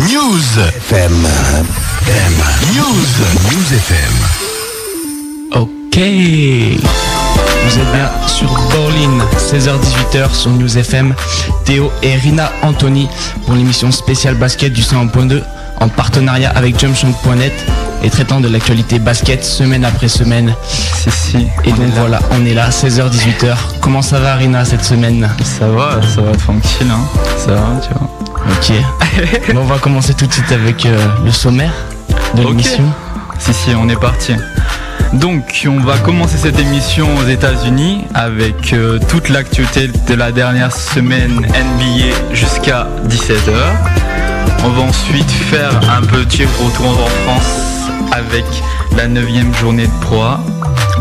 News FM. News. News FM. Ok. Vous êtes bien sur Berlin, 16h-18h sur News FM. Théo et Rina Anthony pour l'émission spéciale basket du 101.2 en partenariat avec Jumpshot.net et traitant de l'actualité basket semaine après semaine. Si, si. Et donc voilà, on est là, 16h-18h. Comment ça va Rina cette semaine? Ça va, ça va tranquille, hein. Ça va, tu vois. Ok. bon, on va commencer tout de suite avec euh, le sommaire de l'émission. Si, si, on est parti. Donc, on va commencer cette émission aux États-Unis avec euh, toute l'actualité de la dernière semaine NBA jusqu'à 17h. On va ensuite faire un petit retour en France avec la 9 journée de Pro A.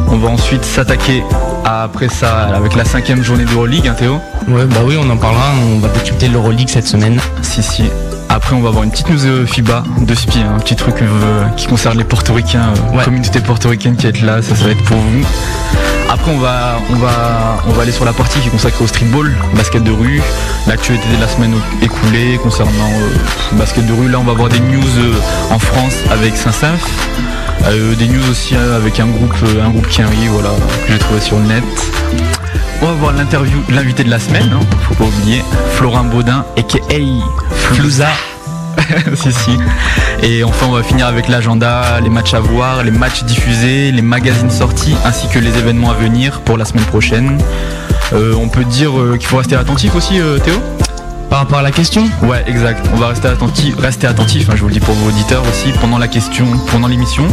On va ensuite s'attaquer après ça avec la cinquième journée de Euroleague, hein, Théo? Ouais, bah oui, on en parlera. On va décrypter l'Euroleague cette semaine. Si, si. Après, on va avoir une petite news euh, FIBA de SPI, hein, un petit truc euh, qui concerne les portoricains, euh, Ouais. communauté portoricaine qui est là, ça, ça va être pour vous. Après, on va, on, va, on va aller sur la partie qui est consacrée au streetball, basket de rue, l'actualité de la semaine écoulée concernant euh, basket de rue. Là, on va avoir des news en France avec Saint-Symph, euh, des news aussi avec un groupe, un groupe qui arrive, voilà, que j'ai trouvé sur le net. On va voir l'interview, l'invité de la semaine, hein, faut pas oublier, Florin Baudin, aka Flouza. si, si. Et enfin, on va finir avec l'agenda, les matchs à voir, les matchs diffusés, les magazines sortis, ainsi que les événements à venir pour la semaine prochaine. Euh, on peut dire euh, qu'il faut rester attentif aussi, euh, Théo? Par rapport à la question Ouais, exact. On va rester attentif, rester attentif. hein, je vous le dis pour vos auditeurs aussi pendant la question, pendant l'émission,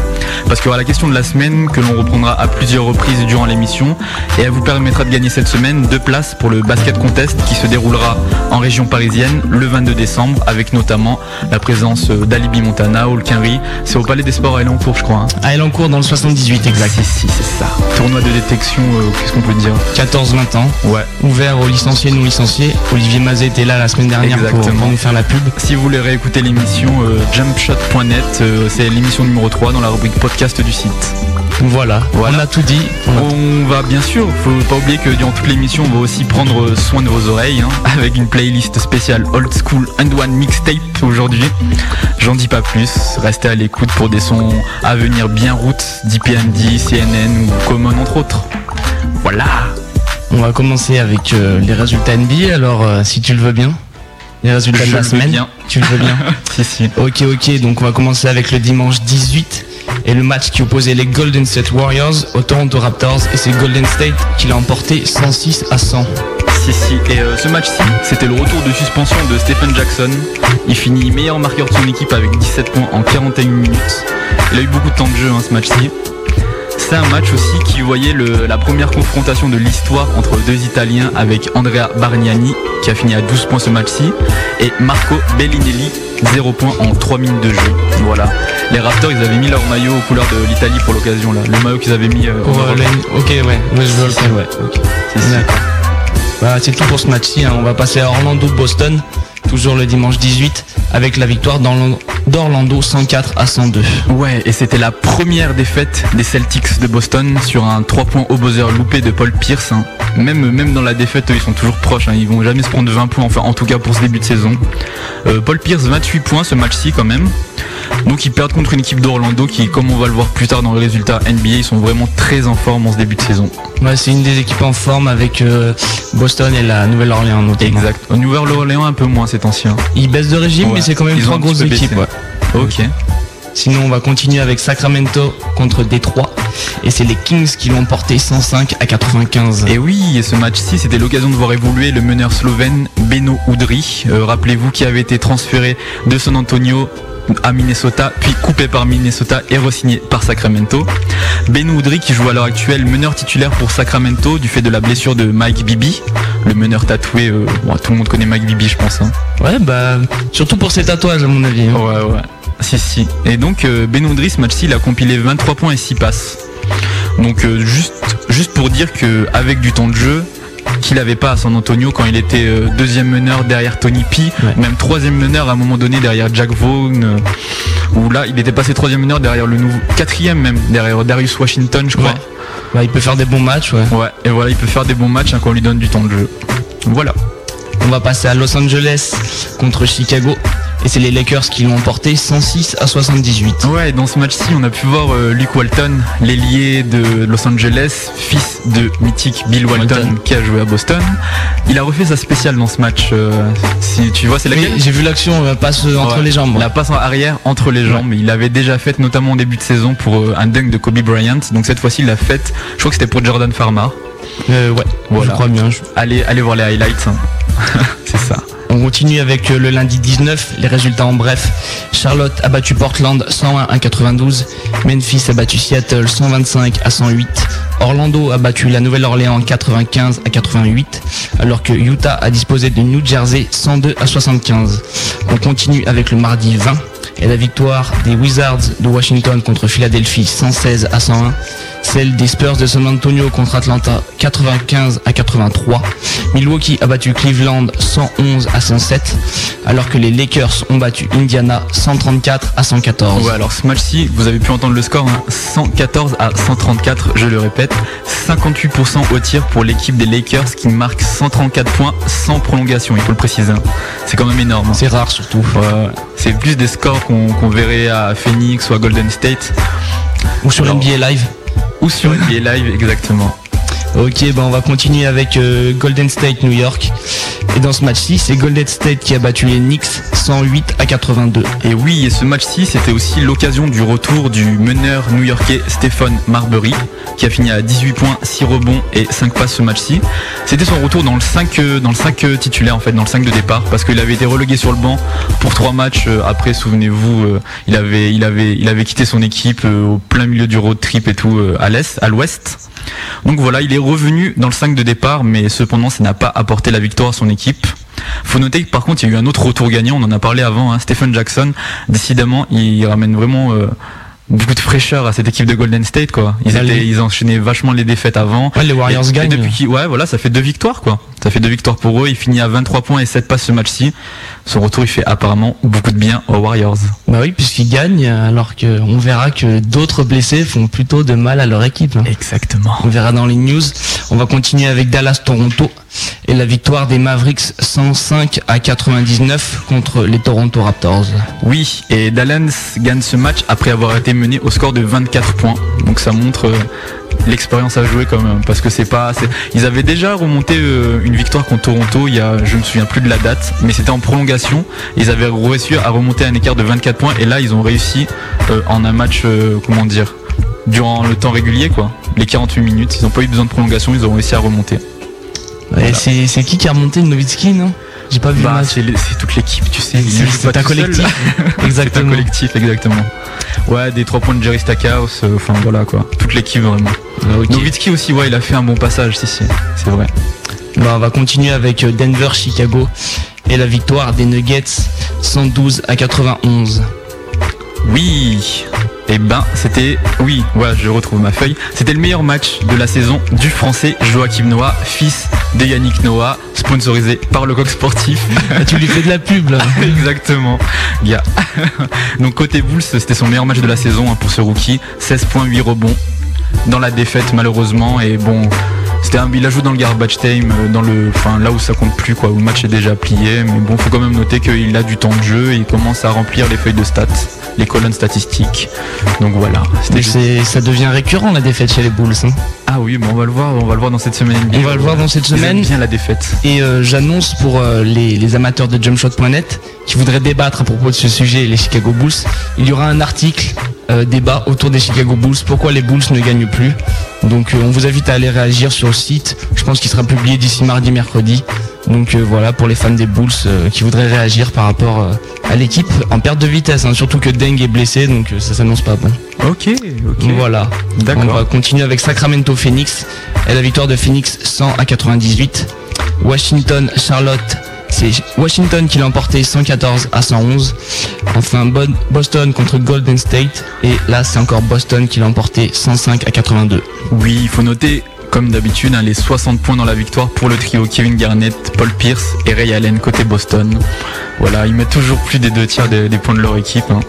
parce qu'il y aura la question de la semaine que l'on reprendra à plusieurs reprises durant l'émission, et elle vous permettra de gagner cette semaine deux places pour le basket contest qui se déroulera en région parisienne le 22 décembre, avec notamment la présence euh, d'Alibi Montana, Hulkinry. C'est au Palais des Sports à Elancourt, je crois. hein. À Elancourt dans le 78 exact. Si, si, c'est ça. Tournoi de détection, euh, qu'est-ce qu'on peut dire? 14-20 ans. Ouais. Ouvert aux licenciés, non licenciés. Olivier Mazet était là la semaine dernière pour, Exactement. pour nous faire la pub. Si vous voulez réécouter l'émission, euh, jumpshot.net, euh, c'est l'émission numéro 3 dans la rubrique podcast du site. Voilà, Voilà. on a tout dit. On a- On va bien sûr, faut pas oublier que durant toute l'émission, on va aussi prendre soin de vos oreilles hein, avec une playlist spéciale Old School and One Mixtape aujourd'hui. J'en dis pas plus, restez à l'écoute pour des sons à venir bien route d'IPMD, CNN ou Common entre autres. Voilà. On va commencer avec euh, les résultats NBA. Alors, euh, si tu le veux bien, les résultats Je de la le semaine. bien. Tu le veux bien. Si si. ok, ok. Donc, on va commencer avec le dimanche 18 et le match qui opposait les Golden State Warriors aux Toronto Raptors. Et c'est Golden State qui l'a emporté 106 à 100. Si si. Et euh, ce match-ci, c'était le retour de suspension de Stephen Jackson. Il finit meilleur marqueur de son équipe avec 17 points en 41 minutes. Il a eu beaucoup de temps de jeu hein, ce match-ci. C'est un match aussi qui voyait le- la première confrontation de l'histoire entre deux Italiens avec Andrea Bargnani qui a fini à 12 points ce match-ci et Marco Bellinelli 0 points en 3 minutes de jeu. Voilà. Les Raptors ils avaient mis leur maillot aux couleurs de l'Italie pour l'occasion là. Le maillot qu'ils avaient mis euh, Oh, le- Ok, ouais. ouais, je vois le ouais. Voilà, c'est tout pour ce match-ci. hein. On va passer à Orlando-Boston, toujours le dimanche 18, avec la victoire d'Orlando- d'Orlando 104 à 102. Ouais, et c'était la première défaite des Celtics de Boston sur un 3 points au buzzer loupé de Paul Pierce. hein. Même, même dans la défaite, eux, ils sont toujours proches. hein. Ils vont jamais se prendre 20 points, enfin en tout cas pour ce début de saison. Euh, Paul Pierce, 28 points ce match-ci quand même. Donc ils perdent contre une équipe d'Orlando qui, comme on va le voir plus tard dans les résultats NBA, ils sont vraiment très en forme en ce début de saison. Ouais, c'est une des équipes en forme avec euh, Boston et la Nouvelle-Orléans notamment. Exact. Au Nouvelle-Orléans un peu moins Ils baissent de régime, Ouais. mais c'est quand même Ils trois grosses équipes. ouais. Ok. Sinon, on va continuer avec Sacramento contre Détroit. Et c'est les Kings qui l'ont emporté 105 à 95. Et oui, et ce match-ci, c'était l'occasion de voir évoluer le meneur slovène Beno Udry. Euh, Rappelez-vous qui avait été transféré de San Antonio à Minnesota, puis coupé par Minnesota et re-signé par Sacramento. Beno Udry qui joue à l'heure actuelle meneur titulaire pour Sacramento du fait de la blessure de Mike Bibi, le meneur tatoué. euh, bon, tout le monde connaît Mike Bibi, je pense. hein. Ouais, bah, surtout pour ses tatouages, à mon avis. hein. Ouais, ouais. Si, si. Et donc, euh, Beno Udry, ce match-ci, il a compilé 23 points et 6 passes. Donc, euh, juste, juste pour dire que avec du temps de jeu, qu'il n'avait pas à San Antonio quand il était euh, deuxième meneur derrière Tony P, Ouais. même troisième meneur à un moment donné derrière Jack Vaughn, euh, où là il était passé troisième meneur derrière le nouveau quatrième même derrière Darius Washington je crois. Ouais. Bah, il peut faire des bons matchs, ouais. Ouais. Et voilà, il peut faire des bons matchs hein, quand on lui donne du temps de jeu. Voilà. On va passer à Los Angeles contre Chicago. Et c'est les Lakers qui l'ont emporté 106 à 78. Ouais, dans ce match-ci, on a pu voir euh, Luke Walton, l'ailier de Los Angeles, fils de mythique Bill Walton, Walton. qui a joué à Boston. Il a refait sa spéciale dans ce match. euh, si tu vois, c'est laquelle? Oui, j'ai vu l'action euh, passe entre Ouais. les jambes. La passe en arrière entre les jambes. Il l'avait déjà faite notamment au début de saison pour euh, un dunk de Kobe Bryant. Donc cette fois-ci, il l'a faite. Je crois que c'était pour Jordan Farmar. Euh, ouais, Voilà. je crois bien. je- Allez, allez voir les highlights. hein. c'est ça. On continue avec euh, le lundi 19, les résultats en bref. Charlotte a battu Portland 101 à 92. Memphis a battu Seattle 125 à 108. Orlando a battu la Nouvelle-Orléans 95 à 88. Alors que Utah a disposé de New Jersey 102 à 75. On continue avec le mardi 20 et la victoire des Wizards de Washington contre Philadelphie 116 à 101. Celle des Spurs de San Antonio contre Atlanta 95 à 83. Milwaukee a battu Cleveland 111 à 107. Alors que les Lakers ont battu Indiana 134 à 114. Ouais, alors ce match-ci, vous avez pu entendre le score, hein, 114 à 134, je le répète, 58% au tir pour l'équipe des Lakers qui marque 134 points sans prolongation, il faut le préciser. hein. C'est quand même énorme. hein. C'est rare surtout. Ouais. C'est plus des scores qu'on verrait à Phoenix ou à Golden State Ou sur NBA Live. Ou sur NBA Live exactement. Ok, ben on va continuer avec euh, Golden State New York. Et dans ce match-ci, c'est Golden State qui a battu les Knicks 108 à 82. Et oui, et ce match-ci, c'était aussi l'occasion du retour du meneur new-yorkais Stephen Marbury, qui a fini à 18 points, 6 rebonds et 5 passes ce match-ci. C'était son retour dans le 5 euh, dans le 5 euh, titulaire en fait, dans le 5 de départ, parce qu'il avait été relégué sur le banc pour 3 matchs. Après, souvenez-vous, il avait il avait quitté son équipe au plein milieu du road trip et tout à l'est, à l'ouest. Donc voilà, il est revenu dans le 5 de départ, mais cependant, ça n'a pas apporté la victoire à son équipe. Faut noter que par contre, il y a eu un autre retour gagnant, on en a parlé avant, hein, Stephen Jackson. Décidément, il ramène vraiment euh, beaucoup de fraîcheur à cette équipe de Golden State, quoi. Ils, étaient, ils enchaînaient vachement les défaites avant. Ouais, les Warriors Et- et gagnent. depuis ouais, voilà, ça fait deux victoires, quoi. Ça fait deux victoires pour eux. Il finit à 23 points et 7 passes ce match-ci. Son retour, il fait apparemment beaucoup de bien aux Warriors. Bah oui, puisqu'ils gagnent, alors qu'on verra que d'autres blessés font plutôt de mal à leur équipe. hein. Exactement. On verra dans les news. On va continuer avec Dallas-Toronto et la victoire des Mavericks 105 à 99 contre les Toronto Raptors. Oui, et Dallas gagne ce match après avoir été mené au score de 24 points. Donc ça montre euh, l'expérience à jouer quand même, parce que c'est pas. Ils avaient déjà remonté euh, une victoire contre Toronto. Il y a, je me souviens plus de la date, mais c'était en prolongation. Ils avaient réussi à remonter un écart de 24 points, et là ils ont réussi euh, en un match, comment dire, durant le temps régulier quoi. Les 48 minutes, ils n'ont pas eu besoin de prolongation, ils ont réussi à remonter. Et c'est qui qui a remonté le Nowitzki, non? J'ai pas vu le Bah, match. c'est toute l'équipe, tu sais. C'est- un collectif. C'est un Exactement. collectif, exactement. Ouais, des 3 points de Jerry Stackhouse, euh, enfin voilà quoi. Toute l'équipe vraiment. Ah, aussi, ouais, il a fait un bon passage, si, si, c'est vrai. Bah, on va continuer avec euh, Denver-Chicago et la victoire des Nuggets 112 à 91. Oui, et ben c'était, oui, ouais, je retrouve ma feuille. C'était le meilleur match de la saison du français Joachim Noah, fils de Yannick Noah, sponsorisé par le coq sportif. Tu lui fais de la pub là. Exactement. Donc côté Bulls, c'était son meilleur match de la saison hein, pour ce rookie. 16.8 rebonds dans la défaite malheureusement et bon. C'était un, il a joué dans le garbage time, euh, dans le, enfin là où ça compte plus quoi, où le match est déjà plié. Mais bon, faut quand même noter qu'il a du temps de jeu et il commence à remplir les feuilles de stats, les colonnes statistiques. Donc voilà. Juste- ça devient récurrent la défaite chez les Bulls. hein. Ah oui, bon, on va le voir, on va le voir dans cette semaine. On va le voir dans cette semaine. bien la défaite. Et euh, j'annonce pour euh, les, les amateurs de jumpshot.net qui voudraient débattre à propos de ce sujet, les Chicago Bulls, il y aura un article euh, débat autour des Chicago Bulls, pourquoi les Bulls ne gagnent plus. Donc euh, on vous invite à aller réagir sur le site, je pense qu'il sera publié d'ici mardi, mercredi. Donc euh, voilà pour les fans des Bulls qui voudraient réagir par rapport à l'équipe en perte de vitesse, hein, surtout que Deng est blessé, donc ça s'annonce pas bon. Ok, ok. Voilà. D'accord. On va continuer avec Sacramento Phoenix et la victoire de Phoenix 100 à 98. Washington Charlotte, c'est Washington qui l'a emporté 114 à 111. Enfin Boston contre Golden State et là c'est encore Boston qui l'a emporté 105 à 82. Oui, il faut noter, comme d'habitude, hein, les 60 points dans la victoire pour le trio Kevin Garnett, Paul Pierce et Ray Allen côté Boston. Voilà, ils mettent toujours plus des deux tiers des, des points de leur équipe. hein.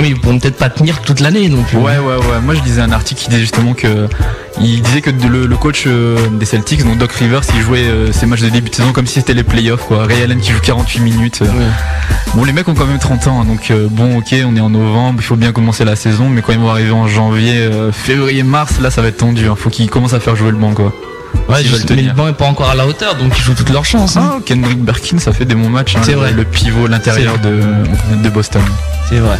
Mais ils pourront peut-être pas tenir toute l'année non plus. Ouais, ouais, ouais. Moi, je lisais un article qui disait justement que il disait que le, coach euh, des Celtics, donc Doc Rivers, il jouait euh, ses matchs de début de saison comme si c'était les playoffs, quoi. Ray Allen qui joue 48 minutes. Bon, les mecs ont quand même 30 ans, hein, donc bon, ok, on est en novembre, il faut bien commencer la saison, mais quand ils vont arriver en janvier, février, mars, là, ça va être tendu. Hein. Faut qu'ils commencent à faire jouer le banc, quoi. Ouais, mais le banc est pas encore à la hauteur, donc ils jouent toutes leurs chances. Hein. Ah, Kendrick Birkin, ça fait des bons matchs. Hein, c'est vrai. Le pivot, l'intérieur de, de Boston. C'est vrai.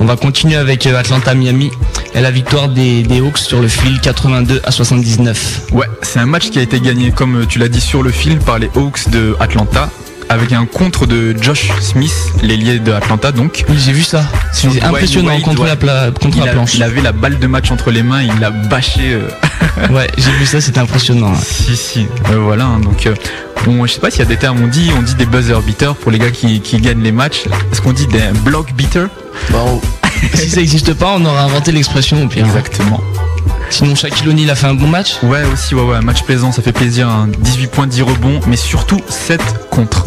On va continuer avec euh, Atlanta Miami et la victoire des, Hawks sur le fil 82 à 79. Ouais, c'est un match qui a été gagné, comme tu l'as dit, sur le fil par les Hawks de Atlanta avec un contre de Josh Smith, l'ailier de Atlanta donc. Oui, j'ai vu ça. C'est impressionnant contre, la, contre la planche. il avait la balle de match entre les mains, il l'a bâché. Euh. ouais, j'ai vu ça, c'était impressionnant. Si, si. Euh, voilà, hein, donc euh, bon, je sais pas s'il y a des termes, on dit, on dit des buzzer beaters pour les gars qui, gagnent les matchs. Est-ce qu'on dit des block beaters? Bon, Si ça n'existe pas, on aurait inventé l'expression au pire. Exactement. Sinon, Shaquille O'Neal a fait un bon match Ouais, aussi, ouais, ouais, un match plaisant, ça fait plaisir. 18 hein. points, 10 rebonds, mais surtout 7 contre.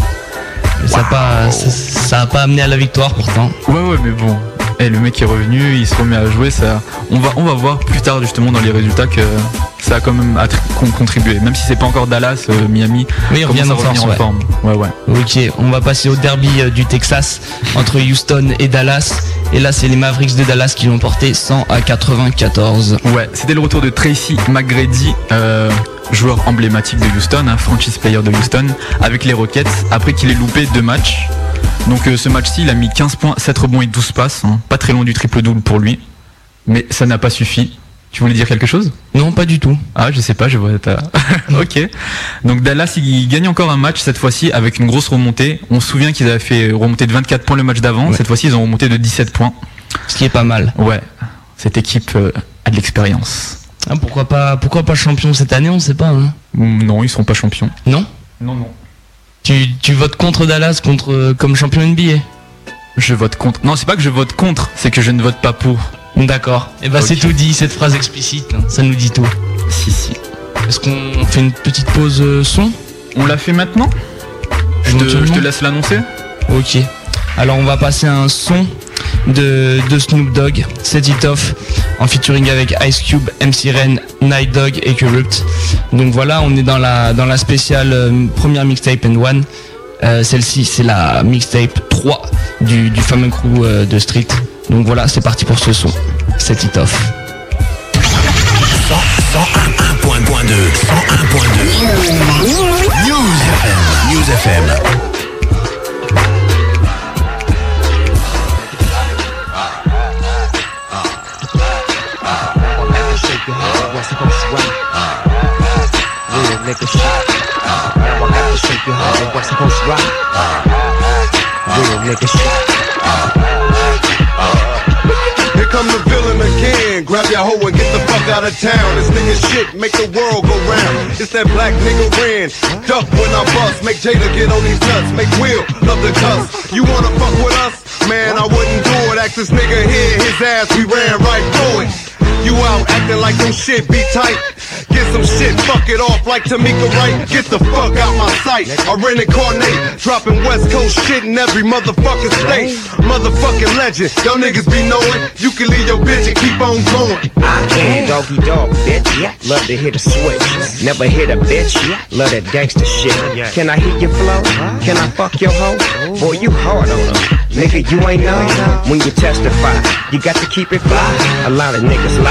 Ça n'a pas, ça, a pas amené à la victoire pourtant. Ouais, ouais, mais bon. Et eh, le mec est revenu, il se remet à jouer. Ça, on va, on va voir plus tard justement dans les résultats que ça a quand même contribué. Même si c'est pas encore Dallas, euh, Miami, mais il revient en, forme. Ouais, ouais. Ok, on va passer au derby euh, du Texas entre Houston et Dallas. Et là, c'est les Mavericks de Dallas qui l'ont porté 100 à 94. Ouais, c'était le retour de Tracy McGrady. Euh, joueur emblématique de Houston, un franchise player de Houston, avec les Rockets, après qu'il ait loupé deux matchs. Donc euh, ce match-ci, il a mis 15 points, 7 rebonds et 12 passes, hein. pas très loin du triple-double pour lui. Mais ça n'a pas suffi. Tu voulais dire quelque chose? Non, pas du tout. Ah, je sais pas, je vois. ok. Donc Dallas, il gagne encore un match cette fois-ci avec une grosse remontée. On se souvient qu'ils avaient fait remonter de 24 points le match d'avant. Cette fois-ci, ils ont remonté de 17 points. Ce qui est pas mal. Ouais. Cette équipe euh, a de l'expérience. Ah, pourquoi pas pourquoi pas champion cette année, on sait pas. Hein. Non, ils sont pas champions. Non? Non, non. Tu, tu votes contre Dallas contre euh, comme champion NBA Je vote contre. Non, c'est pas que je vote contre, c'est que je ne vote pas pour. D'accord. Et eh bah ben, c'est tout dit, cette phrase explicite, hein. ça nous dit tout. Si, si. Est-ce qu'on fait une petite pause euh, son? On la fait maintenant? Je te, je te laisse l'annoncer? Ok. Alors on va passer un son de, Snoop Dogg, Set It Off, en featuring avec Ice Cube, MC Ren, Night Dog et Corrupt. Donc voilà, on est dans la, dans la spéciale euh, première mixtape and one. Euh, celle-ci, c'est la mixtape 3 du, fameux crew euh, de Street. Donc voilà, c'est parti pour ce son. Set It Off. 101.2 News News FM. Nigga shit. Now I got to show you how the West Coast rock. Real nigga shit. Here come the villain again. Grab your hoe and get the fuck out of town. This nigga shit make the world go round. It's that black nigga Ren. Duck when I bust. Make Jada get on these nuts. Make Will love the cuss. You wanna fuck with us? Man, I wouldn't do it. Ask this nigga here, his ass, we ran right through it. You out acting like them shit be tight. Get some shit, fuck it off like Tamika Wright. Get the fuck out my sight. I reincarnate, dropping West Coast shit in every motherfucking state. Motherfucking legend, y'all niggas be knowing. You can leave your bitch and keep on going. I can doggy dog, bitch. Love to hit a switch. Never hit a bitch. Love that gangster shit. Can I hit your flow? Can I fuck your hoe? Boy, you hard on them. Nigga, you ain't know when you testify. You got to keep it fly. A lot of niggas lie.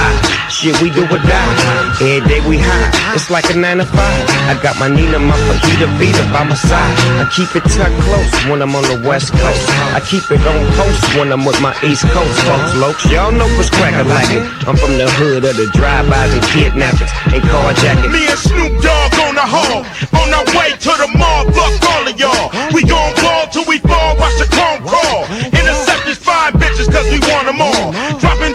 Shit, we do or die. Every day we high. It's like a nine to five. I got my Nina, my fajita beater by my side. I keep it tucked close when I'm on the west coast. I keep it on post when I'm with my east coast folks. Lokes, y'all know what's cracker like it. I'm from the hood of the drive-bys and kidnappers and carjacking. Me and Snoop Dogg on the hall. On our way to the mall. Fuck all of y'all. We gon' ball till we fall. Watch the chrome crawl. Interceptors, fine bitches, cause we want them all. Dropping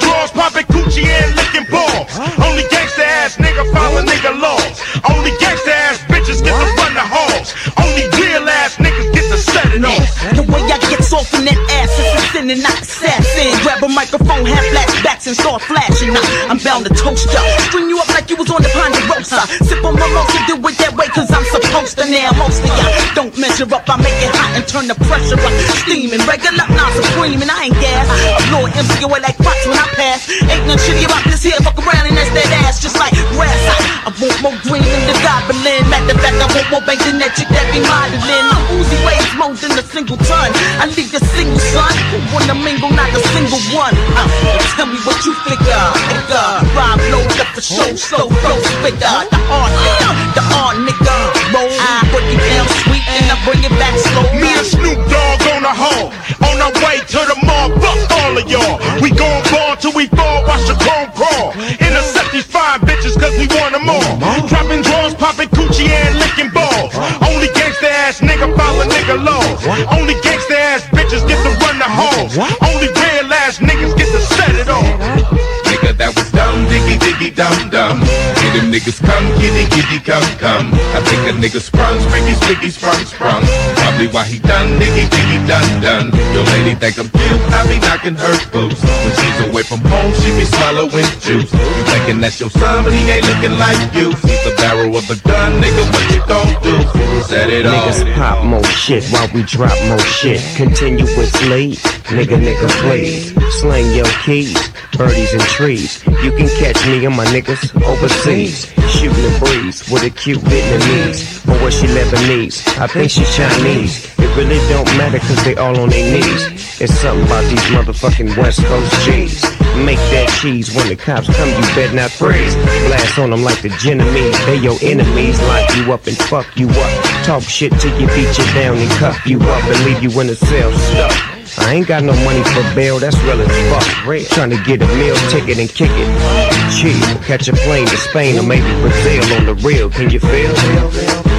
coochie and licking balls. Only gangsta ass nigga follow nigga laws. Only gangsta ass bitches get to run the halls. Only real ass niggas get to set it off. The way I get off in that ass sin and not assassin. Grab a microphone, have flashbacks and start flashing. I'm bound to toast ya. String you up like you was on the Ponderosa. Sip on my most do it that way cause I'm supposed to now. Most of y'all don't measure up, I make it hot and turn the pressure up. Steaming, regular, not supreme, and I ain't gas. Empty away like pots when I pass. Ain't no shitty about this here, fuck around and that's that ass, just like grass. I, I want more green than the goblin. Matter of fact, I want more bank than that chick that be modeling. My Uzi weighs more than a single ton. I need a single son who wanna mingle, not a single one. Uh, tell me what you figure, nigga. Rob load up for show, slow, flow, figure. The art nigga, the art nigga. Roll, I break it down sweet and I bring it back slow. Me and Snoop Dogg on the home, on our way to the mall. Fuck all of y'all. We gon' ball till we fall, watch the chrome crawl. Intercept these fine bitches cause we want them all. Dropping drawers, popping coochie and licking balls. Only gangsta ass nigga follow nigga laws. Only gangsta dum, dum. Them niggas come, kitty, kitty, come, come. I think a nigga sprung, springy, springy, sprung, sprung. Probably why he done, diggy, diggy, done, done. Your lady think I'm cute, I be knocking her boots. When she's away from home, she be swallowing juice. You thinking that's your son, but he ain't looking like you. The barrel of a gun, nigga, what you gon' do? Set it. Niggas pop more shit while we drop more shit. Continuously, nigga, nigga, please. Slang your keys, birdies and trees. You can catch me and my niggas overseas. Shooting the breeze with a cute Vietnamese. Or was she Lebanese? I think she's Chinese. It really don't matter cause they all on their knees. It's something about these motherfucking West Coast G's. Make that cheese when the cops come, you bet not freeze. Blast on them like the Genovese. They your enemies, lock you up and fuck you up. Talk shit till you beat you down and cuff you up and leave you in a cell stuck. I ain't got no money for bail, that's real as fuck. Red. Trying to get a meal ticket and kick it. Chill, catch a plane to Spain or maybe Brazil on the real. Can you feel?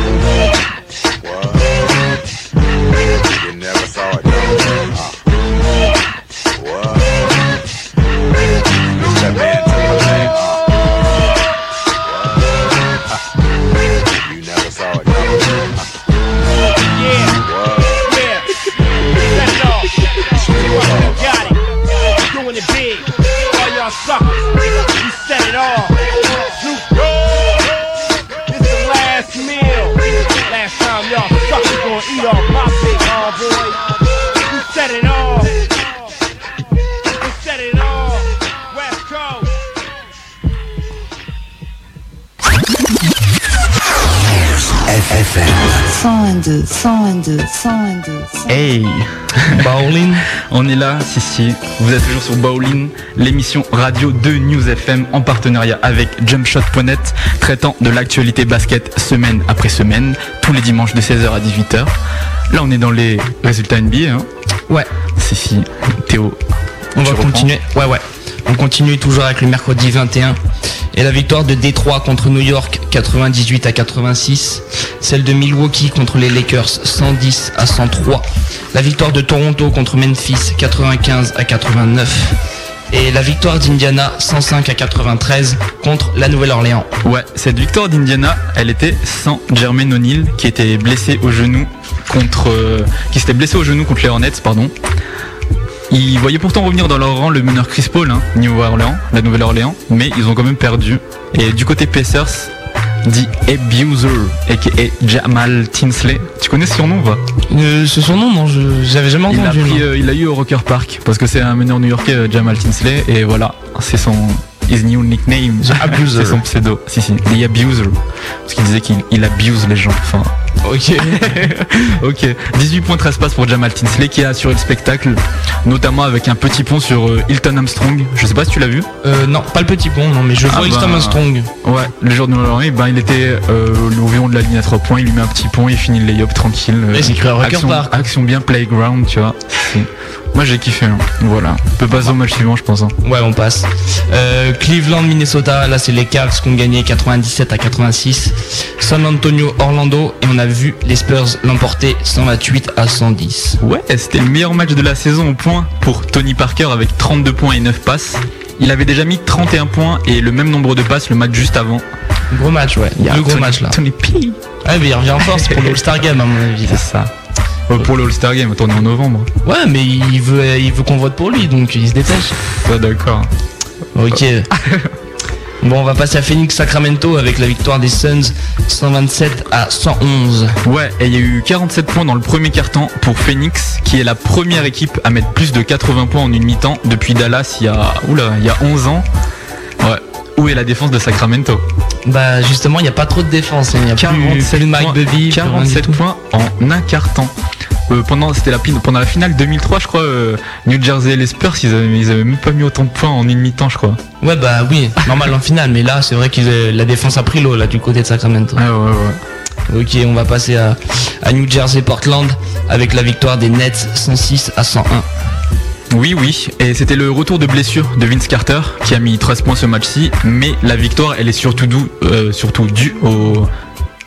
FM. 102, 102, 102, Hey Bowling On est là, si si. Vous êtes toujours sur Bowling, l'émission radio de News FM en partenariat avec jumpshot.net, traitant de l'actualité basket semaine après semaine, tous les dimanches de 16h à 18h. Là, on est dans les résultats NBA. Hein. Ouais. Si si. Théo. On va continuer. Ouais ouais. On continue toujours avec le mercredi 21. Et la victoire de Détroit contre New York 98 à 86. Celle de Milwaukee contre les Lakers 110 à 103. La victoire de Toronto contre Memphis 95 à 89. Et la victoire d'Indiana 105 à 93 contre la Nouvelle-Orléans. Ouais, cette victoire d'Indiana, elle était sans Jermaine O'Neal qui était blessé au genou contre, euh, qui s'était blessé au genou contre les Hornets, pardon. Ils voyaient pourtant revenir dans leur rang le meneur Chris Paul, hein, New Orleans, la Nouvelle-Orléans, mais ils ont quand même perdu. Et du côté Pacers, dit Abuser, aka Jamal Tinsley. Tu connais ce surnom ou pas Euh, ce surnom, non, je- j'avais jamais il a, entendu. pris, euh, il a eu au Rocker Park parce que c'est un meneur new-yorkais euh, Jamal Tinsley et voilà, c'est son his new nickname. Abuser. c'est son pseudo. Si si, The Abuser. Parce qu'il disait qu'il il abuse les gens. Enfin, Ok. ok. 18 points 13 passes pour Jamal Tinsley qui a assuré le spectacle, notamment avec un petit pont sur euh, Hilton Armstrong. Je sais pas si tu l'as vu. Euh, non, pas le petit pont, non, mais je Ah vois bah, Hilton Strong. Ouais, le jour de Noël, ben il était euh, de la ligne à 3 points, il lui met un petit pont, il finit le lay-up tranquille. C'est action bien playground, tu vois. Moi j'ai kiffé. hein. Voilà. On peut passer au match suivant, je pense. hein. Ouais, on passe. Euh, Cleveland, Minnesota, là c'est les Cavs qui ont gagné 97 à 86. San Antonio, Orlando, et on a vu les Spurs l'emporter 128 à 110. Ouais, c'était le meilleur match de la saison au point pour Tony Parker avec 32 points et 9 passes. Il avait déjà mis 31 points et le même nombre de passes le match juste avant. Gros match, ouais. Le gros Tony- match là. Tony P. Ouais, mais il revient en force pour le All-Star Game à mon avis. C'est ça. Euh, pour le All-Star Game, on est en novembre. Ouais, mais il veut, il veut qu'on vote pour lui, donc il se dépêche. Ouais, d'accord. Ok. Bon, on va passer à Phoenix Sacramento avec la victoire des Suns 127 à 111. Ouais, et il y a eu 47 points dans le premier quart-temps pour Phoenix, qui est la première équipe à mettre plus de 80 points en une mi-temps depuis Dallas il y a, oula, il y a 11 ans. Où est la défense de Sacramento Bah justement, il n'y a pas trop de défense. hein. Il n'y a plus, 47 plus Mike points, Bevy, plus rien du 47 tout. points en un quart-temps. Euh, pendant c'était la pendant la finale 2003 je crois euh, New Jersey et les Spurs ils avaient, ils avaient même pas mis autant de points en une mi-temps je crois. Ouais, bah oui, normal en finale, mais là, c'est vrai que la défense a pris l'eau là du côté de Sacramento. Ouais ouais ouais. Ok, on va passer à, à New Jersey Portland avec la victoire des Nets 106 à 101. Oui, oui, et c'était le retour de blessure de Vince Carter qui a mis 13 points ce match-ci, mais la victoire, elle est surtout, due- euh, surtout due au,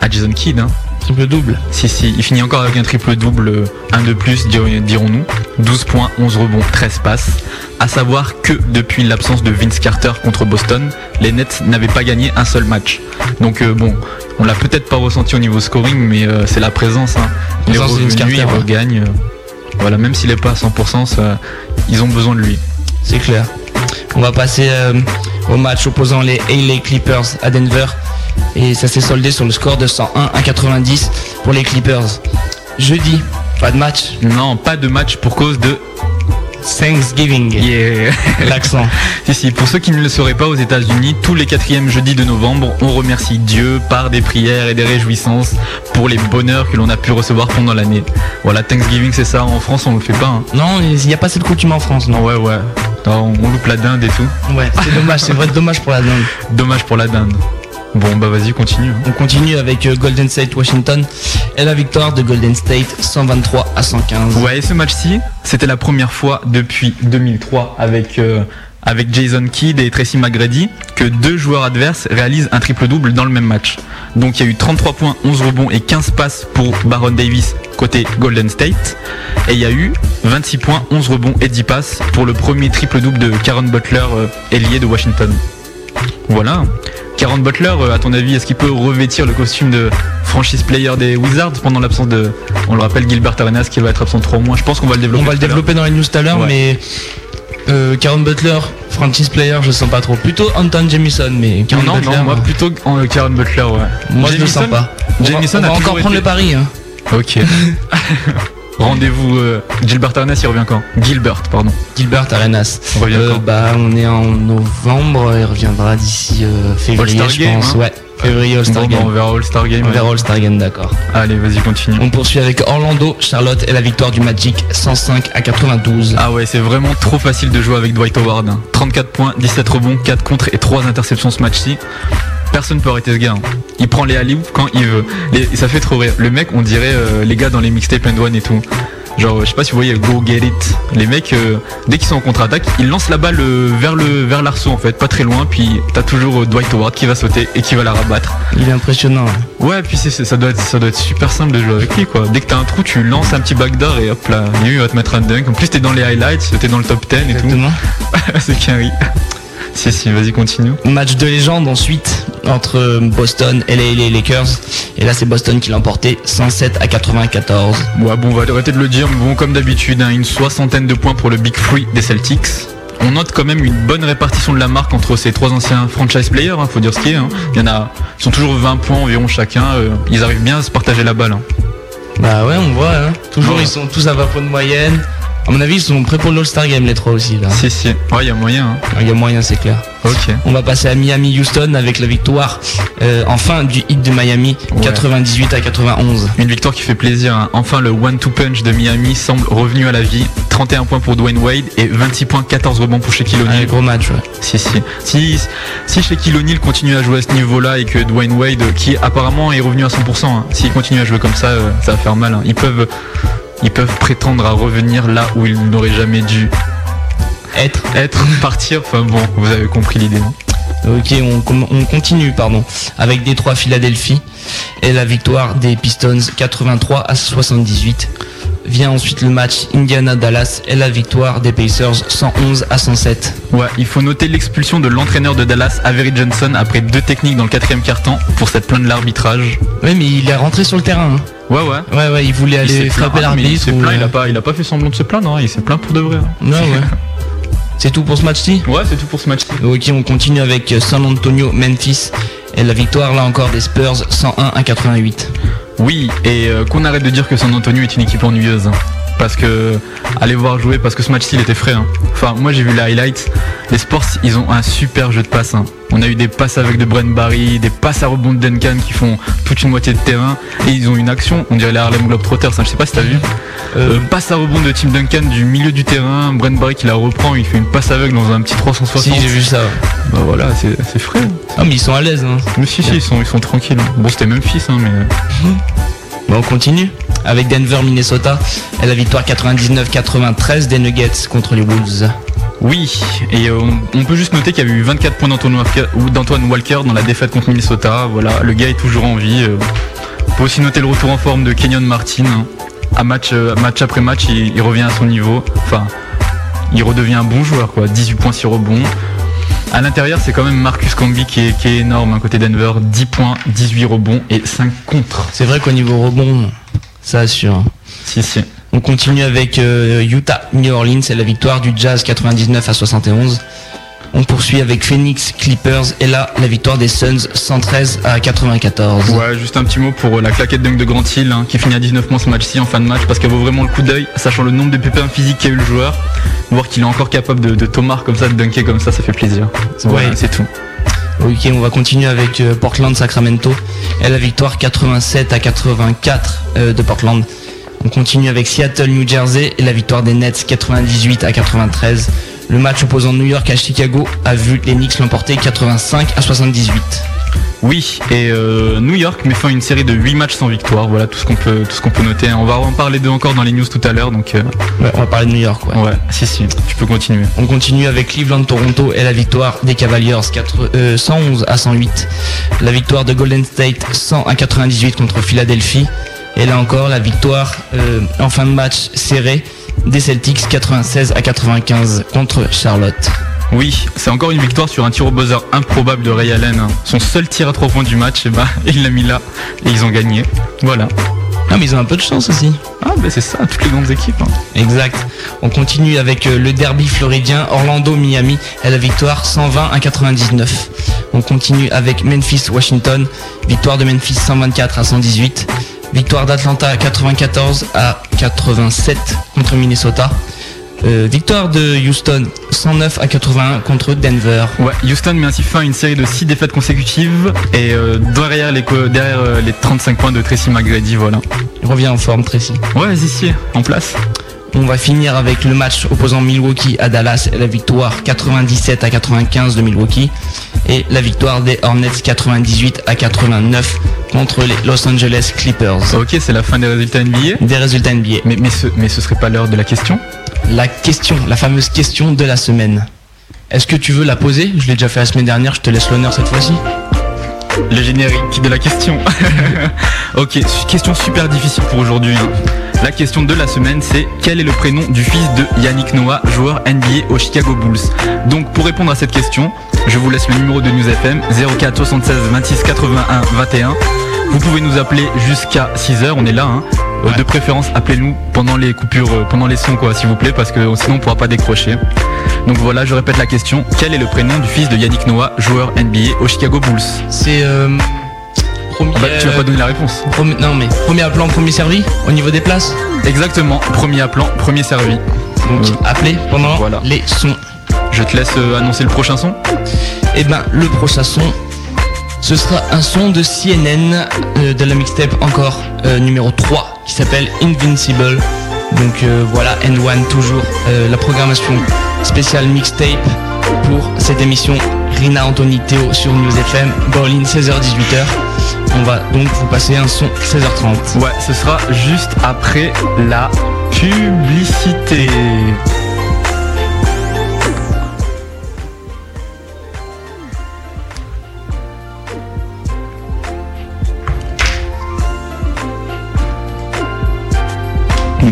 à Jason Kidd. Hein. Triple double. Si, si, il finit encore avec un triple double, un de plus, dir- dirons-nous. 12 points, 11 rebonds, 13 passes. À savoir que depuis l'absence de Vince Carter contre Boston, les Nets n'avaient pas gagné un seul match. Donc euh, bon, on l'a peut-être pas ressenti au niveau scoring, mais euh, c'est la présence. Hein. Il de Vince il Carter, ouais. Voilà, même s'il est pas à 100%, ça- ils ont besoin de lui. C'est clair. On va passer euh, au match opposant les LA Clippers à Denver. Et ça s'est soldé sur le score de 101 à 90 pour les Clippers. Jeudi, pas de match. Non, pas de match pour cause de Thanksgiving. Yeah. L'accent. Si, si, pour ceux qui ne le sauraient pas aux États-Unis, tous les quatrièmes jeudis de novembre, on remercie Dieu par des prières et des réjouissances pour les bonheurs que l'on a pu recevoir pendant l'année. Voilà, Thanksgiving, c'est ça. En France, on le fait pas. Hein. Non, il n'y a pas cette coutume en France, non. Ouais, ouais. Non, on loupe la dinde et tout. Ouais, c'est dommage, c'est vrai dommage pour la dinde. Dommage pour la dinde. Bon, bah vas-y, continue. hein. On continue avec euh, Golden State Washington et la victoire de Golden State 123 à 115. Ouais, et ce match-ci, c'était la première fois depuis 2003 avec, euh, avec Jason Kidd et Tracy McGrady que deux joueurs adverses réalisent un triple-double dans le même match. Donc il y a eu 33 points, 11 rebonds et 15 passes pour Baron Davis côté Golden State. Et il y a eu 26 points, 11 rebonds et 10 passes pour le premier triple-double de Karen Butler, euh, ailier de Washington. Voilà. Karen Butler, euh, à ton avis, est-ce qu'il peut revêtir le costume de franchise player des Wizards pendant l'absence de, on le rappelle, Gilbert Arenas qui va être absent 3 mois? Je pense qu'on va le développer. On va le développer dans les news tout à l'heure, Ouais. mais euh, Karen Butler, franchise player, je sens pas trop. Plutôt Anton Jamison, mais Karen non, Butler, non, moi euh, plutôt en Karen Butler, ouais. moi je le sens pas. On va- Jamison on va, encore prendre été- le pari. Hein. Ok. Rendez-vous euh, Gilbert Arenas, il revient quand? Gilbert, pardon. Gilbert Arenas. On revient Euh, quand? bah, on est en novembre, il reviendra d'ici euh, février, je Game, pense. hein? Ouais, février All-Star Bon, bah, Game. on verra All-Star Game. On verra All-Star Game, d'accord. Allez, vas-y, continue. On poursuit avec Orlando, Charlotte et la victoire du Magic 105 à 92. Ah ouais, c'est vraiment trop facile de jouer avec Dwight Howard. hein. 34 points, 17 rebonds, 4 contre et 3 interceptions ce match-ci. Personne peut arrêter ce gars. hein. Il prend les alley quand il veut. Les- ça fait trop rire. Le mec, on dirait euh, les gars dans les mixtapes and one et tout. Genre, je sais pas si vous voyez Go Get It. Les mecs, euh, dès qu'ils sont en contre-attaque, ils lancent la balle euh, vers le vers l'arceau en fait, pas très loin. Puis t'as toujours Dwight Howard qui va sauter et qui va la rabattre. Il est impressionnant. hein. Ouais, puis c'est, ça doit être ça doit être super simple de jouer avec lui quoi. Dès que t'as un trou, tu lances un petit backdoor et hop là, lui il va te mettre un dunk. En plus t'es dans les highlights, t'es dans le top 10 et tout. c'est carré. Si si, vas-y continue. Match de légende ensuite entre Boston et les, Lakers. Et là, c'est Boston qui l'a emporté 107 à 94. Ouais bon, on va arrêter de le dire, mais bon comme d'habitude, hein, une soixantaine de points pour le Big Free des Celtics. On note quand même une bonne répartition de la marque entre ces trois anciens franchise players, hein, faut dire ce qui est. hein. Il y en a, ils sont toujours 20 points environ chacun. euh, ils arrivent bien à se partager la balle. Bah ouais, on voit. Toujours, Ouais. ils sont tous à 20 points de moyenne. À mon avis, ils sont prêts pour l'All-Star Game, les trois aussi. Là. Si si, ouais, il y a moyen. hein. Il y a moyen, c'est clair. Ok. On va passer à Miami-Houston avec la victoire euh, enfin du hit de Miami, Ouais. 98 à 91. Une victoire qui fait plaisir. hein. Enfin, le one-two punch de Miami semble revenu à la vie. 31 points pour Dwayne Wade et 26 points, 14 rebonds pour Shaquille Un O'Neal. gros match, ouais. Si, si. Si, si Shaquille O'Neal continue à jouer à ce niveau-là et que Dwayne Wade, qui apparemment est revenu à 100%, hein, s'il continue à jouer comme ça, euh, ça va faire mal. Ils peuvent, ils peuvent prétendre à revenir là où ils n'auraient jamais dû Être. être, partir. Enfin bon, vous avez compris l'idée. Ok, on, on continue, pardon, avec Détroit Philadelphie et la victoire des Pistons 83 à 78. Vient ensuite le match Indiana-Dallas et la victoire des Pacers 111 à 107. Ouais, il faut noter l'expulsion de l'entraîneur de Dallas, Avery Johnson, après deux techniques dans le quatrième quart-temps pour cette plainte de l'arbitrage. Oui, mais il est rentré sur le terrain. hein. Ouais, ouais. Ouais, ouais, il voulait Il aller frapper il l'arbitre. s'est ou, plaint, il euh, a pas, il a pas fait semblant de se plaindre, hein, il s'est plaint pour de vrai. hein. Ouais, ouais. C'est tout pour ce match-ci Ouais, c'est tout pour ce match. Ok, on continue avec euh, San Antonio, Memphis. Et la victoire, là encore, des Spurs, 101 à 88. Oui, et euh, qu'on arrête de dire que San Antonio est une équipe ennuyeuse. Hein. Parce que allez voir jouer, parce que ce match-ci il était frais. hein. Enfin, moi j'ai vu les highlights. Les Sports, ils ont un super jeu de passe. hein. On a eu des passes avec de Brent Barry, des passes à rebond de Duncan qui font toute une moitié de terrain. Et ils ont une action, on dirait les Harlem Globetrotters, hein, je sais pas si t'as vu. Euh, passe à rebond de Tim Duncan du milieu du terrain, Brent Barry qui la reprend, il fait une passe aveugle dans un petit 360. Si, j'ai vu ça. Bah voilà, c'est frais. Ah, mais ils sont à l'aise. Hein. Mais si, si, ils sont, ils sont tranquilles. Bon, c'était Memphis, hein, mais. On continue avec Denver, Minnesota. Et la victoire 99-93 des Nuggets contre les Wolves. Oui, et euh, on, peut juste noter qu'il y a eu 24 points d'Antoine Walker, dans la défaite contre Minnesota. Voilà, le gars est toujours en vie. euh. On peut aussi noter le retour en forme de Kenyon Martin. hein. À match, euh, après match, il, revient à son niveau. Enfin, il redevient un bon joueur, quoi. 18 points sur rebond. À l'intérieur, c'est quand même Marcus Camby qui est, qui est énorme hein, côté Denver. 10 points, 18 rebonds et 5 contre. C'est vrai qu'au niveau rebond, ça assure. Si, si. On continue avec euh, Utah, New Orleans et la victoire du Jazz 99 à 71. On poursuit avec Phoenix, Clippers et là la victoire des Suns 113 à 94. Ouais, juste un petit mot pour euh, la claquette dunk de Grant Hill hein, qui finit à 19 points ce match-ci en fin de match parce qu'elle vaut vraiment le coup d'œil, sachant le nombre de pépins physiques qu'a eu le joueur. Voir qu'il est encore capable de, de tomar comme ça, de dunker comme ça, ça fait plaisir. Voilà, Ouais. c'est tout. Ok, on va continuer avec euh, Portland, Sacramento et la victoire 87 à 84 euh, de Portland. On continue avec Seattle, New Jersey et la victoire des Nets 98 à 93. Le match opposant New York à Chicago a vu les Knicks l'emporter 85 à 78. Oui, et euh, New York met fin à une série de 8 matchs sans victoire. Voilà tout ce qu'on peut, tout ce qu'on peut noter. On va en parler d'eux encore dans les news tout à l'heure, donc euh, Ouais, on va parler de New York. Ouais. ouais, si si, tu peux continuer. On continue avec Cleveland, Toronto et la victoire des Cavaliers 4, euh, 111 à 108. La victoire de Golden State 100 à 98 contre Philadelphie. Et là encore la victoire en fin de match serré des Celtics 96 à 95 contre Charlotte. Oui, c'est encore une victoire sur un tir au buzzer improbable de Ray Allen. Son seul tir à 3 points du match, et bah, il l'a mis là et ils ont gagné. Voilà. Ah mais ils ont un peu de chance aussi. Ah, bah c'est ça, toutes les grandes équipes. hein. Exact. On continue avec euh, le derby floridien Orlando-Miami et la victoire 120 à 99. On continue avec Memphis-Washington. Victoire de Memphis 124 à 118. Victoire d'Atlanta 94 à 87 contre Minnesota. Euh, victoire de Houston 109 à 81 contre Denver. Ouais, Houston met ainsi fin à une série de 6 défaites consécutives et euh, derrière, les, co- derrière euh, les 35 points de Tracy McGrady, voilà. Il revient en forme Tracy. Ouais, ici, en place. On va finir avec le match opposant Milwaukee à Dallas la victoire 97 à 95 de Milwaukee et la victoire des Hornets 98 à 89 contre les Los Angeles Clippers. Ok, c'est la fin des résultats NBA. Des résultats NBA. Mais, mais, ce, mais ce serait pas l'heure de la question? La question, la fameuse question de la semaine. Est-ce que tu veux la poser? Je l'ai déjà fait la semaine dernière, je te laisse l'honneur cette fois-ci. Le générique de la question. ok, question super difficile pour aujourd'hui. La question de la semaine, c'est quel est le prénom du fils de Yannick Noah, joueur NBA aux Chicago Bulls Donc pour répondre à cette question, je vous laisse le numéro de News FM 04 76 26 81 21. Vous pouvez nous appeler jusqu'à 6h, on est là. hein. Euh, De préférence, appelez-nous pendant les coupures, euh, pendant les sons, quoi, s'il vous plaît, parce que sinon on pourra pas décrocher. Donc voilà, je répète la question. Quel est le prénom du fils de Yannick Noah, joueur NBA aux Chicago Bulls? C'est euh, premier, Ah bah, tu vas pas donner la réponse. premier- non mais premier appelant, premier servi au niveau des places. Exactement, premier appelant, premier servi. Donc Euh, appelez pendant voilà. les sons. Je te laisse euh, annoncer le prochain son. Et ben le prochain son, ce sera un son de CNN euh, de la mixtape encore numéro 3 qui s'appelle Invincible. Donc voilà, N1 toujours la programmation spéciale mixtape pour cette émission Rina Anthony Théo sur News FM, Berlin 16h-18h. On va donc vous passer un son 16h30. Ouais, ce sera juste après la publicité.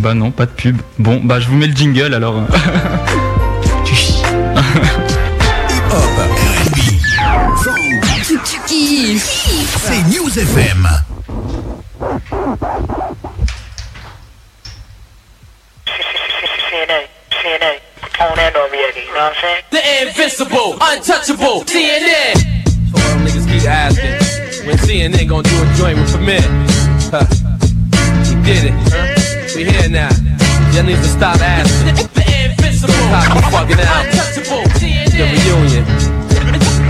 Bah non, pas de pub. Bon, bah je vous mets le jingle alors. Tu, tu kiffes C'est News FM. CNN, on and Noriega, you know what I'm saying? The invincible, untouchable, CNN. So all niggas keep asking, when CNN gonna do a joint with Premier? Huh. We did it, huh? We here now. Y'all need to stop asking. The invincible, stop you fucking out. Untouchable, The reunion.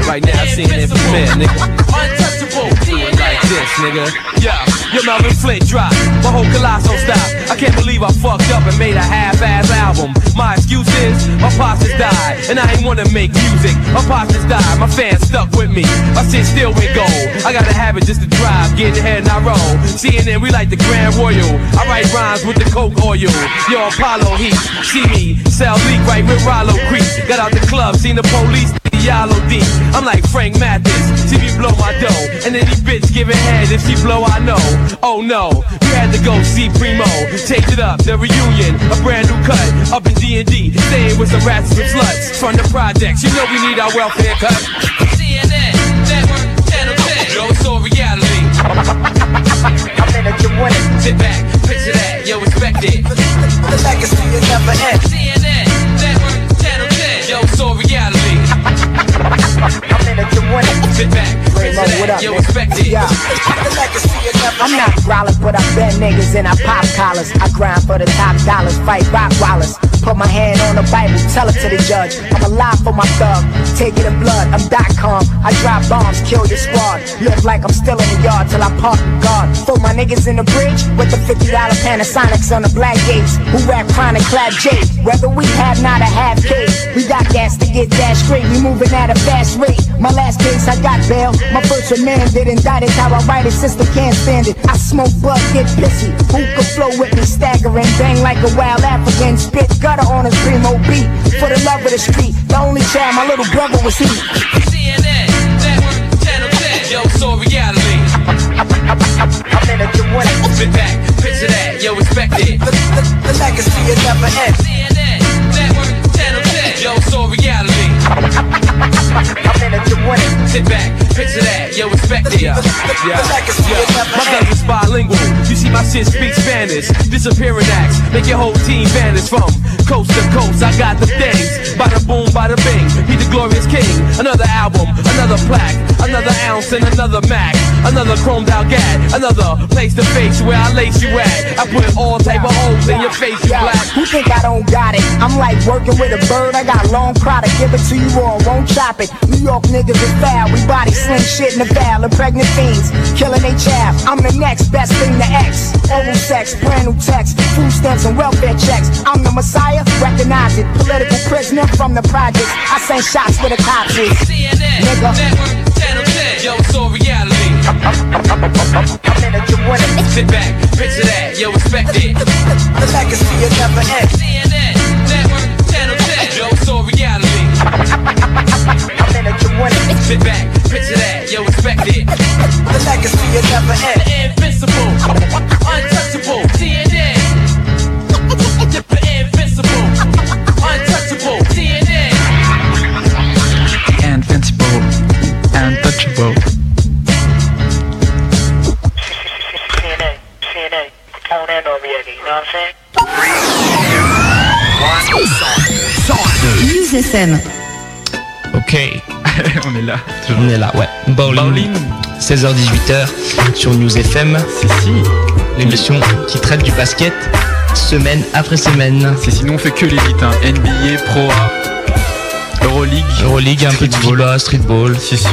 Right now, CNN Premier, nigga. Untouchable, do it like this, nigga. Yeah, your Melvin Flint drop, my whole colossal stop. I can't believe I fucked up and made a half-ass album. My excuse is, my pops just died, and I ain't wanna make music. My pops just died, my fans stuck with me. My shit still went gold. I got a habit just to drive, get ahead and I roll. CNN, we like the Grand Royal. I write rhymes with the Coke oil. Yo, Apollo Heat, see me, sell leak right with Rollo Creek. Got out the club, seen the police. Yellow D. I'm like Frank Mathis. See me blow my dough. And any bitch giving head if she blow, I know. Oh no, you had to go see Primo. Change it up, the reunion, a brand new cut. Up in D&D, staying with some rats and some sluts. From the projects, you know we need our welfare cut. CNN, Network, Channel 10. Yo, it's all reality. I'm in a winning. Sit back, picture that, yo, respect it. The legacy will never end. CNN, I'm in a winning. Sit back, picture that, yo, respect it. I'm not growling, but I bet niggas and I pop collars. I grind for the top dollars, fight rock wallers. Put my hand on the Bible, tell it to the judge. I'm alive for my thug, take it in blood. I'm dot com. I drop bombs, kill your squad. Look like I'm still in the yard till I park the guard. Throw my niggas in the bridge with the $50 Panasonics on the black gates. Who rap chronic clap J. Whether we have not a half case, we got gas to get that straight. We moving at a fast rate. My last case, I got bail. My first remand didn't die. That's how I write it. System can't stand it. I smoke bud, get pissy. Who could flow with me, staggering, bang like a wild African. Spit gutter on a primo beat. For the love of the street, the only child my little brother was he. CNN, Network, Channel 10. Yo, all reality. I'm in a winning. Sit back, picture that, yo, respect it. The, the, the legacy will never end. CNN, Network, Channel 10. Yo, all reality. Sit back, picture that, yo, respect it. Yeah, yeah. My guns is bilingual. You see my shit speak Spanish. Disappearing acts, make your whole team vanish from coast to coast. I got the things. Bada boom, bada bing. He the glorious king. Another album, another plaque, another ounce and another Mac, another chromed out gat, another place to face where I lace you at. I put all type of holes in your face, you black. Who think I don't got it? I'm like working with a bird. I got long product, give it to you all, won't chop it. New York niggas is foul. We body sling shit in the val and pregnant fiends, killing they child. I'm the next best thing to X. Oral sex, brand new text, food stamps and welfare checks. I'm the messiah, recognize it. Political prisoner from the projects. I send shots where the cops is. CNN, Nigga. Network, Channel 10. Yo, it's all reality. I'm in a winning. Sit back, picture that, yo, respect it. The legacy will never end. CNN, Network, I'm in a winning. Sit back, picture that, yo, respect it. The legacy will never end. The invincible, untouchable, DNA. The invincible, untouchable, DNA. Invincible, untouchable. TNA, TNA, on and Noriega, you know what I'm saying? News Ok, On est là. on est là, ouais. Bowling. Bowling. 16h-18h sur News FM, C'est si. l'émission qui traite du basket semaine après semaine. C'est sinon on fait que l'élite. Hein. NBA, Pro A, Euroleague. Euroleague, un peu de. FIBA, streetball. Si si.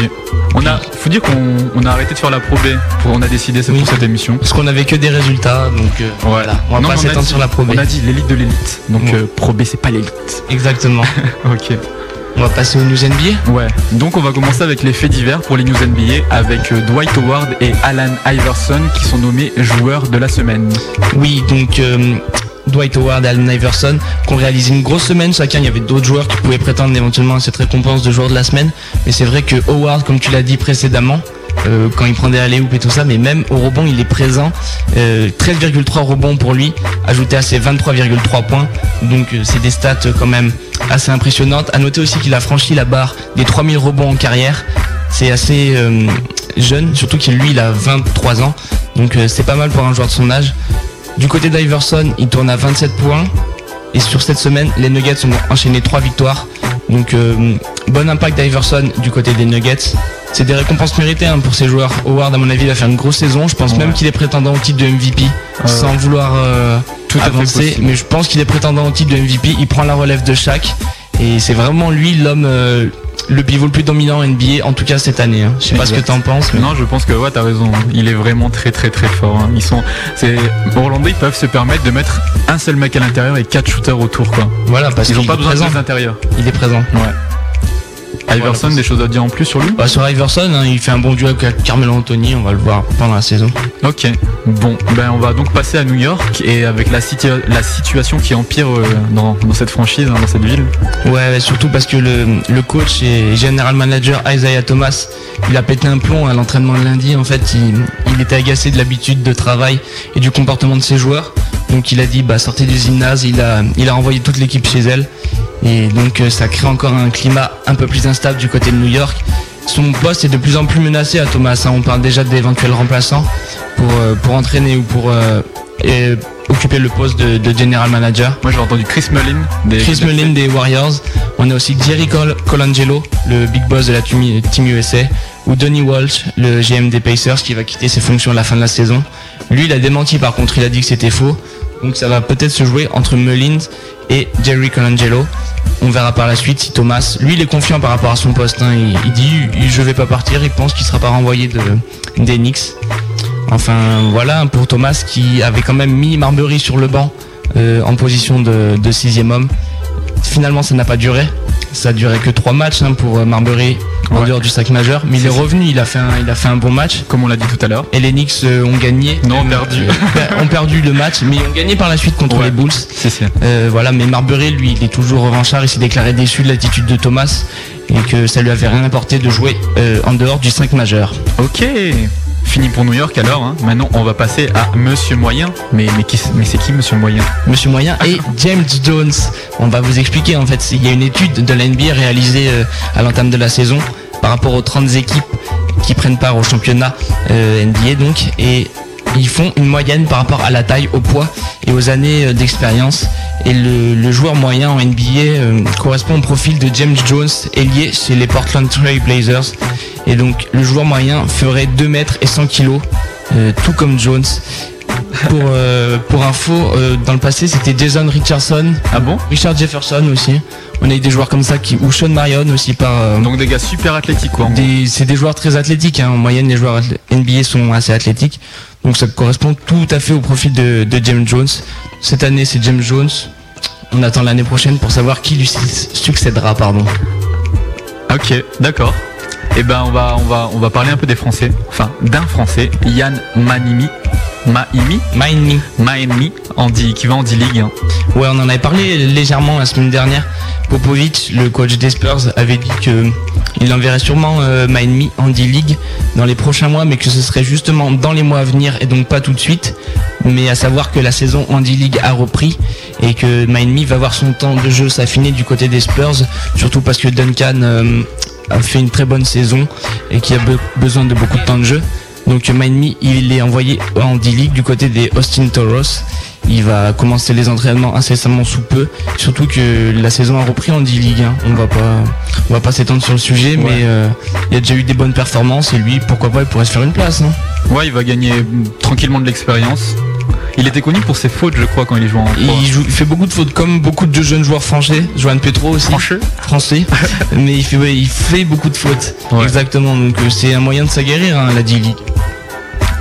On a, faut dire qu'on on a arrêté de faire la Pro B. Pour, on a décidé c'est Oui. pour cette émission. Parce qu'on avait que des résultats, donc euh, voilà. On va Non, pas s'étendre sur la Pro B. On a dit l'élite de l'élite. Donc Ouais. euh, Pro B c'est pas l'élite. Exactement. ok. On va passer aux news NBA. Ouais. Donc on va commencer avec les faits divers pour les news NBA avec euh, Dwight Howard et Alan Iverson qui sont nommés joueurs de la semaine. Oui, donc euh, Dwight Howard et Allen Iverson qui ont réalisé une grosse semaine chacun. Il y avait d'autres joueurs qui pouvaient prétendre éventuellement à cette récompense de joueur de la semaine. Mais c'est vrai que Howard, comme tu l'as dit précédemment, euh, quand il prend des alley et tout ça, mais même au rebond, il est présent. Euh, 13,3 rebonds pour lui, ajouté à ses 23,3 points. Donc euh, c'est des stats euh, quand même assez impressionnantes. À noter aussi qu'il a franchi la barre des 3000 rebonds en carrière. C'est assez euh, jeune, surtout qu'il lui il a 23 ans. Donc euh, c'est pas mal pour un joueur de son âge. Du côté d'Iverson, il tourne à 27 points, Et sur cette semaine, les Nuggets ont enchaîné trois victoires. Donc euh, bon impact d'Iverson du côté des Nuggets. C'est des récompenses méritées hein, pour ces joueurs. Howard, à mon avis, va faire une grosse saison. Je pense Ouais. même qu'il est prétendant au titre de MVP, sans vouloir euh, Tout avancer. Mais je pense qu'il est prétendant au titre de MVP. Il prend la relève de Shaq. Et c'est vraiment lui l'homme, euh, le pivot le plus dominant en NBA, en tout cas cette année. hein. Je sais pas ce que t'en penses. Mais... Non, je pense que ouais, t'as raison. Il est vraiment très très très fort. hein. Ils sont, c'est Orlando, ils peuvent se permettre de mettre un seul mec à l'intérieur et quatre shooters autour, quoi. Voilà, parce Ils ont pas besoin présent. de l'intérieur. Il est présent. Ouais. Iverson, des choses à dire en plus sur lui Bah, sur Iverson, hein, il fait un bon duo avec Carmelo Anthony, on va le voir pendant la saison. Ok, bon, ben on va donc passer à New York et avec la, situa- la situation qui empire euh, dans, dans cette franchise, hein, dans cette ville. Ouais, ouais, surtout parce que le, le coach et general manager Isaiah Thomas, il a pété un plomb à l'entraînement de lundi. En fait, il, il était agacé de l'habitude de travail et du comportement de ses joueurs. Donc il a dit, bah sortez du gymnase, il a, il a envoyé toute l'équipe chez elle. Et donc euh, ça crée encore un climat un peu plus instable du côté de New York. Son poste est de plus en plus menacé à Thomas. hein. On parle déjà d'éventuels remplaçants pour, euh, pour entraîner ou pour euh, et occuper le poste de, de general manager. Moi j'ai entendu Chris Mullin des Chris Mullin des Warriors. On a aussi Jerry Col- Colangelo, le big boss de la Team Team USA, ou Donny Walsh, le GM des Pacers, qui va quitter ses fonctions à la fin de la saison. Lui, il a démenti par contre, il a dit que c'était faux. Donc ça va peut-être se jouer entre Mullins et Jerry Colangelo. On verra par la suite si Thomas, lui, il est confiant par rapport à son poste. hein. Il, dit, je vais pas partir. Il pense qu'il sera pas renvoyé de des Knicks. Enfin voilà pour Thomas qui avait quand même mis Marbury sur le banc euh, en position de sixième homme. Finalement ça n'a pas duré. Ça duré que trois matchs hein, pour euh, Marbury en Ouais. dehors du sac majeur. Mais il est revenu, il a fait un, il a fait un bon match. Comme on l'a dit tout à l'heure. Et les Knicks euh, ont gagné. Non, Euh, perdu. ont perdu le match, mais ils ont gagné par la suite contre Ouais. les Bulls. C'est ça. Euh, voilà, mais Marbury, lui, il est toujours revanchard. Il s'est déclaré déçu de l'attitude de Thomas et que ça lui avait rien apporté de jouer euh, en dehors du 5 majeur. Ok, fini pour New York alors. hein. Maintenant on va passer à Monsieur Moyen. Mais, mais, qui- mais c'est qui Monsieur Moyen? Monsieur Moyen et James Jones. On va vous expliquer en fait. Il y a une étude de la NBA réalisée euh, à l'entame de la saison par rapport aux 30 équipes qui prennent part au championnat euh, NBA donc et ils font une moyenne par rapport à la taille, au poids et aux années euh, d'expérience. Et le, le joueur moyen en NBA euh, correspond au profil de James Jones, ailier chez les Portland Trail Blazers. Et donc le joueur moyen ferait 2 mètres et 100 kilos, euh, tout comme Jones. Pour, euh, pour info, euh, dans le passé, c'était Jason Richardson. Ah bon? Richard Jefferson aussi. On a eu des joueurs comme ça qui, ou Sean Marion aussi par. euh, Donc des gars super athlétiques quoi. c'est des joueurs très athlétiques. hein. En moyenne, les joueurs NBA sont assez athlétiques. Donc ça correspond tout à fait au profil de, de James Jones. Cette année, c'est James Jones. On attend l'année prochaine pour savoir qui lui su- succédera, pardon. Ok, d'accord. Et ben on va on va on va parler un peu des Français. Enfin d'un Français, Yann Manimi. Maimi? Maimi en dit qui va en D-League. hein. Ouais, on en avait parlé légèrement la semaine dernière. Popovic, le coach des Spurs, avait dit que il enverrait sûrement euh, Miami en D-League dans les prochains mois, mais que ce serait justement dans les mois à venir et donc pas tout de suite. Mais à savoir que la saison en D-League a repris et que Miami va voir son temps de jeu s'affiner du côté des Spurs, surtout parce que Duncan euh, a fait une très bonne saison et qui a be- besoin de beaucoup de temps de jeu. Donc Miami, il est envoyé en D-League du côté des Austin Toros. Il va commencer les entraînements incessamment sous peu. Surtout que la saison a repris en D-League. hein. On va pas, on va pas s'étendre sur le sujet, mais euh, il y a déjà eu des bonnes performances et lui, pourquoi pas, il pourrait se faire une place. hein. Ouais, il va gagner mm, tranquillement de l'expérience. Il était connu pour ses fautes, je crois, quand il jouait en. Il, joue- il fait beaucoup de fautes, comme beaucoup de jeunes joueurs français. Johan Petro aussi. Francheux Français. mais il fait, ouais, il fait beaucoup de fautes. Ouais. Exactement. Donc euh, c'est un moyen de s'aguerrir, hein, la D-League.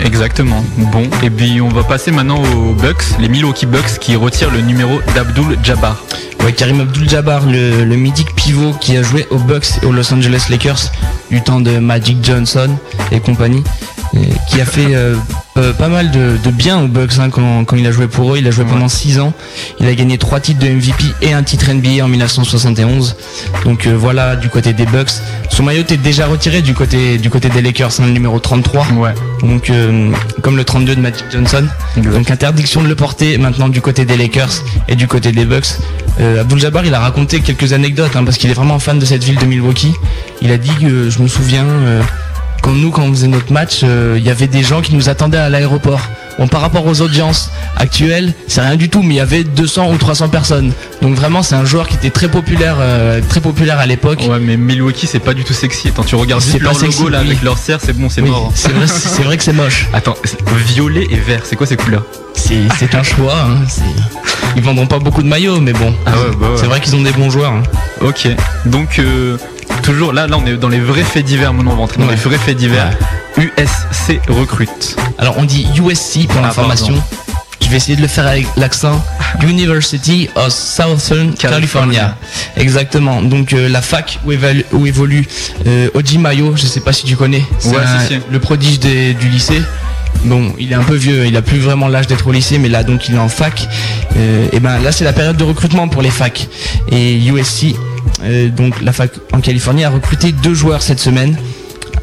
Exactement. Bon, et puis on va passer maintenant aux Bucks, les Milwaukee Bucks qui retirent le numéro d'Abdul Jabbar. Ouais, Karim Abdul-Jabbar, le, le mythique pivot qui a joué aux Bucks et aux Los Angeles Lakers du temps de Magic Johnson et compagnie, qui a fait euh, euh, pas mal de, de bien aux Bucks hein, quand, quand il a joué pour eux. Il a joué pendant 6 ans. Il a gagné 3 titres de MVP et un titre NBA en 1971. Donc euh, voilà du côté des Bucks. Son maillot est déjà retiré du côté du côté des Lakers, hein, le numéro 33. Ouais. Donc euh, comme le 32 de Magic Johnson. Donc interdiction de le porter maintenant du côté des Lakers et du côté des Bucks. Abdul Jabbar il a raconté quelques anecdotes hein, parce qu'il est vraiment fan de cette ville de Milwaukee. Il a dit que je me souviens quand nous, quand on faisait notre match, euh, il y avait des gens qui nous attendaient à l'aéroport. Bon, par rapport aux audiences actuelles, c'est rien du tout, mais il y avait 200 ou 300 personnes. Donc vraiment, c'est un joueur qui était très populaire, euh, très populaire à l'époque. Ouais, mais Milwaukee, c'est pas du tout sexy. Attends, tu regardes C'est juste leur sexy, logo là oui. avec leur serre, c'est bon, c'est Oui, mort. c'est vrai, c'est vrai que c'est moche. Attends, violet et vert, c'est quoi ces couleurs? C'est c'est un choix. hein, Ils vendront pas beaucoup de maillots, mais bon. Ah ouais, bah ouais. C'est vrai qu'ils ont des bons joueurs. hein. Ok, donc euh, toujours là, là on est dans les vrais faits divers. Maintenant on va rentrer dans Ouais. les vrais faits divers. USC recrute. Alors on dit USC pour Ah, l'information. Je vais essayer de le faire avec l'accent. University of Southern California. California. Exactement. Donc euh, la fac où, évalue- où évolue euh, Oji Mayo, je sais pas si tu connais. C'est Ouais, un- si, si. le prodige des- du lycée. Bon, il est un peu vieux, il a plus vraiment l'âge d'être au lycée, mais là donc il est en fac. Euh, et ben là c'est la période de recrutement pour les facs. Et USC, donc la fac en Californie, a recruté deux joueurs cette semaine.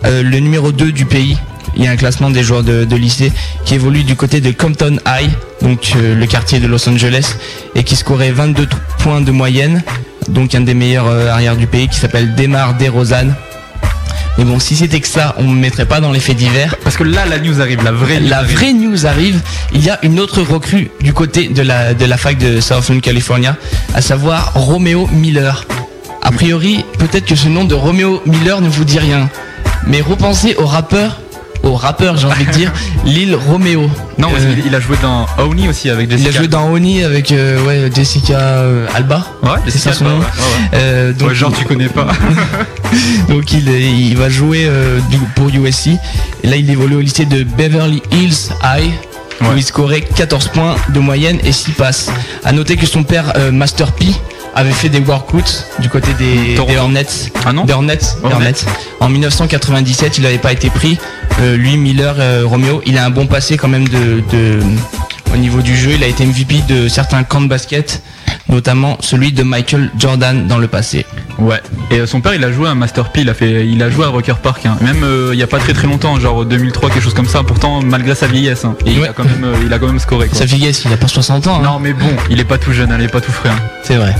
Euh, le numéro 2 du pays. Il y a un classement des joueurs de, de lycée qui évolue du côté de Compton High, donc euh, le quartier de Los Angeles, et qui scorait 22 t- points de moyenne. Donc un des meilleurs euh, arrières du pays qui s'appelle Demar DeRozan. Mais bon, si c'était que ça, on ne me mettrait pas dans les faits divers. Parce que là, la news arrive, la vraie. news La arrive. vraie news arrive. Il y a une autre recrue du côté de la, de la fac de Southern California, à savoir Romeo Miller. A priori, peut-être que ce nom de Romeo Miller ne vous dit rien. Mais repensez au rappeur, au rappeur j'ai envie de dire, Lil Romeo. Non, parce Euh, qu'il- il a joué dans Oni aussi avec il Jessica. a joué dans Oni avec euh, ouais, Jessica euh, Alba. Ouais, C'est Jessica ça son Alba, nom. ouais, ouais, ouais. Euh, donc, Ouais, genre tu connais pas. donc il, est- il va jouer euh, du- pour USC. Et là, il évolue au lycée de Beverly Hills High. Où Ouais. il scorait 14 points de moyenne et 6 passes. À noter que son père, euh, Master P, avait fait des workouts du côté des, des Hornets. Ah non Des Hornets, des Hornets. Hornets. En 1997, il n'avait pas été pris. Euh, lui, Miller, euh, Romeo, il a un bon passé quand même de, de- au niveau du jeu. Il a été MVP de certains camps de basket, notamment celui de Michael Jordan dans le passé. Ouais. Et euh, son père, il a joué à Master P, il a fait, il a joué à Rocker Park. hein. Même euh, il y a pas très très longtemps, genre 2003, quelque chose comme ça. Pourtant, malgré sa vieillesse, hein. Et il a quand même, il a quand même scoré. Quoi. Sa vieillesse, il a pas 60 ans. hein. Non, mais bon, il est pas tout jeune, il est pas tout frais. C'est vrai.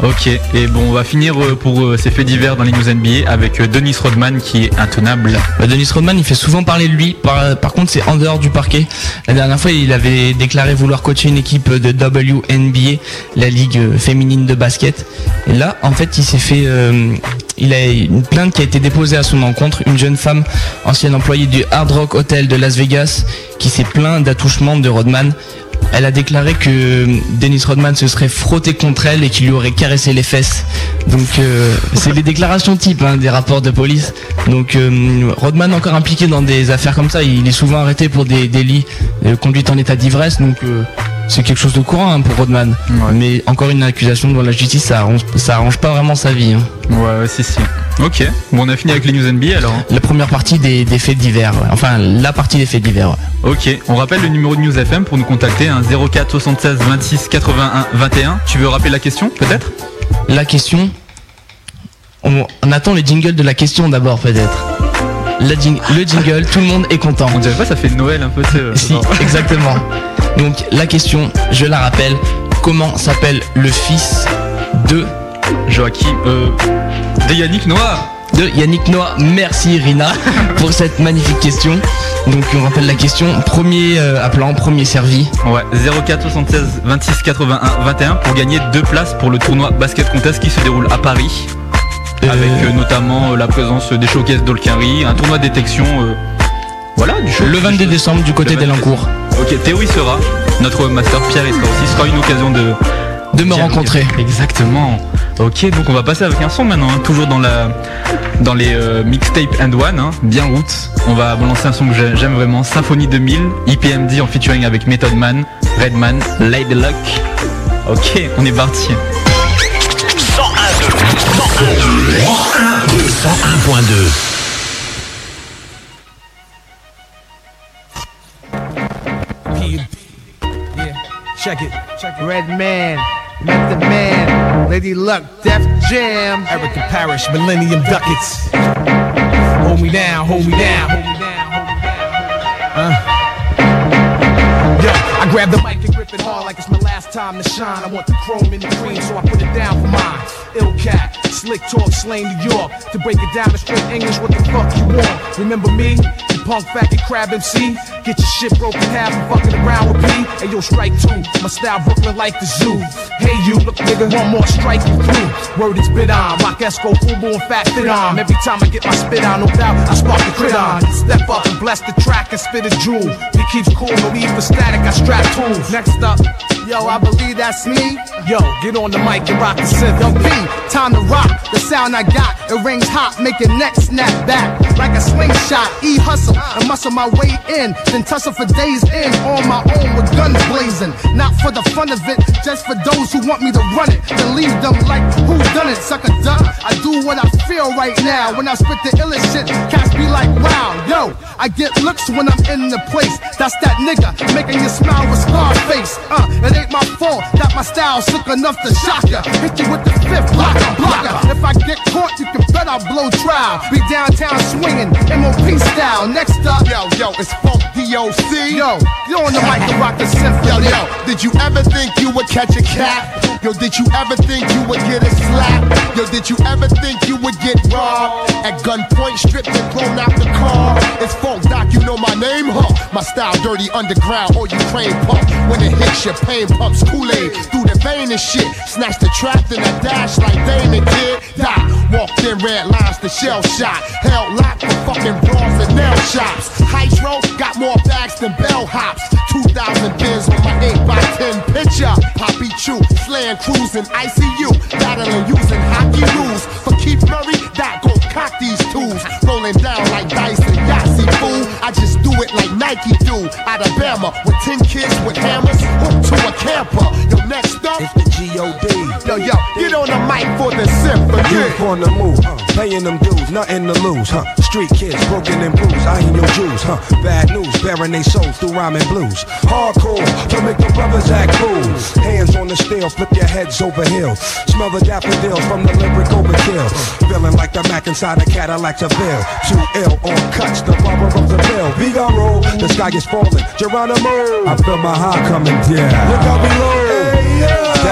Ok, et bon, on va finir euh, pour euh, ces faits divers dans les news NBA avec euh, Dennis Rodman qui est intenable. Bah, Dennis Rodman, il fait souvent parler de lui. Par, contre, c'est en dehors du parquet. La dernière fois, il avait déclaré vouloir coacher une équipe de WNBA, la ligue féminine de basket. Et là, en fait, il s'est fait, il a une plainte qui a été déposée à son encontre. Une jeune femme, ancienne employée du Hard Rock Hotel de Las Vegas, qui s'est plaint d'attouchement de Rodman. Elle a déclaré que Dennis Rodman se serait frotté contre elle et qu'il lui aurait caressé les fesses. Donc euh, c'est les déclarations type hein, des rapports de police. Donc euh, Rodman encore impliqué dans des affaires comme ça. Il est souvent arrêté pour des délits euh, conduite en état d'ivresse. Donc euh, c'est quelque chose de courant hein, pour Rodman. Mais encore une accusation devant la justice, ça arrange, ça arrange pas vraiment sa vie. hein. Ouais, ouais, si, si. Ok, bon, on a fini avec les news NBA alors. hein. La première partie des, des faits divers. ouais. Enfin la partie des faits divers. ouais. Ok, on rappelle le numéro de News FM pour nous contacter, un 04 76 26 81 21. Tu veux rappeler la question, peut-être? La question. On, on attend le jingle de la question d'abord peut-être. Jing- le jingle, tout le monde est content. On dirait pas, ça fait Noël un peu, euh, Si, exactement. Donc la question, je la rappelle, comment s'appelle le fils de Joachim, euh, de Yannick Noah de Yannick Noah Merci Rina pour cette magnifique question. Donc on rappelle la question, premier euh, appelant, premier servi. Ouais, 04 76 26 81 21 pour gagner deux places pour le tournoi Basket Contest qui se déroule à Paris. Euh, Avec euh, notamment euh, la présence des showcases d'Olkinry, un tournoi de détection. voilà, du show. Le 22 décembre du côté Le 22 d'Elancourt. Ok, Théo y sera. Notre master Pierre y sera aussi. Ce sera une occasion de. De me rencontrer. Exactement. Ok, donc on va passer avec un son maintenant. hein, toujours dans la dans les euh, mixtape and one, hein, bien route. On va balancer un son que j'ai- j'aime vraiment, Symphonie 2000, IPMD en featuring avec Method Man, Redman, Lady Luck. Ok, on est parti. 101.2 Check it. Red Man, Method Man, Lady Luck, Def Jam, Erica Parrish, Millennium Ducats. Hold me down, hold me down. Uh. Yo, I grab the mic and grip it hard like it's my time to shine. I want the chrome in the cream, so I put it down for mine. Ill cat, slick talk, slang New York. To break it down in straight English, what the fuck you want? Remember me? You punk faggot crab MC? Get your shit broken half and fucking around with me. Hey yo, strike two. My style Brooklyn like the zoo. Hey you, look nigga, one more strike you through. Word is bit on. Rock Esco, Fubu, and Fat Fit on. Every time I get my spit on, no doubt, I spark the crit on. Step up and bless the track and spit a jewel. He keeps cool, no need for static, I strap tools. Next up, yo, I believe that's me. Yo, get on the mic and rock the synth. Yo, P, time to rock. The sound I got, it rings hot, make your neck snap back like a slingshot. E hustle and muscle my way in, then tussle for days in on my own with guns blazing. Not for the fun of it, just for those who want me to run it. Then leave them like who done it, sucker duck. I do what I feel right now. When I spit the illest shit, cats be like, wow, yo. I get looks when I'm in the place. That's that nigga making you smile with Scarface. Uh, it ain't my fault that my style's sick enough to shock ya. Hit you with the fifth blocker, blocker. If I get caught, you can I'll blow trial. Be downtown swinging, MOP style. Next up, Yo, yo, it's Funk DOC. yo, get on the mic and rock the symphony. Yo, yo, did you ever think you would catch a cat? Yo, did you ever think you would get a slap? Yo, did you ever think you would get robbed? At gunpoint, stripped and thrown out the car. It's Funk Doc, you know my name, huh? My style, dirty underground, or Ukraine pump. When it hits your pain pumps Kool-Aid through the vein and shit. Snatch the trap, then I dash like Damon did. Die, walked in red lines, the shell shot. Hell locked for fucking bras and nail shops. Hydro got more bags than bellhops. 2,000 bins on my 8x10 picture. Poppy Chew, slaying cruising, ICU. Battling using hockey rules. For Keith Murray, that go cock these tools. Rolling down like dice and Yahtzee, fool. I just do it like Nike do. Alabama, with 10 kids with hammers, hooked a camper. Yo, next up, It's the G.O.D. yo, yo, get on the mic for the symphony. Youth on the move, uh, paying them dues, nothing to lose, huh? Street kids, broken and bruised, I ain't your Jews, huh? Bad news, bearing they souls through rhyming blues. Hardcore, to make the brothers act cool. Hands on the steel, flip your heads over hills. Smell the daffodils from the lyric overkill. Feeling like the Mac inside a Cadillac Seville. Too ill on cuts, the barber of the bill. Vigaro, the sky is falling. Geronimo, I feel my heart coming down. Out below.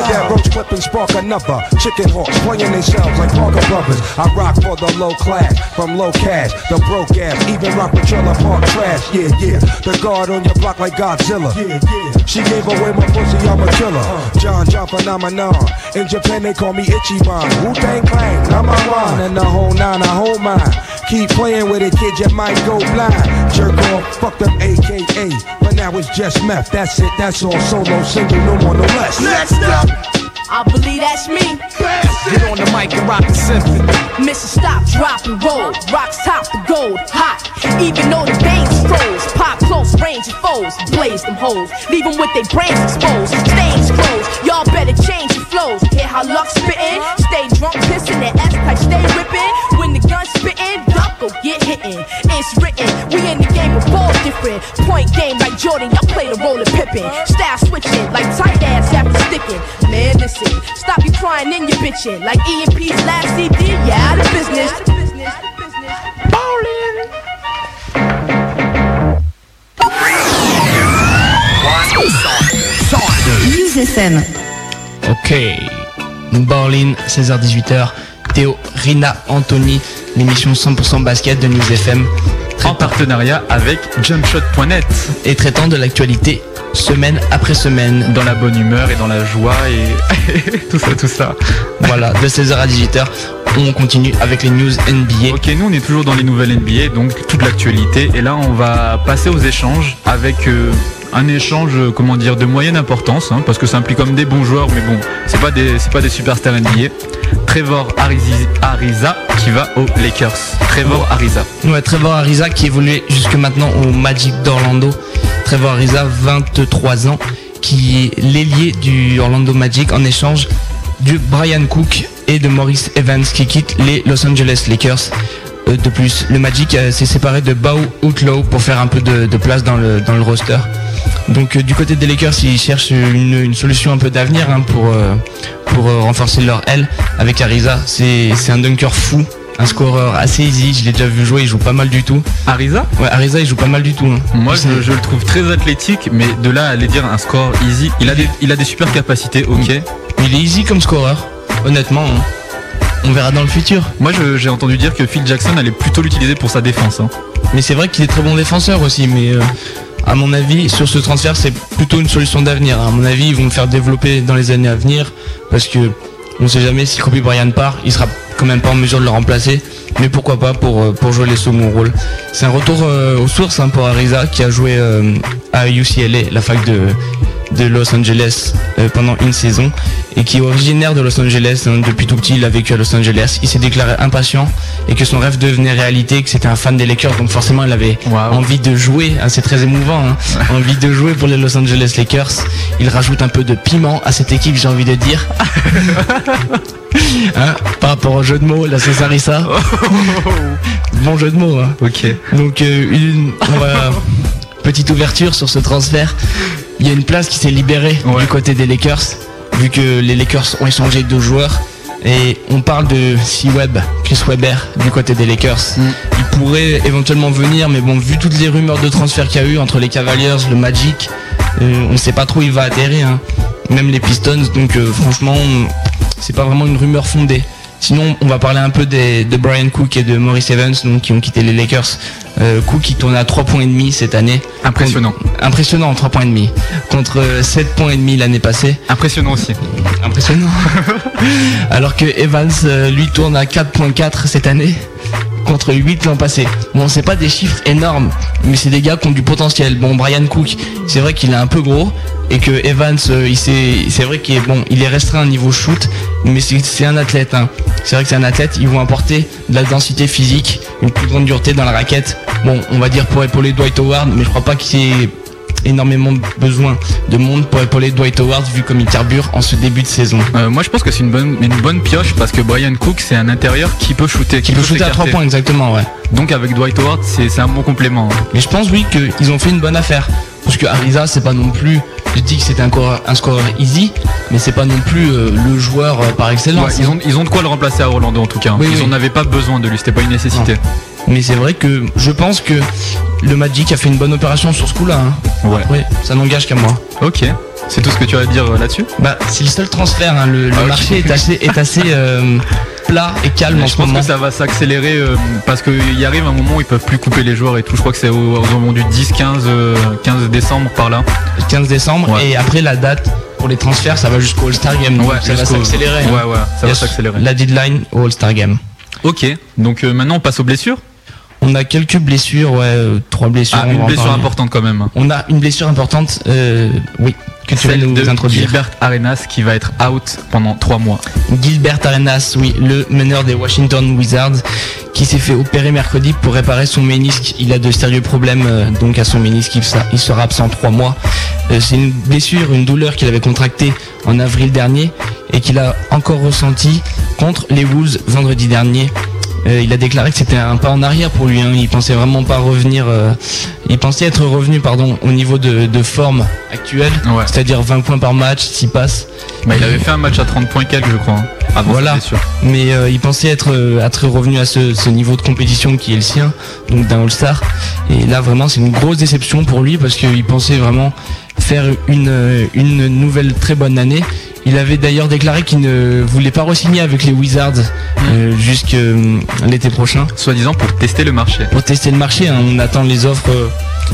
That roach and spark another. Chicken hawks playing themselves like Parker Brothers. I rock for the low class, from low cash, the broke ass, even rock trailer park trash. Yeah, yeah. The guard on your block like Godzilla. Yeah, yeah. She gave away my pussy, I'm a killer. John John phenomenon. In Japan they call me Ichiban. Wu Tang Clan, number one, and the whole nine, I hold mine. Keep playing with it, kid, you might go blind. Jerk off, fuck up AKA. But now it's just meth. That's it, that's all. Solo, single, no more, no less. Next up, I believe that's me. Get on the mic and rock the symphony. Mission stop, drop and roll. Rocks top the gold, hot. Even though the bang strolls, pop close range of foes. Blaze them hoes, leave them with their brains exposed. Stains closed, y'all better change your flows. Hear how luck spittin'? Stay drunk, pissin' that ass type, stay rippin'. When the gun spittin', duck go get hittin'. It's written, we in the game of ball different. Point game like Jordan, y'all play the role of Pippin. Style switching like tight ass after sticking. Man, listen, stop you crying in your bitchin'. Like EMP's last CD, yeah, out of business. News FM. Ok. Berlin, 16h-18h. Théo, Rina, Anthony, l'émission 100% basket de News FM. En partenariat avec jumpshot.net. Et traitant de l'actualité semaine après semaine. Dans la bonne humeur et dans la joie et tout ça, tout ça. Voilà, de 16h à 18h, on continue avec les news NBA. Ok, nous on est toujours dans les nouvelles NBA, donc toute l'actualité. Et là on va passer aux échanges avec euh, un échange, euh, comment dire, de moyenne importance, hein, parce que ça implique comme des bons joueurs, mais bon, c'est pas des, c'est pas des superstars NBA. Trevor Ariza qui va aux Lakers. Trevor Ariza. Ouais, Trevor Ariza qui évoluait jusque maintenant au Magic d'Orlando. Trevor Ariza, 23 ans, qui est l'ailier du Orlando Magic en échange du Brian Cook et de Maurice Evans qui quittent les Los Angeles Lakers. Euh, de plus, le Magic euh, s'est séparé de Bow Outlaw pour faire un peu de, de place dans le, dans le roster. Donc euh, du côté des Lakers, ils cherchent une, une solution un peu d'avenir hein, pour, pour renforcer leur aile avec Ariza. C'est c'est un dunker fou un scoreur assez easy. Je l'ai déjà vu jouer, il joue pas mal du tout. Ariza? Ouais, Ariza, il joue pas mal du tout. hein. Moi, je le trouve très athlétique, mais de là à aller dire un score easy, il a des, il a des super capacités, ok. Il est easy comme scoreur, honnêtement. hein. On verra dans le futur. Moi, j'ai entendu dire que Phil Jackson allait plutôt l'utiliser pour sa défense. hein. Mais c'est vrai qu'il est très bon défenseur aussi, mais euh, à mon avis, sur ce transfert, c'est plutôt une solution d'avenir. À mon avis, ils vont le faire développer dans les années à venir, parce que on sait jamais si Kobe Bryant part, il sera quand même pas en mesure de le remplacer. Mais pourquoi pas pour, euh, pour jouer les seconds rôles. C'est un retour euh, aux sources hein, pour Ariza qui a joué euh, à UCLA, la fac de, de Los Angeles euh, pendant une saison et qui est originaire de Los Angeles. hein. depuis tout petit, il a vécu à Los Angeles. Il s'est déclaré impatient et que son rêve devenait réalité, que c'était un fan des Lakers. Donc forcément, il avait envie de jouer. hein. c'est très émouvant. hein. envie de jouer pour les Los Angeles Lakers. Il rajoute un peu de piment à cette équipe, j'ai envie de dire. Hein, par rapport au jeu de mots, la Césarissa. bon jeu de mots. Hein. Ok. Donc euh, une petite ouverture sur ce transfert. Il y a une place qui s'est libérée du côté des Lakers, vu que les Lakers ont échangé deux joueurs. Et on parle de C Webb, Chris Webber du côté des Lakers. Il pourrait éventuellement venir, mais bon, vu toutes les rumeurs de transfert qu'il y a eu entre les Cavaliers, le Magic, euh, on ne sait pas trop où il va atterrir. hein. Même les Pistons, donc euh, franchement, c'est pas vraiment une rumeur fondée. Sinon, on va parler un peu des- de Brian Cook et de Maurice Evans, donc qui ont quitté les Lakers. Euh, Cook qui tourne à 3 points et demi cette année. Impressionnant. Impressionnant, 3 points et demi. Contre euh, 7 points et demi l'année passée. Impressionnant aussi. Impressionnant. Alors que Evans, euh, lui, tourne à 4.4 cette année. Contre 8 l'an passé. Bon, c'est pas des chiffres énormes, mais c'est des gars qui ont du potentiel. Bon, Brian Cook, c'est vrai qu'il est un peu gros et que Evans, euh, c'est vrai qu'il est bon, il est restreint au niveau shoot, mais c'est un athlète. hein. C'est vrai que c'est un athlète. Ils vont apporter de la densité physique, une plus grande dureté dans la raquette. Bon, on va dire pour épauler Dwight Howard, mais je crois pas qu'il énormément besoin de monde pour épauler Dwight Howard vu comme il carbure en ce début de saison. Euh, moi, je pense que c'est une bonne, une bonne pioche parce que Brian Cook, c'est un intérieur qui peut shooter. Qui peut shooter à 3 s'écarter. points exactement, ouais. Donc, avec Dwight Howard, c'est un bon complément. hein. Mais je pense oui qu'ils ont fait une bonne affaire. Parce que Ariza c'est pas non plus. Je dis que c'était encore un score easy, mais c'est pas non plus euh, le joueur euh, par excellence. Ouais, ils, ont, ils ont de quoi le remplacer à Orlando en tout cas. Oui, ils oui. en avaient pas besoin de lui, c'était pas une nécessité. Mais c'est vrai que je pense que le Magic a fait une bonne opération sur ce coup-là. hein. Ouais. ça n'engage qu'à moi. Ok. C'est tout ce que tu as à dire euh, là-dessus? Bah, c'est le seul transfert. hein. Le, marché est assez, est assez euh, plat et calme en je ce pense moment. que ça va s'accélérer euh, parce qu'il arrive un moment où ils peuvent plus couper les joueurs et tout. Je crois que c'est aux, environs du 10, 15, euh, 15 décembre par là. 15 décembre. Et après la date pour les transferts, ça va jusqu'au All-Star Game. donc Ouais, ça va s'accélérer. hein. Ouais, ouais, ça va s'accélérer. La deadline au All-Star Game. Ok. Donc maintenant on passe aux blessures? On a quelques blessures, ouais, euh, trois blessures. Ah, une blessure importante quand même. On a une blessure importante, euh, oui, que tu vas nous de introduire. Gilbert Arenas qui va être out pendant 3 mois. Gilbert Arenas, oui, le meneur des Washington Wizards, qui s'est fait opérer mercredi pour réparer son ménisque. Il a de sérieux problèmes euh, donc à son ménisque, il, sera absent trois mois. Euh, C'est une blessure, une douleur qu'il avait contractée en avril dernier et qu'il a encore ressenti contre les Wolves vendredi dernier. Euh, il a déclaré que c'était un pas en arrière pour lui. hein. Il pensait vraiment pas revenir. euh, il pensait être revenu, pardon, au niveau de, de forme actuelle, c'est-à-dire 20 points par match, 6 passes. Bah, il avait fait un match à 30 points quelques je crois. hein, avant Voilà. Mais euh, il pensait être, être revenu à ce, ce niveau de compétition qui est le sien, donc d'un All-Star. Et là, vraiment, c'est une grosse déception pour lui parce qu'il pensait vraiment faire une, euh, une nouvelle très bonne année. Il avait d'ailleurs déclaré qu'il ne voulait pas re-signer avec les Wizards euh, jusqu'à l'été prochain. Soi-disant pour tester le marché. Pour tester le marché, hein. on attend les offres euh,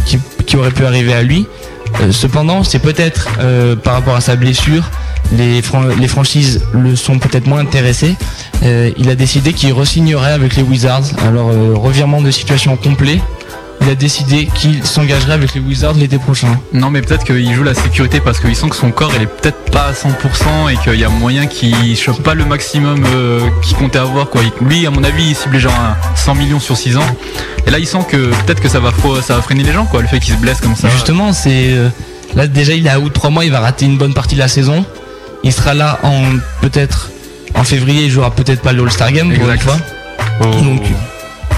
qui, qui auraient pu arriver à lui. Euh, cependant, c'est peut-être euh, par rapport à sa blessure, les, fran- les franchises le sont peut-être moins intéressées. Euh, il a décidé qu'il re-signerait avec les Wizards. Alors, euh, revirement de situation complet. Il a décidé qu'il s'engagerait avec les Wizards l'été prochain. Non mais peut-être qu'il joue la sécurité parce qu'il sent que son corps il est peut-être pas à 100% et qu'il y a moyen qu'il chope pas le maximum euh, qu'il comptait avoir quoi. Lui à mon avis il ciblait genre un 100 millions sur 6 ans et là il sent que peut-être que ça va, ça va freiner les gens quoi le fait qu'il se blesse comme ça. Justement, c'est euh, là déjà il est à août 3 mois, il va rater une bonne partie de la saison. Il sera là en peut-être en février, il jouera peut-être pas le All-Star Game pour une fois. Donc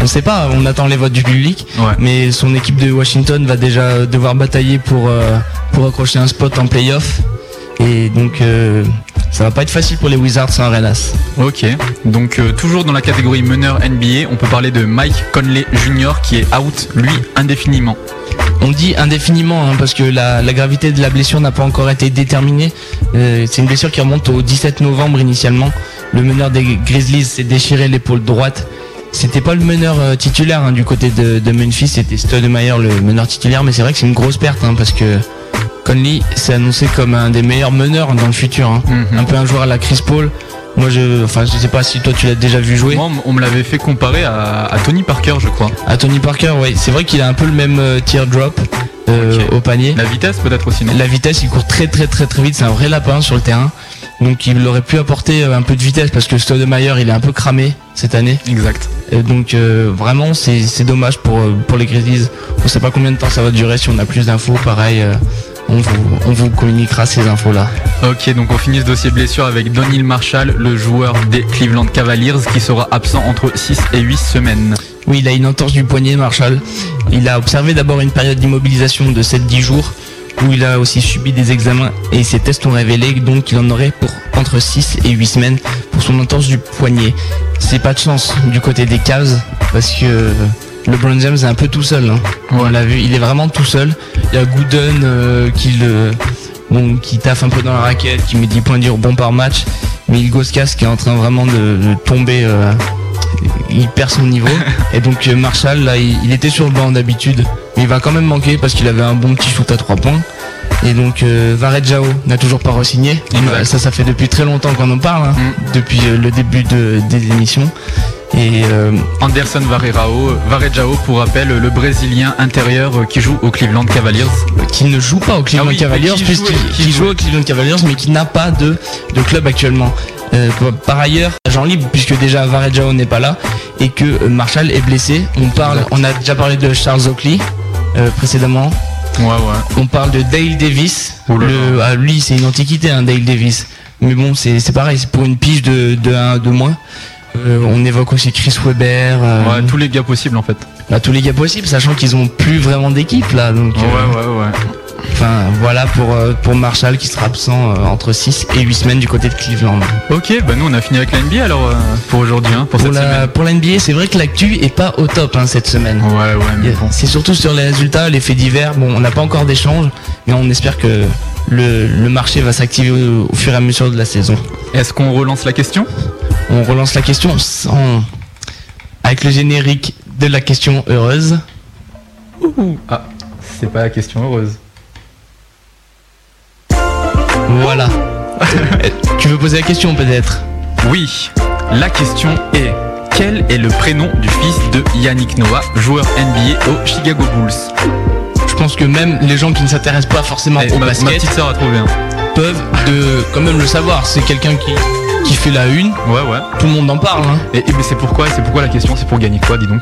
on sait pas, on attend les votes du public, mais son équipe de Washington va déjà devoir batailler pour euh, pour accrocher un spot en playoff. Et donc euh, ça va pas être facile pour les Wizards sans Arenas. Ok, donc euh, toujours dans la catégorie meneur NBA, on peut parler de Mike Conley Jr. qui est out, lui, indéfiniment. On dit indéfiniment hein, parce que la, la gravité de la blessure n'a pas encore été déterminée. Euh, c'est une blessure qui remonte au 17 novembre initialement. Le meneur des Grizzlies s'est déchiré l'épaule droite. C'était pas le meneur euh, titulaire hein, du côté de, de Memphis, c'était Stoudemire le meneur titulaire, mais c'est vrai que c'est une grosse perte hein, parce que Conley s'est annoncé comme un des meilleurs meneurs dans le futur. hein. Mhm. Un peu un joueur à la Chris Paul. Moi je, enfin je sais pas si toi tu l'as déjà vu jouer. Moi, on me l'avait fait comparer à, à Tony Parker, je crois. À Tony Parker, oui. C'est vrai qu'il a un peu le même euh, teardrop euh, au panier. La vitesse peut-être aussi, non? La vitesse, il court très très très très vite. C'est un vrai lapin sur le terrain. Donc il aurait pu apporter euh, un peu de vitesse parce que Stoudemire il est un peu cramé cette année. Exact. Et donc euh, vraiment c'est c'est dommage pour euh, pour les Grizzlies. On sait pas combien de temps ça va durer. Si on a plus d'infos, pareil, euh, on vous on vous communiquera ces infos là. Ok, donc on finit ce dossier blessure avec Donald Marshall, le joueur des Cleveland Cavaliers, qui sera absent entre 6 et 8 semaines. Oui, il a une entorse du poignet, Marshall. Il a observé d'abord une période d'immobilisation de 7-10 jours il a aussi subi des examens et ses tests ont révélé donc qu'il en aurait pour entre 6 et 8 semaines pour son entorse du poignet. C'est pas de chance du côté des Cavs parce que LeBron James est un peu tout seul. hein. On l'a vu, il est vraiment tout seul. Il y a Gooden euh, qui le bon, qui taffe un peu dans la raquette, qui met 10 points durs bon par match, mais il Goskas qui est en train vraiment de, de tomber euh, il perd son niveau. Et donc euh, Marshall, là, il, il était sur le banc d'habitude, mais il va quand même manquer parce qu'il avait un bon petit shoot à 3 points. Et donc euh, Jao n'a toujours pas re-signé. Euh, Ça, ça fait depuis très longtemps qu'on en parle, hein, depuis euh, le début de, des émissions. Et euh, Anderson Varejao, Varejao, pour rappel, le Brésilien intérieur qui joue aux Cleveland Cavaliers. qui ne joue pas aux Cleveland Ah oui, Cavaliers, qui qui qui joue aux Cleveland Cavaliers, mais qui n'a pas de, de club actuellement. Euh, par ailleurs, agent libre, puisque déjà Varejao n'est pas là et que Marshall est blessé. On parle, on a déjà parlé de Charles Oakley euh, précédemment. Ouais, ouais. On parle de Dale Davis. Le, ah, lui, c'est une antiquité, hein, Dale Davis. Mais bon, c'est pareil, c'est pour une pige de, de 1 de moins. Euh, on évoque aussi Chris Webber. euh, Ouais, tous les gars possibles en fait. bah, tous les gars possibles, sachant qu'ils ont plus vraiment d'équipe là. Donc, euh, Ouais, ouais, ouais. Enfin, voilà pour, euh, pour Marshall qui sera absent euh, entre 6 et 8 semaines du côté de Cleveland. Ok, bah nous on a fini avec la NBA alors euh, pour aujourd'hui, hein, pour, Pour cette la, semaine. pour la NBA, c'est vrai que l'actu est pas au top hein, cette semaine. Ouais, ouais, bon. C'est surtout sur les résultats, les faits divers. Bon, on n'a pas encore d'échange, mais on espère que le, le marché va s'activer au, au fur et à mesure de la saison. Est-ce qu'on relance la question? On relance la question sans... avec le générique de la question heureuse. Ah, c'est pas la question heureuse. Voilà. Tu veux poser la question peut-être? Oui, la question est quel est le prénom du fils de Yannick Noah, joueur NBA aux Chicago Bulls? Je pense que même les gens qui ne s'intéressent pas forcément Eh, au ma, ma basket petite sœur a trouvé un. peuvent de quand même le savoir. C'est quelqu'un qui, qui fait la une. Ouais, ouais. Tout le monde en parle. hein. Et, et mais c'est pourquoi C'est pourquoi la question C'est pour gagner quoi, dis donc?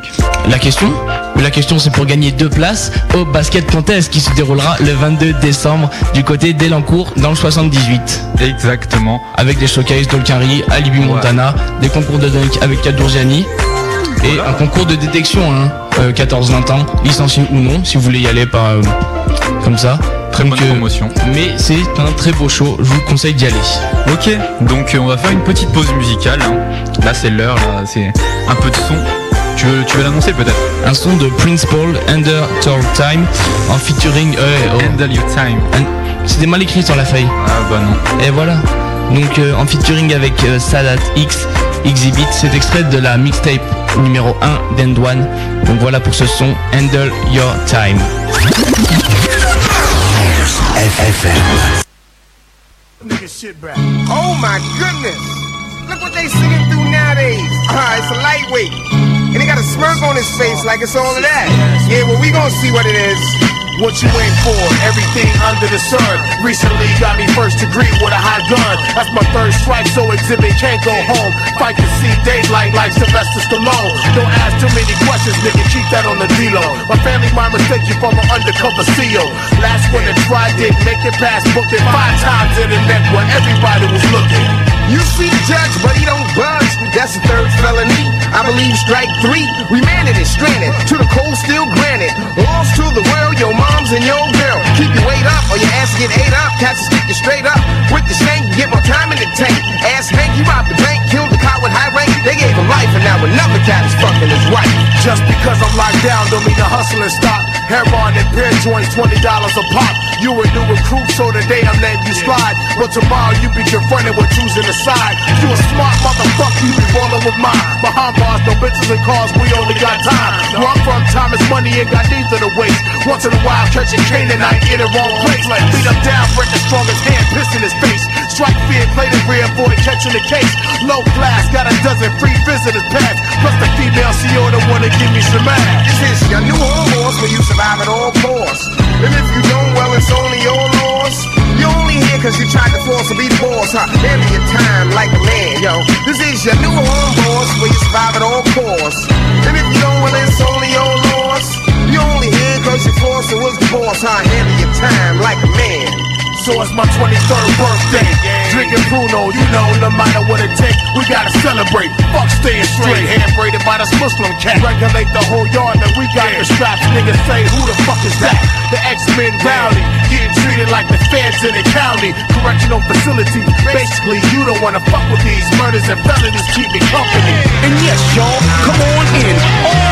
La question? La question c'est pour gagner deux places au basket contest qui se déroulera le 22 décembre du côté d'Elancourt dans le 78. Exactement. Avec des showcases d'Olkari, Alibi Montana, des concours de dunk avec Kadourgiani et un concours de détection, hein, euh, 14-20 ans, licencié ou non, si vous voulez y aller par euh, comme ça. Très Donc, bonne euh, promotion. Mais c'est un très beau show, je vous conseille d'y aller. Ok, donc euh, on va faire une petite pause musicale. hein. Là c'est l'heure, là c'est un peu de son. Tu veux, tu veux l'annoncer peut-être? Un son de Prince Paul, Under Tour Time, en featuring. euh, oh, Handle Your Time. C'était mal écrit sur la feuille. Ah bah non. Et voilà. Donc euh, en featuring avec euh, Sadat X, Exhibit, c'est extrait de la mixtape numéro 1 d'End1. Donc voilà pour ce son Handle Your Time. Oh my goodness! Look what they singing through nowadays. Ah, it's a lightweight. And he got a smirk on his face like it's all of that. Yeah, well, we gonna see what it is. What you in for? Everything under the sun. Recently got me first degree with a hot gun. That's my third strike, so exhibit can't go home. Fight to see daylight like Sylvester Stallone. Don't ask too many questions, nigga. Keep that on the D-Lo. My family might mistake you for an undercover CEO. Last one that tried didn't make it past, booked it five times in the neck where everybody was looking. You see the judge, but he don't budge. That's the third felony. I believe strike three. Remanded and stranded to the cold steel granite. Lost to the world, your mom's and your girl. Keep your weight up or your ass get ate up, cats will stick you straight up. With the shank, you get more time in the tank. Ass Hank, he robbed the bank, killed the cop with high rank. They gave him life, and now another cat is fucking his wife. Just because I'm locked down don't mean the hustling stop. Heroin and beer joints, twenty dollars a pop. You a new recruit, so today I'm letting you slide. But tomorrow you be confronted with choosing a side. You a smart motherfucker, you be rolling with mine. Behind bars, no bitches and cars, we only got time. Where I'm from, time is money, ain't got neither to waste. Once in a while, catching Canaanite in the wrong place. Beat him down, break the strongest hand, piss in his face. Strike fear, play the rear, avoid catching the case. Low class, got a dozen free visitors pass. Plus the female CEO that wanna give me some ass. This is your new home horse where you survive at all costs. And if you don't, well, it's only your loss. You only here cause you tried to force to be the boss, huh? Handle your time like a man, yo. This is your new home boss where you survive at all costs. And if you don't, well, it's only your loss. You only here cause you forced to was the boss, huh? Handle your time like a man. So it's my 23rd birthday. Drinking Bruno, you know, no matter what it takes, we gotta celebrate. Fuck staying straight, hand braided by this Muslim cat. Regulate the whole yard that we got the straps. Niggas say, who the fuck is that? The X-Men rowdy, getting treated like the feds in the county. Correctional facility. Basically, you don't wanna fuck with these murders and felonies keep me company. And yes, y'all, come on in. All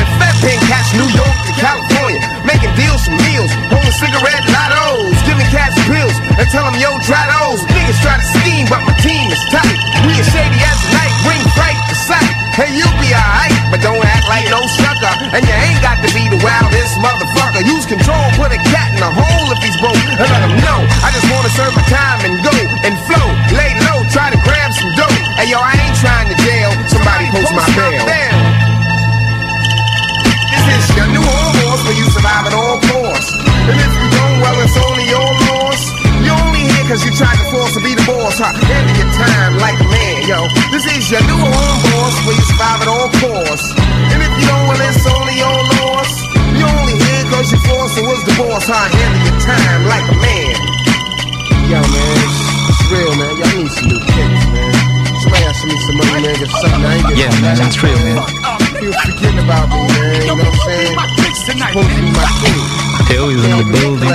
Making deals for meals, holding cigarette lottos, giving cats pills and tell them, yo, try those. Niggas try to scheme, but my team is tight. We as shady as the night, bring fright to sight. Hey, you be alright, but don't act like no sucker. And you ain't got to be the wildest motherfucker. Use control, put a cat in a hole if he's broke, and let him know. I just wanna serve my time and go and cause you tried to force to be the boss, huh? Handle your time like a man, yo. This is your new home boss where you survive at all costs. And if you don't, well, it's only your loss. You only here cause you forced to was the boss, huh? Handle your time like a man. Yo, man, it's real, man. Y'all need some new kicks, man. Somebody ask me some money, man. Get something I ain't getting. Yeah, man, it's real, man. People forgetting about me, man. You know what I'm saying? Supposed to be my king. Theo is in the building.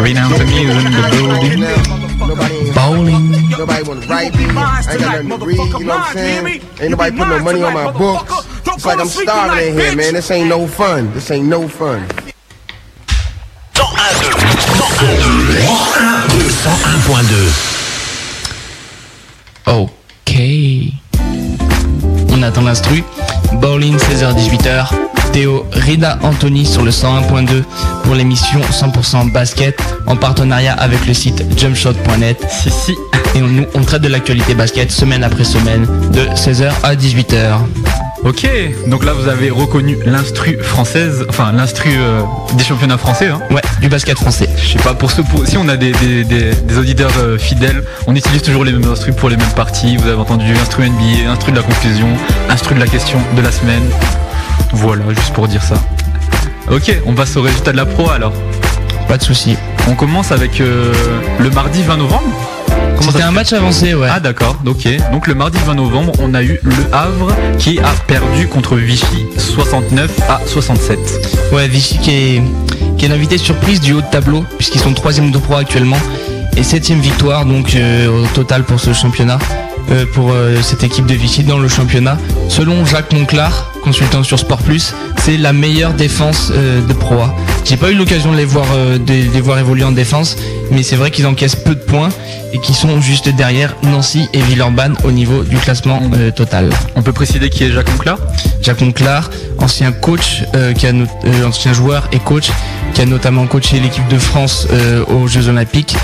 Rena Anthony is in the building. Bowling. Nobody wanna write me. I ain't got nothing to read, you know what I'm saying? Ain't nobody put no money on my books. It's like I'm starving in here, man. This ain't no fun. This ain't no fun. 101.2 Ok. On attend l'instru. Bowling 16h-18h. Théo Rida Anthony sur le 101.2 pour l'émission 100% basket en partenariat avec le site jumpshot.net. Si, si. Et on, nous, on traite de l'actualité basket semaine après semaine de 16h à 18h. Ok, donc là vous avez reconnu l'instru française, enfin l'instru euh, des championnats français. Hein. Ouais, du basket français. Je sais pas, pour ceux, pour, si on a des, des, des, des auditeurs euh, fidèles, on utilise toujours les mêmes instrus pour les mêmes parties. Vous avez entendu instru NBA, instru de la conclusion, instru de la question de la semaine. Voilà, juste pour dire ça. Ok, on passe au résultat de la pro alors. Pas de souci. On commence avec euh, le mardi 20 novembre. C'était un match avancé, ouais. Ah d'accord, ok. Donc le mardi 20 novembre, on a eu le Havre qui a perdu contre Vichy 69 à 67. Ouais, Vichy qui est, qui est l'invité surprise du haut de tableau, puisqu'ils sont troisième de pro actuellement. Et septième victoire donc euh, au total pour ce championnat, pour euh, cette équipe de Vichy dans le championnat. Selon Jacques Monclar, consultant sur Sport Plus, c'est la meilleure défense euh, de Pro A. J'ai pas eu l'occasion de les voir euh, de les voir évoluer en défense, mais c'est vrai qu'ils encaissent peu de points et qu'ils sont juste derrière Nancy et Villeurbanne au niveau du classement euh, total. On peut préciser qui est Jacques Monclar? Jacques Monclar, ancien coach, euh, qui a euh, ancien joueur et coach, qui a notamment coaché l'équipe de France euh, aux Jeux Olympiques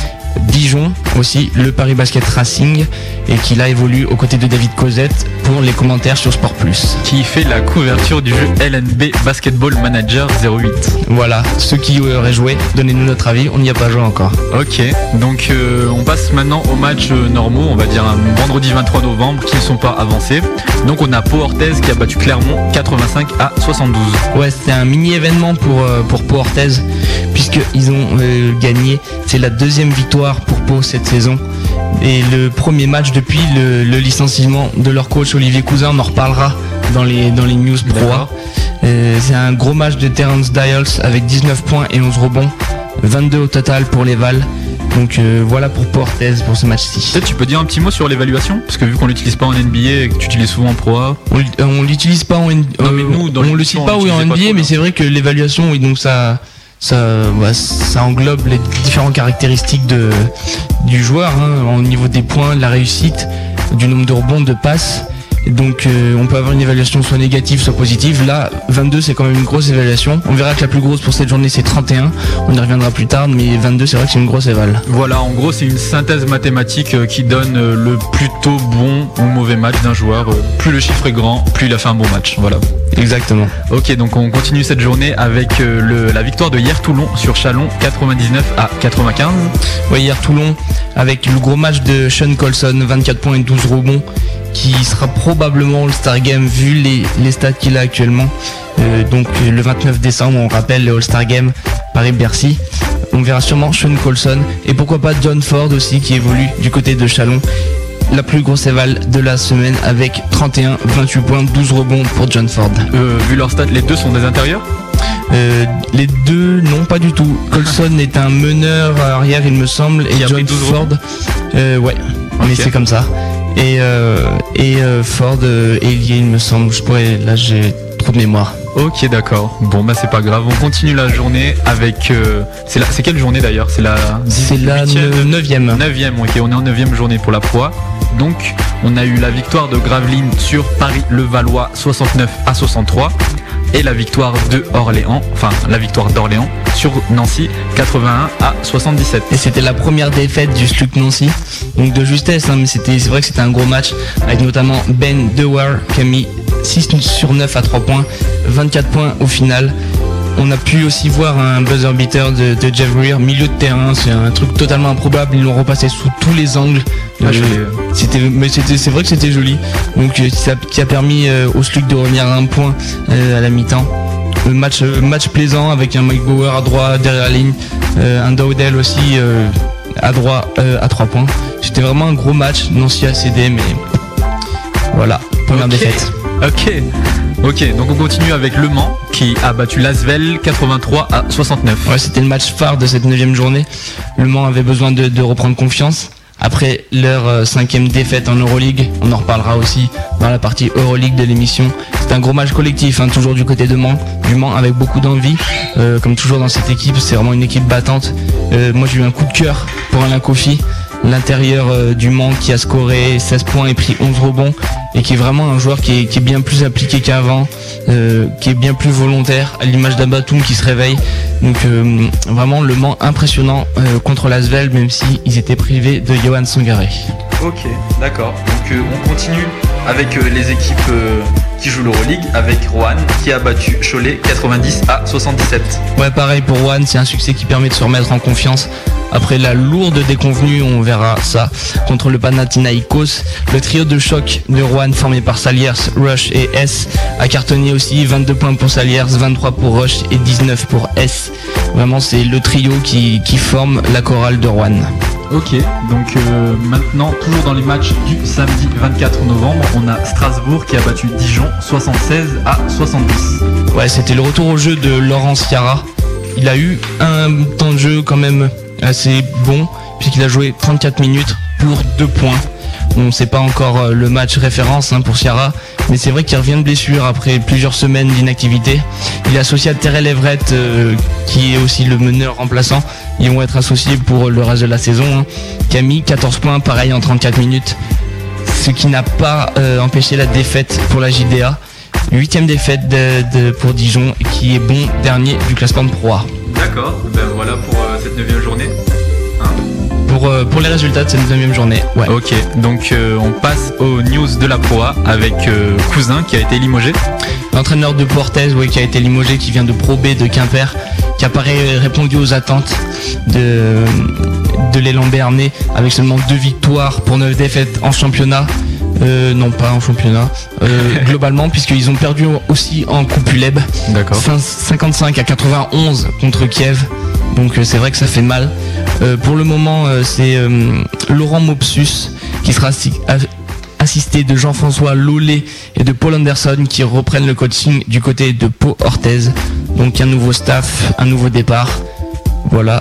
Dijon aussi, le Paris Basket Racing, et qui là évolue aux côtés de David Cosette pour les commentaires sur Sport Plus. Qui fait la couverture du jeu LNB Basketball Manager 08. Voilà, ceux qui auraient joué, donnez-nous notre avis, on n'y a pas joué encore. Ok, donc euh, on passe maintenant aux matchs euh, normaux, on va dire un vendredi 23 novembre qui ne sont pas avancés. Donc on a Pau Orthez qui a battu Clermont 85 à 72. Ouais, c'était un mini événement pour, euh, pour Pau Orthez, puisqu'ils ont euh, gagné. C'est la deuxième victoire pour Pau cette saison. Et le premier match depuis le, le licenciement de leur coach Olivier Cousin, on en reparlera dans les, dans les news pro. A. Euh, c'est un gros match de Terence Dials avec 19 points et 11 rebonds, 22 au total pour les Vals. Donc euh, voilà pour Pau Orthez pour ce match-ci. Peut-être tu peux dire un petit mot sur l'évaluation? Parce que vu qu'on l'utilise pas en NBA et que tu utilises souvent en Pro A. On, euh, l'utilise pas en NBA. Dans on cite pas on oui, en NBA, mais c'est vrai que l'évaluation, oui, donc ça, ça, englobe les différentes caractéristiques du joueur, hein, au niveau des points, de la réussite, du nombre de rebonds, de passes. Donc euh, on peut avoir une évaluation soit négative, soit positive. Là, 22 c'est quand même une grosse évaluation. On verra que la plus grosse pour cette journée c'est 31. On y reviendra plus tard, mais 22 c'est vrai que c'est une grosse éval. Voilà, en gros, c'est une synthèse mathématique euh, qui donne euh, le plutôt bon ou mauvais match d'un joueur. Plus le chiffre est grand, plus il a fait un bon match. Voilà. Exactement. Ok, donc on continue cette journée avec le- la victoire de hier Toulon sur Chalon 99 à 95. Ouais, hier Toulon avec le gros match de Sean Colson, 24 points et 12 rebonds, qui sera probablement le Star Game vu les, les stats qu'il a actuellement. Euh, donc le 29 décembre, on rappelle le All-Star Game Paris-Bercy. On verra sûrement Sean Colson et pourquoi pas John Ford aussi qui évolue du côté de Chalon. La plus grosse éval de la semaine avec 31, 28 points, 12 rebonds pour John Ford. Euh, vu leur stats, les deux sont des intérieurs? Euh, les deux, non, pas du tout. Colson est un meneur arrière, il me semble, et a John pris 12 Ford, euh, ouais, mais c'est comme ça. Et, euh, et euh, Ford euh, lié, il me semble. Je pourrais, là, j'ai trop de mémoire. Ok, d'accord. Bon, bah c'est pas grave. On continue la journée avec. euh, c'est quelle journée d'ailleurs? C'est la. C'est la 9ème. 9ème, ok, on est en 9ème journée pour la proie. Donc, on a eu la victoire de Gravelines sur Paris-le-Valois 69 à 63 et la victoire de Orléans, enfin la victoire d'Orléans sur Nancy 81 à 77. Et c'était la première défaite du Sluc Nancy. Donc de justesse, hein, mais c'était, c'est vrai que c'était un gros match avec notamment Ben Dewar qui a mis 6 sur 9 à 3 points, 24 points au final. On a pu aussi voir un buzzer beater de, de Jeff Greer, milieu de terrain, c'est un truc totalement improbable, ils l'ont repassé sous tous les angles. Ah, Euh, je l'ai- c'était, mais c'était, c'est vrai que c'était joli. Donc euh, ça, qui a permis euh, au Sluc de revenir à un point euh, à la mi-temps. Le match, euh, match plaisant avec un Mike à droite derrière la ligne, euh, un Dowdell aussi euh, à droit euh, à 3 points. C'était vraiment un gros match. Nancy a cédé, mais voilà, première défaite. Ok. Ok, donc on continue avec Le Mans qui a battu Lasvel 83 à 69. Ouais, c'était le match phare de cette neuvième journée. Le Mans avait besoin de, reprendre confiance. Après leur euh, cinquième défaite en Euroleague, on en reparlera aussi dans la partie Euroleague de l'émission. C'est un gros match collectif, hein, toujours du côté de Mans, du Mans avec beaucoup d'envie. Euh, comme toujours dans cette équipe, c'est vraiment une équipe battante. Euh, moi j'ai eu un coup de cœur pour Alain Kofi, l'intérieur euh, du Mans qui a scoré 16 points et pris 11 rebonds et qui est vraiment un joueur qui est, bien plus appliqué qu'avant, euh, qui est bien plus volontaire, à l'image d'Abatoum qui se réveille. Donc euh, vraiment le Mans impressionnant euh, contre l'Asvel, même si ils étaient privés de Johan Sangaré. Ok, d'accord. Donc on continue avec les équipes qui jouent l'Euroleague, avec Rouen qui a battu Cholet 90 à 77. Ouais, pareil pour Juan, c'est un succès qui permet de se remettre en confiance. Après la lourde déconvenue, on verra ça, contre le Panathinaikos. Le trio de choc de Rouen formé par Saliers, Rush et S a cartonné aussi 22 points pour Saliers, 23 pour Rush et 19 pour S. Vraiment, c'est le trio qui, qui forme la chorale de Rouen. Ok, donc euh, maintenant, toujours dans les matchs du samedi 24 novembre, on a Strasbourg qui a battu Dijon 76 à 70. Ouais, c'était le retour au jeu de Laurence Ciara. Il a eu un temps de jeu quand même assez bon, puisqu'il a joué 34 minutes pour 2 points. Bon, c'est pas encore euh, le match référence hein, pour Ciara, mais c'est vrai qu'il revient de blessure après plusieurs semaines d'inactivité. Il est associé à Terrell Everett, euh, qui est aussi le meneur remplaçant. Ils vont être associés pour le reste de la saison. hein. Mis 14 points, pareil en 34 minutes. Ce qui n'a pas euh, empêché la défaite pour la JDA. Huitième défaite pour Dijon, qui est bon dernier du classement de Pro A. D'accord, ben voilà pour cette neuvième journée. Pour, euh, pour les résultats de cette deuxième journée. Ouais. Ok, donc euh, on passe aux news de la proa avec euh, Cousin qui a été limogé. L'entraîneur de Portez, qui a été limogé, qui vient de Pro B de Quimper, qui a pareil répondu aux attentes de, de l'élan Béarnais avec seulement deux victoires pour neuf défaites en championnat. Euh, non pas en championnat. Euh, globalement puisqu'ils ont perdu aussi en Coupe ULEB D'accord. Fin- 55 à 91 contre Kiev. Donc euh, c'est vrai que ça fait mal. Pour le moment c'est Laurent Mopsus qui sera assisté de Jean-François Lollet et de Paul Anderson qui reprennent le coaching du côté de Pau Orthez. Donc un nouveau staff un nouveau départ. Voilà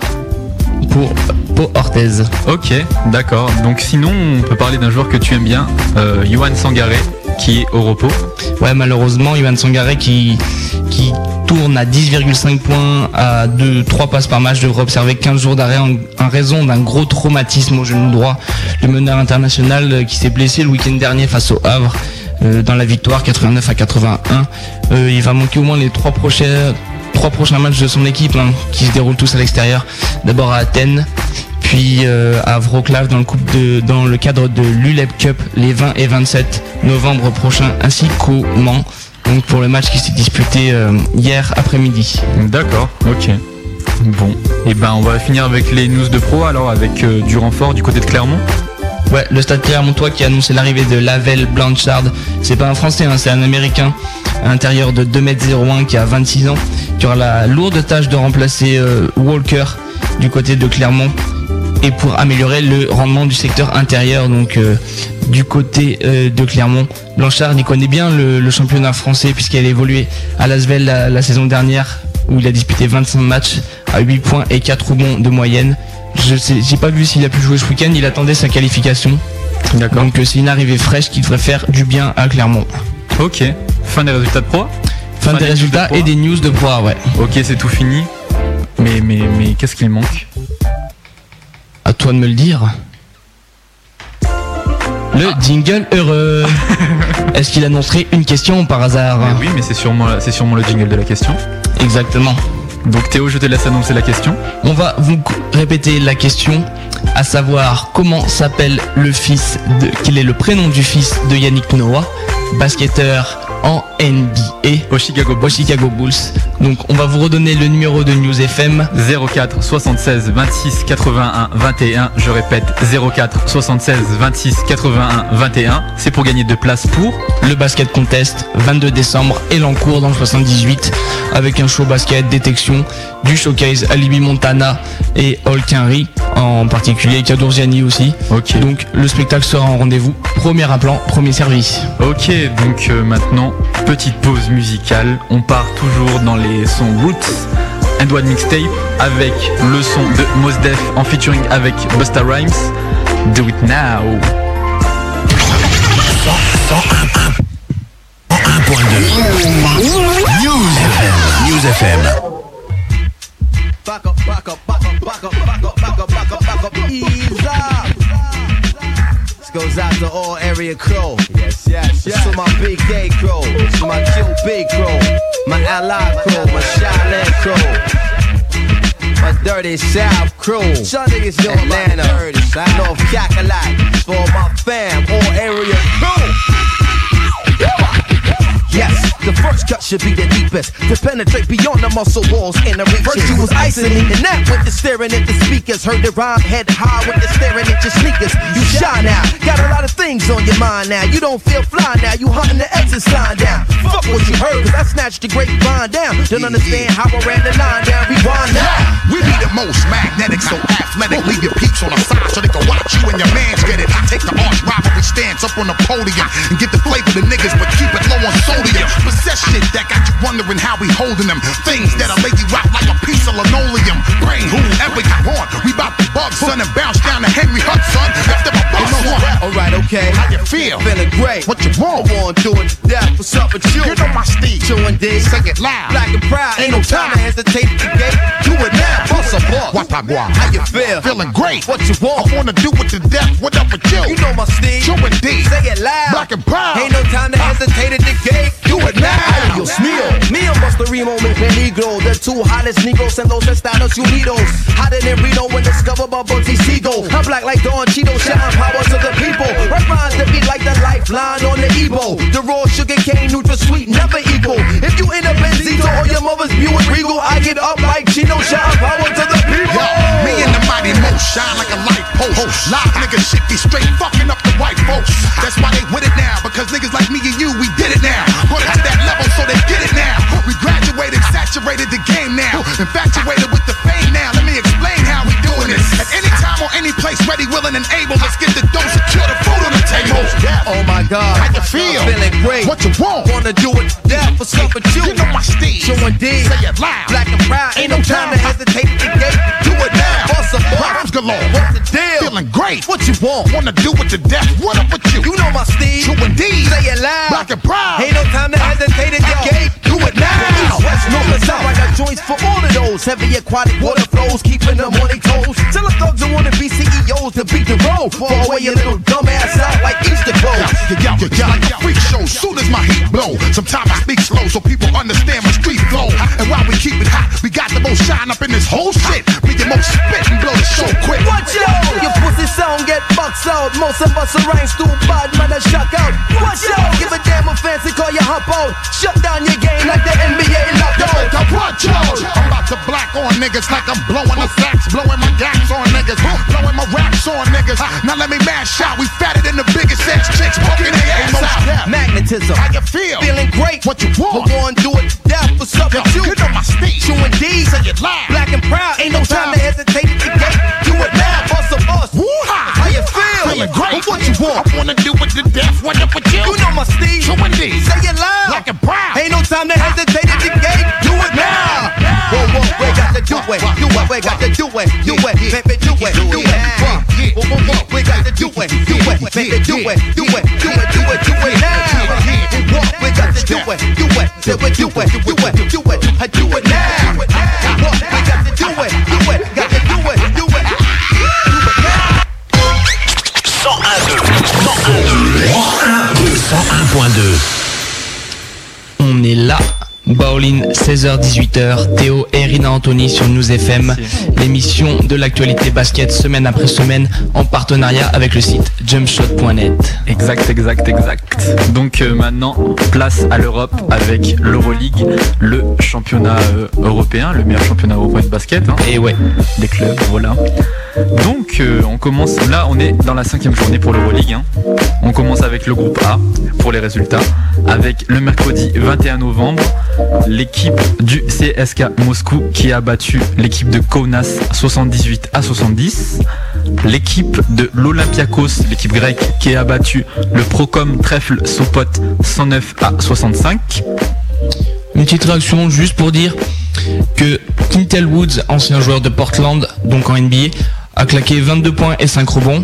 pour Pau Orthez Ok, d'accord. Donc sinon, on peut parler d'un joueur que tu aimes bien, euh, Johan Sangaré, qui est au repos. Ouais, malheureusement, Ivan Sangaré qui, qui tourne à 10,5 points à 2, 3 passes par match devrait observer 15 jours d'arrêt en, en raison d'un gros traumatisme au genou droit. Le meneur international euh, qui s'est blessé le week-end dernier face au Havre euh, dans la victoire 89 à 81. Euh, il va manquer au moins les trois prochains, trois prochains matchs de son équipe hein, qui se déroulent tous à l'extérieur. D'abord à Athènes, puis euh, à Wroclaw dans le, cadre de l'ULEP Cup les 20 et 27 novembre prochains ainsi qu'au Mans donc pour le match qui s'est disputé euh, hier après-midi. D'accord, ok. Bon, et ben on va finir avec les news de pro alors avec euh, du renfort du côté de Clermont. Ouais, le stade Clermontois qui a annoncé l'arrivée de Lavelle Blanchard. C'est pas un français, hein, c'est un américain. À l'intérieur de 2m01 qui a 26 ans. Qui aura la lourde tâche de remplacer euh, Walker du côté de Clermont. Et pour améliorer le rendement du secteur intérieur, donc euh, du côté euh, de Clermont. Blanchard il connaît bien le, le championnat français puisqu'il a évolué à Lasvel la, la saison dernière où il a disputé 25 matchs à 8 points et 4 rebonds de moyenne. Je sais, j'ai pas vu s'il a pu jouer ce week-end, il attendait sa qualification. D'accord. Donc euh, c'est une arrivée fraîche qui devrait faire du bien à Clermont. Ok, fin des résultats de pro Fin, des résultats de et des news de pro, ouais. Ok, c'est tout fini. Mais, mais, mais qu'est-ce qu'il manque? À toi de me le dire. Le jingle heureux. Est-ce qu'il annoncerait une question par hasard? Mais Oui, mais c'est sûrement, c'est sûrement le jingle de la question. Exactement. Donc Théo, je te laisse annoncer la question. On va vous répéter la question, à savoir comment s'appelle le fils quel est le prénom du fils de Yannick Noah, basketteur en NBA au Chicago Bulls. Au Chicago Bulls. Donc on va vous redonner le numéro de News FM 04 76 26 81 21. Je répète 04 76 26 81 21. C'est pour gagner deux places pour le basket contest 22 décembre et l'encours dans le 78 avec un show basket détection du showcase Alibi Montana et Hulk Henry en particulier Kadourziani aussi. Ok. Donc le spectacle sera en rendez-vous premier implant, premier service. Ok, donc euh, maintenant, petite pause musicale. On part toujours dans les sons Roots and One Mixtape avec le son de Mos Def en featuring avec Busta Rhymes. Do it now. 101.2 News FM. News FM. Back up, back up, back up, back up, back up, back up, back up, back up, ease up. This goes out to all area crew. Yes, yes, yes. To my big gay crew, to my Jill big crew, my ally crew, my Shaolin crew. My dirty South crew, some niggas know Atlanta, North Cackalack, for my fam, all area crew. First cut should be the deepest to penetrate beyond the muscle walls in the reach. First you was icing and that with the staring at the speakers. Heard the rhyme head high with the staring at your sneakers. You shy now, got a lot of things on your mind now. You don't feel fly now, you hunting the exit sign down. Fuck what you heard, cause I snatched the great grapevine down. Don't understand how I ran the line down. Rewind now. We be the most magnetic, so athletic. Leave your peeps on the side so they can watch you and your mans get it. I take the arch rivalry stance up on the podium and get the flavor the niggas, but keep it low on sodium. Possess shit that got you wondering how we holding them. Things that'll lay you out like a piece of linoleum. Brain whoever you want. We bout to bug, son, and bounce down to Henry Hudson. After my boss one. Alright, okay. How you feel? Feeling great. What you want? I want to do it to death. What's up with you? You know my Steve. Chewing D. Say it loud. Black and proud. Ain't no time. to hesitate at the gate. Do it now. Bust a boss. What I want? How you feel? Feeling great. What you want? I wanna do it to death. What up with you? You know my Steve. Chewing D. Say it loud. Black and proud. Ain't no time to hesitate at the gate. Do it now. Dios mío, mío Buster Remo me peligro The two hottest Negros and those Estados Unidos. Hotter than Reno when discovered by Bugsy Siegel. I'm black like Don Cheeto, shouting power to the people. Rhymes that be like the lifeline on the Evo. The raw sugar cane, neutral sweet, never equal. If you in a Benzito or your mother's Buick Regal, I get up like Chino, shouting power to the people. Yo, me and the mighty most shine like a light post. Live niggas shit be straight fucking up the white folks. That's why they with it now, because niggas like me and you, we did it now. Put it so they get it now. We graduated, saturated the game now. Infatuated with the fame now. Let me explain how we doing this. At any time or any place, ready, willing, and able, let's get the dose and kill the food on the table. Oh my God. How you feel? Feeling great. What you want? Wanna do it to death for something you. You know my steez. Showing D. Say it loud. Black and proud. Ain't no time to hesitate galore. What's the deal? Feeling great. What you want? Wanna do it to death. What up with you? You know my Steve. True indeed. Say it loud. Black and proud. Ain't no time to hesitate to gate. Do it now. East, west, north, and south. I got joints for all of those. Heavy aquatic water flows, keeping them on their toes. Tell the thugs who wanna be CEOs to beat the road. Fall away your little dumb ass out like Easter clothes. Yeah, yeah, yeah, a freak show. Soon as my heat blow, sometimes I speak slow so people understand my street flow. And while we keep it hot, we got the most shine up in this whole shit. We the most spit and blow the show quick. Watch out! Your pussy sound get bucks out. Most of us rhymes too bad, man, I shock out. Watch out! Give a damn a fancy call you hop out. Shut down your on niggas like I'm blowing the sax, blowing my gaps on niggas, blowing my raps on niggas. Now let me mash out. We fatter than the biggest sex chicks, poking their ass out. Magnetism. How you feel? Feeling great. What you want? I want to do it to death for something Yo, you. you know my steez. Chewing D's. Say it loud. Black and proud. Ain't no time to hesitate to gate. Do it now. Bust a bust. Woo-ha. How you feel? Feeling great. What you want? I wanna do it to death. What up with you? You know my Steve. True indeed. Say it loud. Black and proud. Ain't no time to hesitate it. We got to do it. Do it. Baby, do it. Do it. We got to do it. Do it. Baby, do it. Do it. Do it. Do it. Do it now. We got to do it. Do it. Do it. Do it. Do it. Do it. I do it now. Whoa, we got to do it. Do it. Got to do it. Do it. Do it now. 101.2 On est là. Bowling, 16h-18h, Théo et Rina Anthony sur News FM, l'émission de l'actualité basket semaine après semaine en partenariat avec le site jumpshot.net. Exact, exact, exact. Donc euh, maintenant, place à l'Europe avec l'Euroleague, le championnat euh, européen, le meilleur championnat européen de basket. hein, Et ouais, des clubs, voilà. Donc euh, on commence, là on est dans la cinquième journée pour l'Euroleague. hein. On commence avec le groupe A pour les résultats, avec le mercredi 21 novembre, l'équipe du CSK Moscou qui a battu l'équipe de Kaunas 78 à 70. L'équipe de l'Olympiakos, l'équipe grecque, qui a battu le Procom Trèfle Sopot 109 à 65. Une petite réaction juste pour dire que Quintel Woods, ancien joueur de Portland, donc en NBA, a claqué 22 points et 5 rebonds.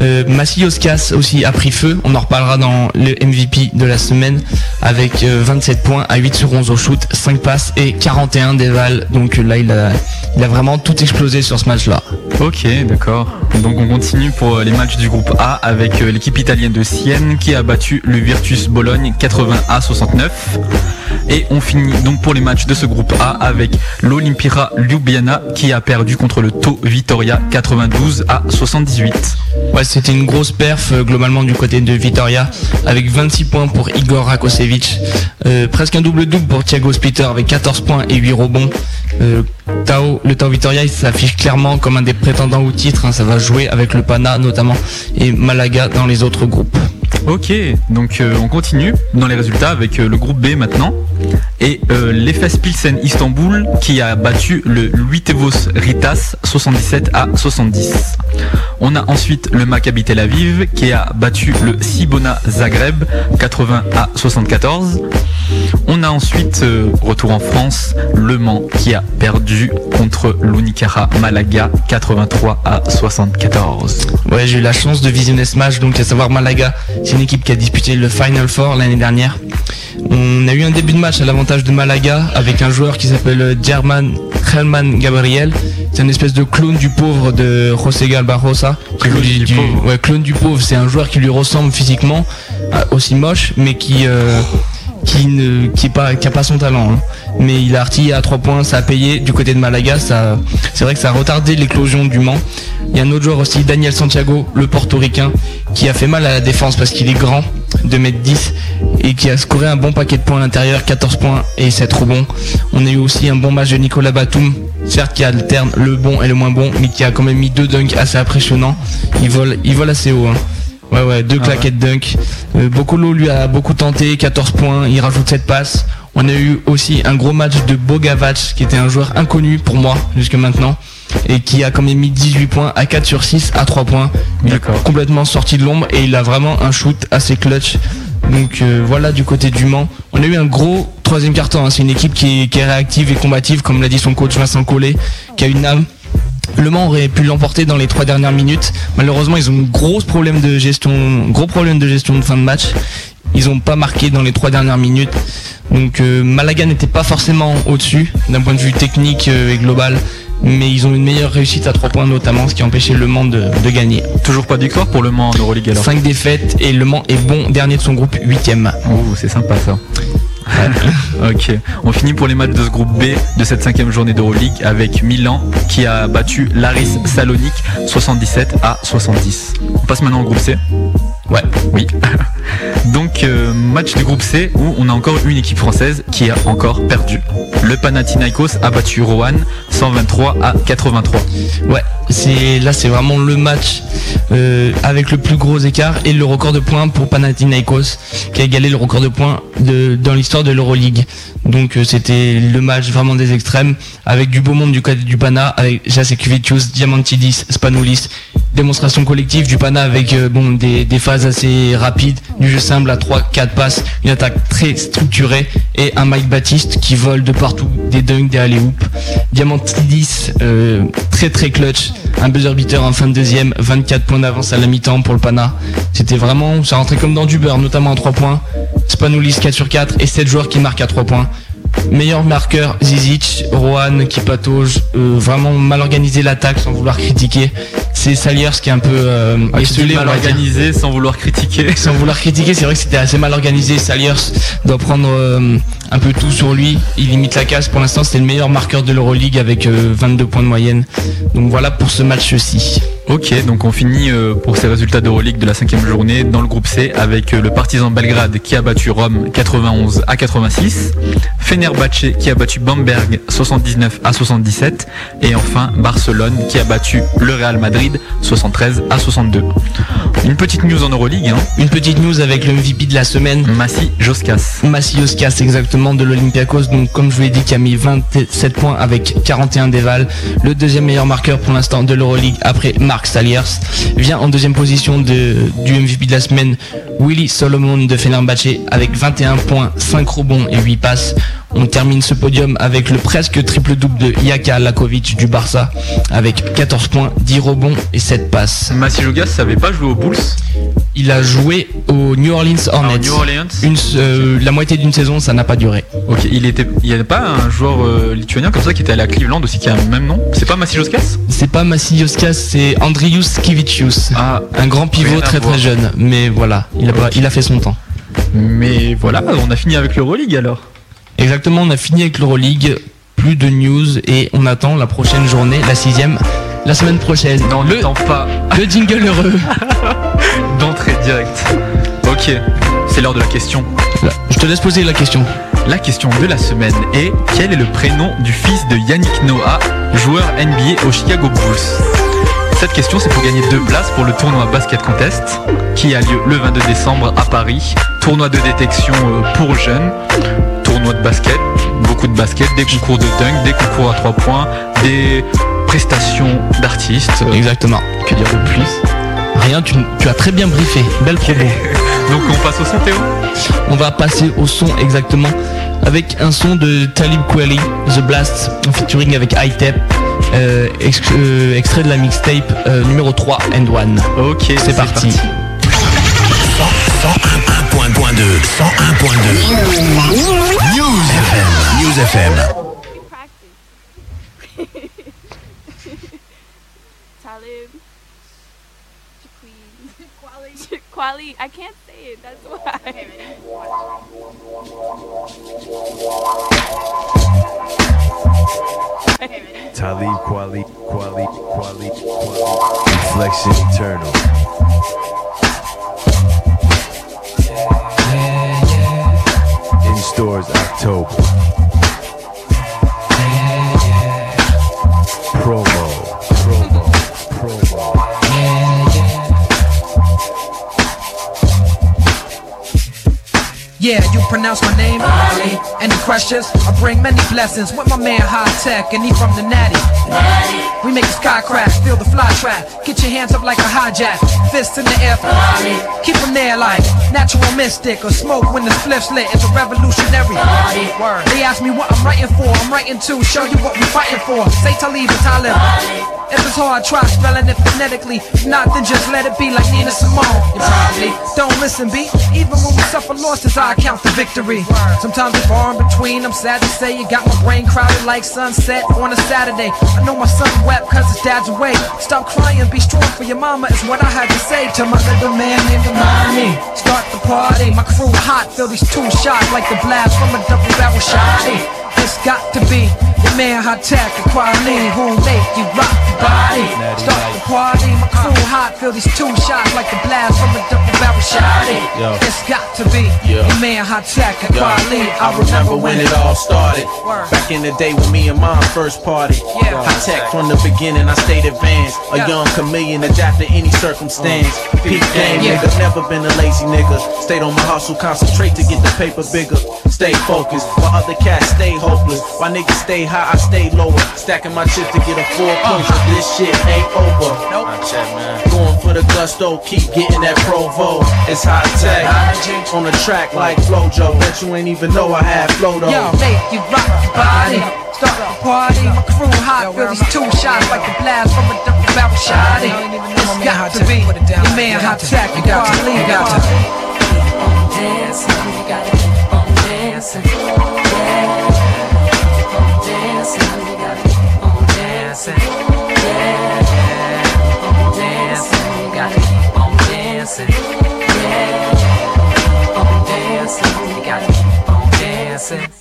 Euh, Massioskas aussi a pris feu, on en reparlera dans le MVP de la semaine, avec euh, 27 points à 8 sur 11 au shoot, 5 passes et 41 dévals. Donc euh, là, il a, il a vraiment tout explosé sur ce match-là. Ok, d'accord. Donc on continue pour euh, les matchs du groupe A avec euh, l'équipe italienne de Sienne qui a battu le Virtus Bologne 80 à 69. Et on finit donc pour les matchs de ce groupe A avec l'Olimpira Ljubljana qui a perdu contre le To Vitoria 92 à 78. Ouais, c'était une grosse perf euh, globalement du côté de Vitoria avec 26 points pour Igor Rakosevic, Euh, presque un double-double pour Thiago Splitter avec 14 points et 8 rebonds. Euh, Tao, le Tao Vitoria s'affiche clairement comme un des prétendants au titre, hein, ça va jouer avec le Pana notamment et Malaga dans les autres groupes. Ok, donc on continue dans les résultats avec le groupe B maintenant. Et euh, l'Efes Pilsen Istanbul qui a battu le Luitevos Ritas 77 à 70. On a ensuite le Maccabi Tel Aviv qui a battu le Sibona Zagreb 80 à 74. On a ensuite, euh, retour en France, Le Mans qui a perdu contre l'Unicara Malaga 83 à 74. Ouais, j'ai eu la chance de visionner ce match, donc à savoir Malaga, c'est une équipe qui a disputé le Final Four l'année dernière. On a eu un début de match à l'avantage de Malaga avec un joueur qui s'appelle German Helman Gabriel. C'est une espèce de clone du pauvre de José du, ouais, clone du pauvre, c'est un joueur qui lui ressemble physiquement, euh, aussi moche, mais qui euh, qui ne pas a pas son talent. hein. Mais il a artillé à 3 points, ça a payé du côté de Malaga. Ça, c'est vrai que ça a retardé l'éclosion du Mans. Il y a un autre joueur aussi, Daniel Santiago, le portoricain, qui a fait mal à la défense parce qu'il est grand, 2m10, et qui a scoré un bon paquet de points à l'intérieur, 14 points et 7 rebonds. On a eu aussi un bon match de Nicolas Batum, certes qui alterne le bon et le moins bon, mais qui a quand même mis deux dunks assez impressionnants. Il vole, il vole assez haut. hein. Ouais ouais, deux Ah claquettes dunk. Euh, Bocolo lui a beaucoup tenté, 14 points, il rajoute 7 passes. On a eu aussi un gros match de Bogavac, qui était un joueur inconnu pour moi jusque maintenant, et qui a quand même mis 18 points à 4 sur 6 à 3 points. Il est complètement sorti de l'ombre et il a vraiment un shoot assez clutch. Donc euh, voilà du côté du Mans. On a eu un gros troisième carton. hein. C'est une équipe qui est, qui est réactive et combative, comme l'a dit son coach Vincent Collet, qui a une âme. Le Mans aurait pu l'emporter dans les trois dernières minutes. Malheureusement, ils ont un gros problème de gestion, gros problème de gestion de fin de match. Ils n'ont pas marqué dans les trois dernières minutes. Donc euh, Malaga n'était pas forcément au-dessus d'un point de vue technique euh, et global, mais ils ont une meilleure réussite à trois points notamment, ce qui a empêché Le Mans de, de gagner. Toujours pas de victoire pour Le Mans en Euroleague alors 5 défaites et Le Mans est bon dernier de son groupe, huitième. Oh, c'est sympa ça. ok, on finit pour les matchs de ce groupe B de cette cinquième journée d'Euroleague avec Milan qui a battu Laris Salonique 77 à 70. On passe maintenant au groupe C. Ouais. Oui. Donc euh, match du groupe C où on a encore une équipe française qui a encore perdu. Le Panathinaikos a battu Rohan 123 à 83. Ouais, c'est là c'est vraiment le match euh, avec le plus gros écart et le record de points pour Panathinaikos qui a égalé le record de points dans l'histoire de l'Euroleague. Donc euh, c'était le match vraiment des extrêmes avec du beau monde du côté du Pana avec Jacek Vicius, Diamantidis, Spanoulis. Démonstration collective du Pana avec euh, bon des, des phases assez rapides, du jeu simple à 3-4 passes, une attaque très structurée et un Mike Baptiste qui vole de partout, des dunks, des alley hoops. Diamantidis euh, très très clutch, un buzzer beater en fin de deuxième, 24 points d'avance à la mi-temps pour le Pana. C'était vraiment, ça rentrait comme dans du beurre, notamment en 3 points. Spanoulis 4 sur 4 et 7 joueurs qui marquent à 3 points. Meilleur marqueur Zizic, Rohan qui patauge, euh, vraiment mal organisé l'attaque sans vouloir critiquer. C'est Saliers qui est un peu euh, Ah, esselé, mal organisé sans vouloir critiquer. Sans vouloir critiquer, c'est vrai que c'était assez mal organisé. Saliers doit prendre euh, un peu tout sur lui. Il limite la casse. Pour l'instant, c'était le meilleur marqueur de l'Euroleague avec euh, 22 points de moyenne. Donc voilà pour ce match-ci. Ok, donc on finit pour ces résultats d'Euroleague de la cinquième journée dans le groupe C avec le Partizan Belgrade qui a battu Rome 91 à 86, Fenerbahce qui a battu Bamberg 79 à 77 et enfin Barcelone qui a battu le Real Madrid 73 à 62. Une petite news en Euroleague, hein. Une petite news avec le MVP de la semaine. Massi Joskas. Massi Joskas, exactement, de l'Olympiakos. Donc, comme je vous l'ai dit, qui a mis 27 points avec 41 déval. Le deuxième meilleur marqueur pour l'instant de l'Euroleague après Marc Saliers. Vient en deuxième position de, du MVP de la semaine, Willy Solomon de Fenerbahce avec 21 points, 5 rebonds et 8 passes. On termine ce podium avec le presque triple double de Jaka Lakovic du Barça avec 14 points, 10 rebonds et 7 passes. Massi Joskas savait pas jouer aux Bulls Il a joué au New Orleans Hornets. Ah, New Orleans Une, euh, la moitié d'une saison, ça n'a pas duré. Ok, il était, il y avait pas un joueur euh, lituanien comme ça qui était allé à Cleveland aussi qui a le même nom? C'est pas Massi Joskas C'est pas Massioskas, c'est Andrius Kivicius. Ah, un grand pivot très très jeune. Mais voilà, il a, il a fait son temps. Mais voilà, on a fini avec l'Euroleague alors. Exactement, on a fini avec l'Euroleague. Plus de news et on attend la prochaine journée, la sixième, la semaine prochaine. Non, le, pas. le jingle heureux. D'entrée directe. Ok, c'est l'heure de la question. Là, Je te laisse poser la question. La question de la semaine est quel est le prénom du fils de Yannick Noah, joueur NBA au Chicago Bulls? Cette question c'est pour gagner deux places pour le tournoi Basket Contest qui a lieu le 22 décembre à Paris. Tournoi de détection euh, pour jeunes, de basket, beaucoup de basket, des concours de dunk, des concours à trois points, des prestations d'artistes. Exactement. Que dire de plus? Rien, tu, tu as très bien briefé. Belle promo. Donc on passe au son Théo? On va passer au son exactement avec un son de Talib Kweli, The Blast, featuring avec iTap, euh, ex- euh, extrait de la mixtape euh, numéro 3 and 1. Ok, c'est parti. 101.2 101.2 News FM News FM Talib. Quali. Quali. I can't say it. That's why. Talib Kweli, Kweli, Kweli, Kweli. Reflection eternal. In stores October. Yeah, you pronounce my name? Any questions? I bring many blessings with my man High Tech, and he from the Natty. We make the sky crash, feel the fly trap. Get your hands up like a hijack, fists in the air. Keep them there like natural mystic or smoke when the spliff's lit. It's a revolutionary. Word. They ask me what I'm writing for. I'm writing to show you what we fighting for. Say Talib and Talib. If it's hard, try spelling it phonetically. If not, then just let it be like Nina Simone. You probably don't listen, B. Even when we suffer losses, I count the victory. Sometimes it's far in between. I'm sad to say you got my brain crowded like sunset on a Saturday. I know my son wept cause his dad's away. Stop crying, be strong for your mama is what I had to say to my little man named Imani. Start the party, my crew hot, feel these two shots like the blast from a double barrel shot. It's got to be your man high tech and quality who make you rock the body. Start the party, my crew hot, feel these two shots like the blast from a double barrel shotty. It's got to be your man high tech and Yo, quality. I remember when it all started. Back in the day when me and mom first party. High tech from the beginning, I stayed advanced. A young chameleon, adapt to any circumstance. Uh, Peak game, Yeah. nigga, never been a lazy nigga. Stayed on my hustle, concentrate to get the paper bigger. Stay focused, while other cats stay hopeless. While niggas stay high, I stay lower. Stacking my chips to get a full closure. This shit ain't over. Nope. Going for the gusto, keep getting that provo. It's high tech. On the track like Flojo. Bet you ain't even know I had flow though. Yo, make you rock the body. Start the party, my crew hot, feel these two shots like the blast from a double barrel shotty. It's got to be your man hot tech and quality. Got to dancing, you gotta keep on dancing. Yeah, keep on Yeah.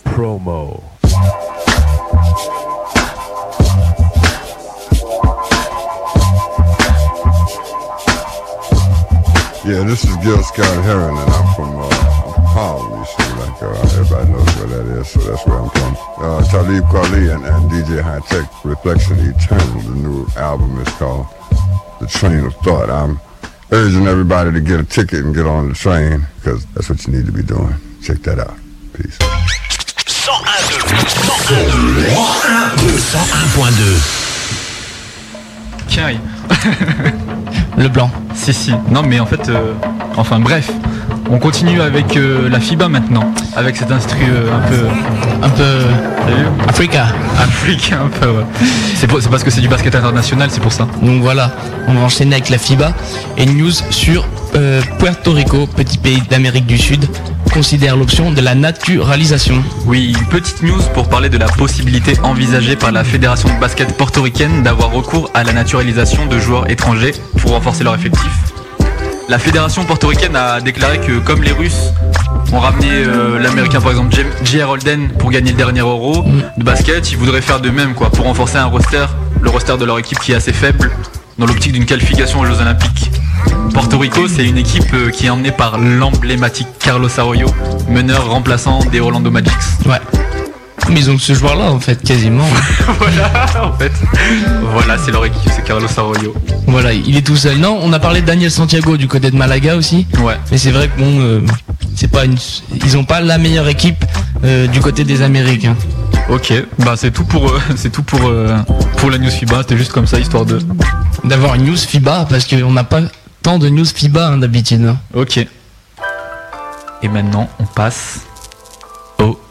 Promo. Yeah, this is Gil Scott Heron, and I'm from uh, Harlem, you see, like uh, everybody knows so that's where I'm from. Uh, Talib Kweli and, DJ High Tech, Reflection Eternal, the new album is called The Train of Thought. I'm urging everybody to get a ticket and get on the train, because that's what you need to be doing. Check that out. Peace. 101.2 Tiens, Le blanc. Si, si. Non, mais en fait, euh, enfin bref. On continue avec euh, la FIBA maintenant, avec cet instru euh, un peu... Un peu... Africa. Africain un peu, ouais. C'est parce que c'est du basket international, c'est pour ça. Donc voilà, on va enchaîner avec la FIBA et une news sur euh, Puerto Rico, petit pays d'Amérique du Sud, considère l'option de la naturalisation. Oui, une petite news pour parler de la possibilité envisagée par la Fédération de basket portoricaine d'avoir recours à la naturalisation de joueurs étrangers pour renforcer leur effectif. La fédération portoricaine a déclaré que comme les Russes ont ramené euh, l'américain par exemple J.R. Holden pour gagner le dernier euro de basket, ils voudraient faire de même quoi pour renforcer un roster, le roster de leur équipe qui est assez faible dans l'optique d'une qualification aux Jeux Olympiques. Porto Rico, c'est une équipe euh, qui est emmenée par l'emblématique Carlos Arroyo, meneur remplaçant des Orlando Magics. Ouais. Mais ils ont que ce joueur-là en fait, quasiment. voilà, en fait. Voilà, c'est leur équipe, c'est Carlos Arroyo. Voilà, il est tout seul. Non, on a parlé de Daniel Santiago du côté de Malaga aussi. Ouais. Mais c'est vrai que bon, euh, c'est pas une, ils ont pas la meilleure équipe euh, du côté des Américains. Ok, bah c'est tout pour euh, c'est tout pour euh, pour la news FIBA. C'était juste comme ça, histoire de D'avoir une news FIBA parce qu'on n'a pas tant de news FIBA hein, d'habitude. hein. Ok. Et maintenant, on passe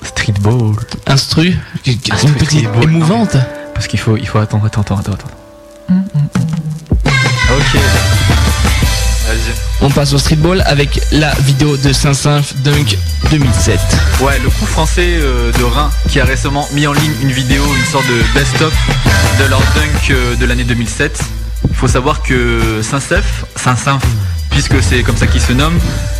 streetball. Instru, une petite émouvante. Parce qu'il faut il faut attendre, attends, attends, attends, attends. Ok. Vas-y. On passe au streetball avec la vidéo de Saint-Saint Dunk 2007. Ouais, le coup français euh, de Reims qui a récemment mis en ligne une vidéo, une sorte de best-of de leur dunk euh, de l'année 2007. Il faut savoir que Saint-Sef, Saint-Saint, puisque c'est comme ça qu'il se nomme,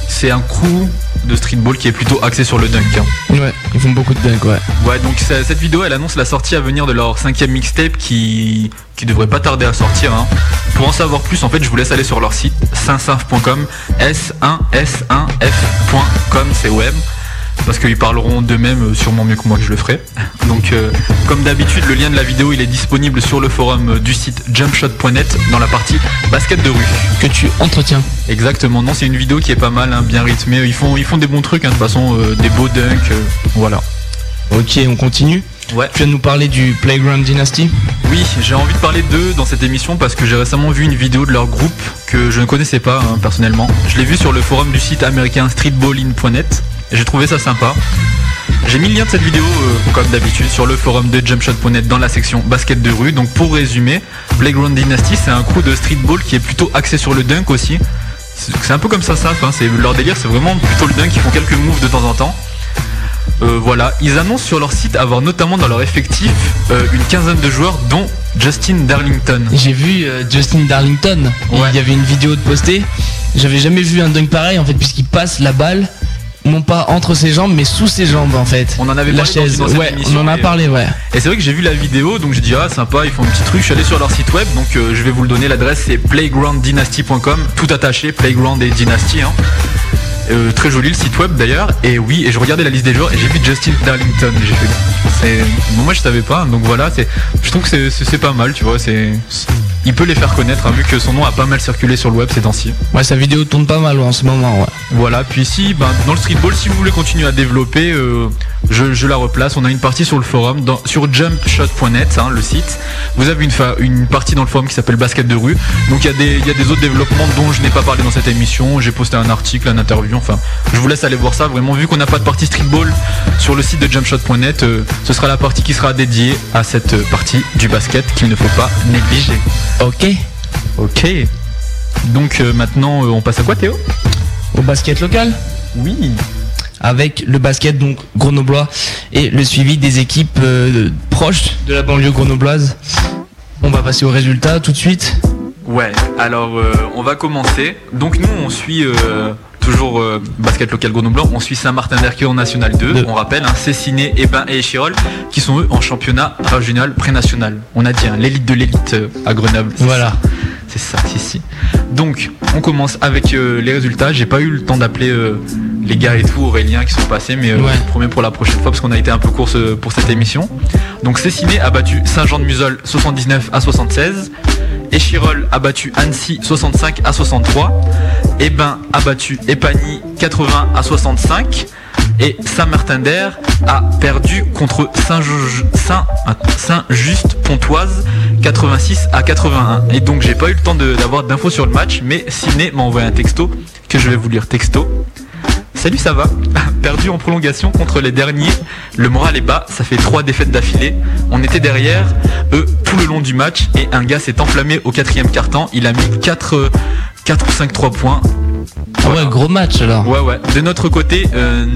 c'est un crew de streetball qui est plutôt axé sur le dunk. hein. Ouais, ils font beaucoup de dunk, ouais. Ouais, donc ça- cette vidéo, elle annonce la sortie à venir de leur cinquième mixtape qui qui devrait pas tarder à sortir. hein. Pour en savoir plus, en fait, je vous laisse aller sur leur site sinsinf.com, s1s1f.com, c'est web. Parce qu'ils parleront d'eux-mêmes euh, sûrement mieux que moi que je le ferai. Donc, euh, comme d'habitude, le lien de la vidéo il est disponible sur le forum euh, du site jumpshot.net dans la partie basket de rue. Que tu entretiens. Exactement. Non, c'est une vidéo qui est pas mal, hein, bien rythmée. Ils font, ils font des bons trucs, hein, de toute façon, euh, des beaux dunks. euh, voilà. Ok, on continue. Ouais. Tu viens de nous parler du Playground Dynasty Oui, j'ai envie de parler d'eux dans cette émission parce que j'ai récemment vu une vidéo de leur groupe que je ne connaissais pas hein, personnellement. Je l'ai vu sur le forum du site américain streetballin.net et j'ai trouvé ça sympa. J'ai mis le lien de cette vidéo euh, comme d'habitude sur le forum de jumpshot.net dans la section basket de rue. Donc pour résumer, Playground Dynasty c'est un crew de streetball qui est plutôt axé sur le dunk aussi. C'est un peu comme ça ça, hein, c'est leur délire, c'est vraiment plutôt le dunk, ils font quelques moves de temps en temps. Euh, voilà, ils annoncent sur leur site avoir notamment dans leur effectif euh, une quinzaine de joueurs dont Justin Darlington. J'ai vu Justin Darlington. Il y avait une vidéo de postée. J'avais jamais vu un dunk pareil en fait, puisqu'il passe la balle, non pas entre ses jambes, mais sous ses jambes en fait. On en avait la parlé chaise. dans ouais, émission, on en a et- parlé, ouais. Et c'est vrai que j'ai vu la vidéo, donc j'ai dit ah sympa, ils font un petit truc. Je suis allé sur leur site web, donc euh, je vais vous le donner. L'adresse c'est playgrounddynasty.com, tout attaché, playground et dynasty. hein. Euh, très joli le site web d'ailleurs. Et oui, et je regardais la liste des joueurs et j'ai vu Justin Darlington. J'ai fait, moi je savais pas, donc voilà, c'est, je trouve que c'est, pas mal, tu vois. C'est- il peut les faire connaître, hein, vu que son nom a pas mal circulé sur le web ces temps-ci. Ouais, sa vidéo tourne pas mal ouais, en ce moment, ouais. Voilà, puis ici, ben, dans le streetball, si vous voulez continuer à développer, euh, je, je la replace. On a une partie sur le forum, dans- sur jumpshot.net, hein, le site. Vous avez une, partie dans le forum qui s'appelle basket de rue. Donc il y, a des- il y a des autres développements dont je n'ai pas parlé dans cette émission. J'ai posté un article, un interview, enfin, je vous laisse aller voir ça. Vraiment, vu qu'on n'a pas de partie streetball sur le site de jumpshot.net, euh, ce sera la partie qui sera dédiée à cette euh, partie du basket qu'il ne faut pas négliger. Ok. Ok. Donc euh, maintenant, euh, on passe à quoi, Théo? Au basket local Oui. Avec le basket donc grenoblois et le suivi des équipes euh, proches de la banlieue grenobloise. On va passer aux résultats tout de suite. Ouais, alors euh, on va commencer. Donc nous on suit euh, toujours euh, basket local Grenoble, on suit Saint-Martin d'Erqueux en National 2, on rappelle, hein, Cessiné, Ebin et Échirol qui sont eux en championnat régional pré-national. On a dit hein, l'élite de l'élite euh, à Grenoble. Voilà. C'est ça, si si. Donc on commence avec euh, les résultats. J'ai pas eu le temps d'appeler les gars et tout, Aurélien qui sont passés, mais euh, Ouais. je vous promets pour la prochaine fois parce qu'on a été un peu course pour cette émission. Donc Cessiné a battu Saint-Jean-de-Musol 79 à 76. Échirol a battu Annecy 65 à 63. Ebin a battu Epagny 80 à 65. Et Saint-Martin-d'Air a perdu contre Saint-Just-Pontoise 86 à 81. Et donc j'ai pas eu le temps d'avoir d'infos sur le match, mais Ciné m'a envoyé un texto que je vais vous lire texto. Salut, ça va Perdu en prolongation contre les derniers. Le moral est bas, ça fait trois défaites d'affilée. On était derrière eux tout le long du match et un gars s'est enflammé au quatrième quart-temps. Il a mis 4, 4 ou 5 3 points. Ah ouais, gros match alors. Ouais, ouais. De notre côté, euh,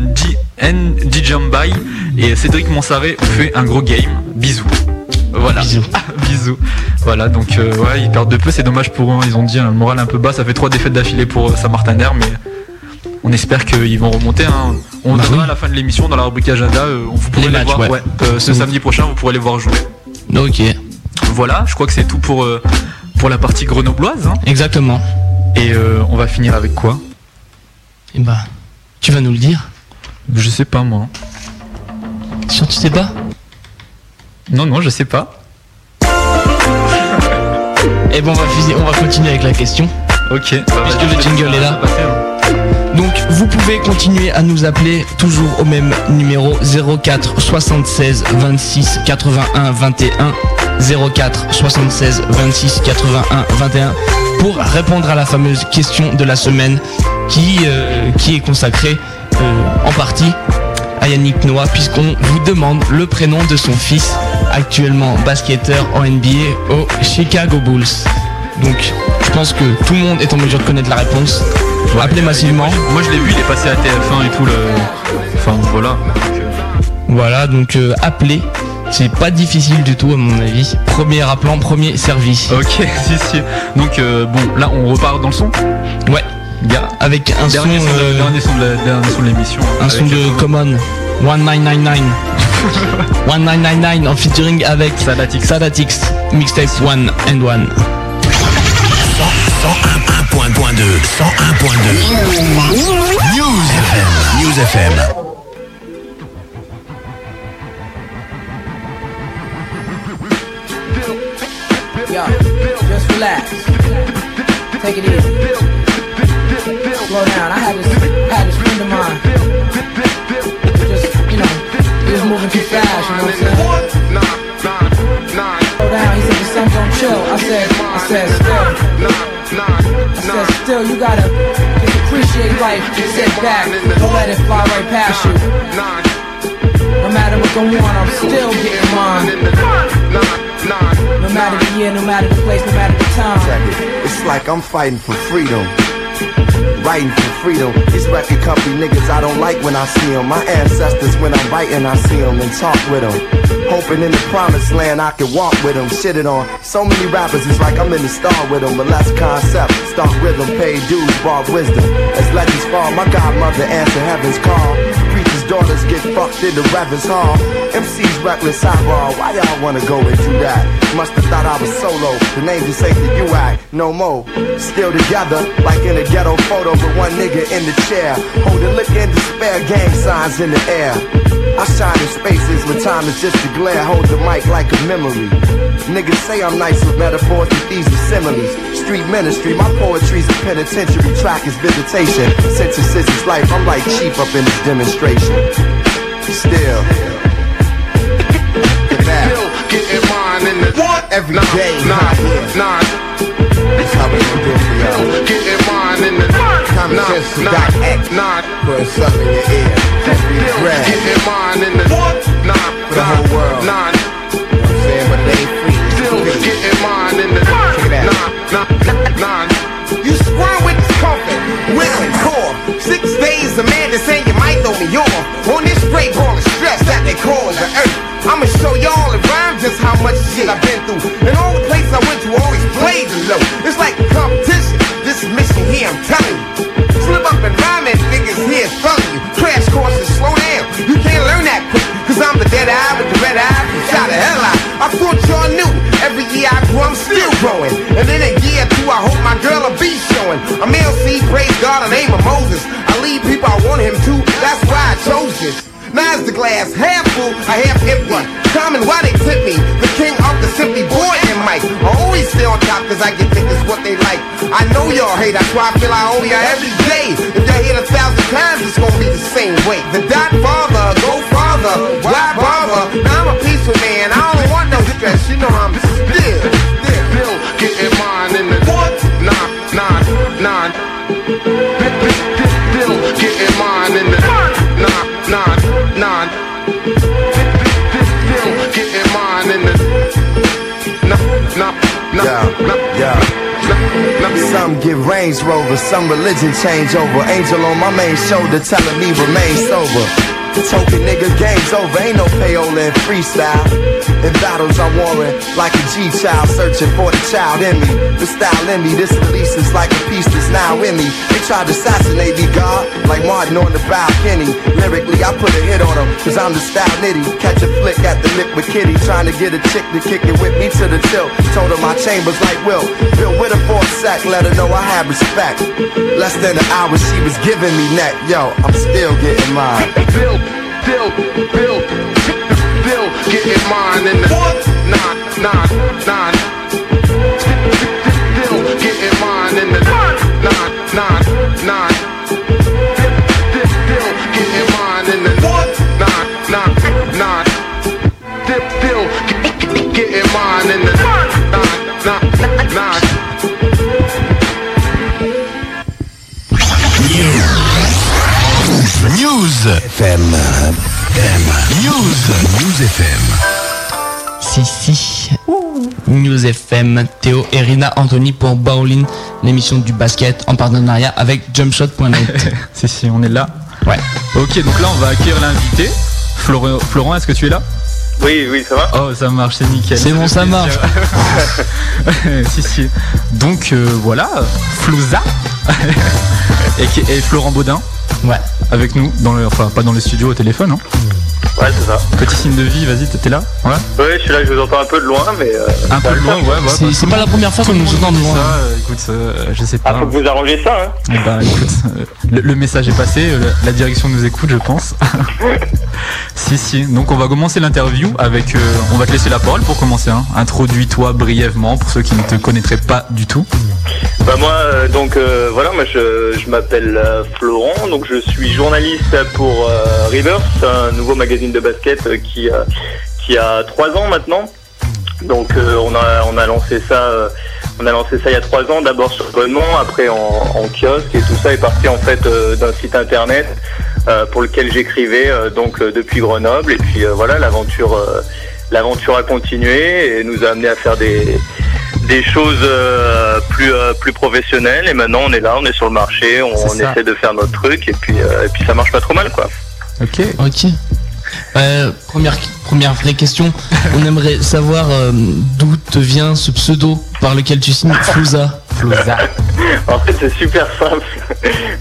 N. Djambai et Cédric Monsaré ont fait un gros game. Bisous. Voilà. Bisous. Bisous. Voilà, donc euh, ouais, ils perdent de peu, c'est dommage pour eux. hein. Ils ont dit hein, le moral un peu bas, ça fait trois défaites d'affilée pour euh, Saint-Martin d'Air, mais on espère qu'ils vont remonter. hein. On Bah donnera oui. à la fin de l'émission dans la rubrique agenda. euh, vous pourrez Les les, matchs, voir. ouais. ouais. Euh, ce Vous- samedi prochain, vous pourrez les voir jouer. Ok. Voilà, je crois que c'est tout pour, euh, pour la partie grenobloise. hein. Exactement. Et euh, on va finir avec quoi? Et bah, tu vas nous le dire. Je sais pas moi. Sûr, tu sais pas? Non, non, je sais pas. Et bon, on va, on va continuer avec la question. Ok. Puisque le jingle est là. Donc vous pouvez continuer à nous appeler toujours au même numéro 04 76 26 81 21 04 76 26 81 21 pour répondre à la fameuse question de la semaine qui, euh, qui est consacrée euh, en partie à Yannick Noah puisqu'on vous demande le prénom de son fils actuellement basketteur en NBA aux Chicago Bulls. Donc je pense que tout le monde est en mesure de connaître la réponse. Appelez massivement. Moi je l'ai vu, il est passé à TF1 et tout le. Enfin voilà. Voilà, donc euh, appelez. C'est pas difficile du tout à mon avis. Premier appelant, premier service. Ok, si si. Donc euh, bon, là on repart dans le son? Ouais. Gars. Avec un son, Dernier son de- euh, dernier son de de l'émission. un son de euh, Common 1999 1999 en featuring avec Sadatix, Sadatix mixtape 1 and 1 101.2 101.2 News FM News FM Yo, just relax. Take it easy. You gotta just appreciate life. Just sit back. Don't let it fly right past you. No matter what go on, I'm still getting mine. No matter the year, no matter the place, no matter the time. It's like I'm fighting for freedom. Writing for freedom. These record company niggas I don't like when I see them. My ancestors, when I'm writing, I see them and talk with them. Hoping in the promised land I can walk with them. Shitted on. So many rappers, it's like I'm in the star with them. But less concept. Start rhythm, pay dues, bar wisdom. As legends fall, my godmother answer heaven's call. Preachers' daughters get fucked in the reverend's hall. MC's reckless eyeball. Why y'all wanna go and do that? Must have thought I was solo. The name just ain't the UI. No more. Still together, like in a ghetto photo with one nigga in the chair. Holding liquor in despair, gang signs in the air. I shine in spaces when time is just a glare. Hold the mic like a memory. Niggas say I'm nice with metaphors, but these are similes. Street ministry, my poetry's a penitentiary. Track is visitation. Sentences is life. I'm like chief up in this demonstration. Still. Still getting mine in the what? Every nah, day, Nah, not nah. That's how we gon' do it for y'all. Still getting mine in the Common nah, sense to nah, Doc X. nah. Putting something in your ear. Don't be grand. getting mine in the what? Nah, For the whole world. Nah, You know what I'm saying? But ain't free. Still getting mine in the Check it out. nah, nah, nah. You squirm with discomfort, will and core. Six days a man that's saying you might throw me off. On this straight ball of stress that they call the earth. I'ma show y'all in rhyme just how much shit I've been through. And all the places I went to always played the low. It's like a competition. This mission here, I'm telling you. Slip up and rhyme I grow, I'm still growing. And in a year or two, I hope my girl will be showing. I'm LC, praise God, the name of Moses. I lead people I want him to. That's why I chose this. Now is the glass half full, I half empty. Common, why they tip me? The king of the simply boy and Mike. I always stay on top cause I get niggas what they like. I know y'all hate, that's why I feel I owe y'all every day. If y'all hit a thousand times, it's gonna be the same way. The dot father, go farther, why bother? Now I'm a peaceful man, I don't want no stress, you know I'm still, still. Getting mine in the what? Nah, nah, nah. Some get Range Rover, some religion change over. Angel on my main shoulder telling me remain sober. Token nigga, game's over. Ain't no payola in freestyle. In battles, I'm warring like a G child, searching for the child in me. The style in me, this release is like a piece that's now in me. They tried to assassinate me, God, like Martin on the balcony. Lyrically, I put a hit on them, cause I'm the style nitty. Catch a flick at the liquid kitty, trying to get a chick to kick it with me to the tilt. Told her my chambers like Will. Bill with a sec, let her know I had respect. Less than an hour, she was giving me neck. Yo, I'm still getting mine. Still, still, still, still getting mine in the what? Nah, nah. Si. News FM, Théo et Rina Anthony pour Bowling, l'émission du basket en partenariat avec jumpshot.net. si, si, on est là. Ouais. Ok, donc là, on va accueillir l'invité. Florent, Florent est-ce que tu es là? Oui, oui, ça va Oh, ça marche, c'est nickel. C'est bon, ça marche. si, si. Donc euh, voilà, Flouza et Florent Baudin. Ouais. Avec nous, dans le, enfin pas dans les studios au téléphone. Hein. Ouais, c'est ça. Petit signe de vie, vas-y, t'es là Ouais. Ouais, je suis là, je vous entends un peu de loin, mais. euh, Un peu de loin, ouais. ouais, C'est- bah, c'est pas la première fois qu'on nous entend de loin. ça, euh, écoute, euh, je sais pas. Ah, faut que vous arrangez ça, hein ben, écoute, euh, le, le message est passé, euh, la direction nous écoute, je pense. si, si. Donc, on va commencer l'interview avec. euh, on va te laisser la parole pour commencer. Hein. Introduis-toi brièvement pour ceux qui ne te connaîtraient pas du tout. Bah moi, euh, donc euh, voilà, moi je, je m'appelle euh, Florent, donc je suis journaliste pour euh, Rivers, un nouveau magazine de basket qui, euh, qui a trois ans maintenant. Donc euh, on, a, on a lancé ça, on a lancé ça il y a trois ans, d'abord sur abonnement, après en, en kiosque et tout ça est parti en fait d'un site internet pour lequel j'écrivais donc depuis Grenoble et puis voilà l'aventure, l'aventure a continué et nous a amené à faire des des choses euh, plus euh, plus professionnelles et maintenant on est là, on est sur le marché, on, essaie de faire notre truc et puis euh, et puis ça marche pas trop mal quoi. Ok. Ok. Euh, première, première vraie question. On aimerait savoir euh, d'où te vient ce pseudo par lequel tu signes Flouza? Flouza. En fait, c'est super simple,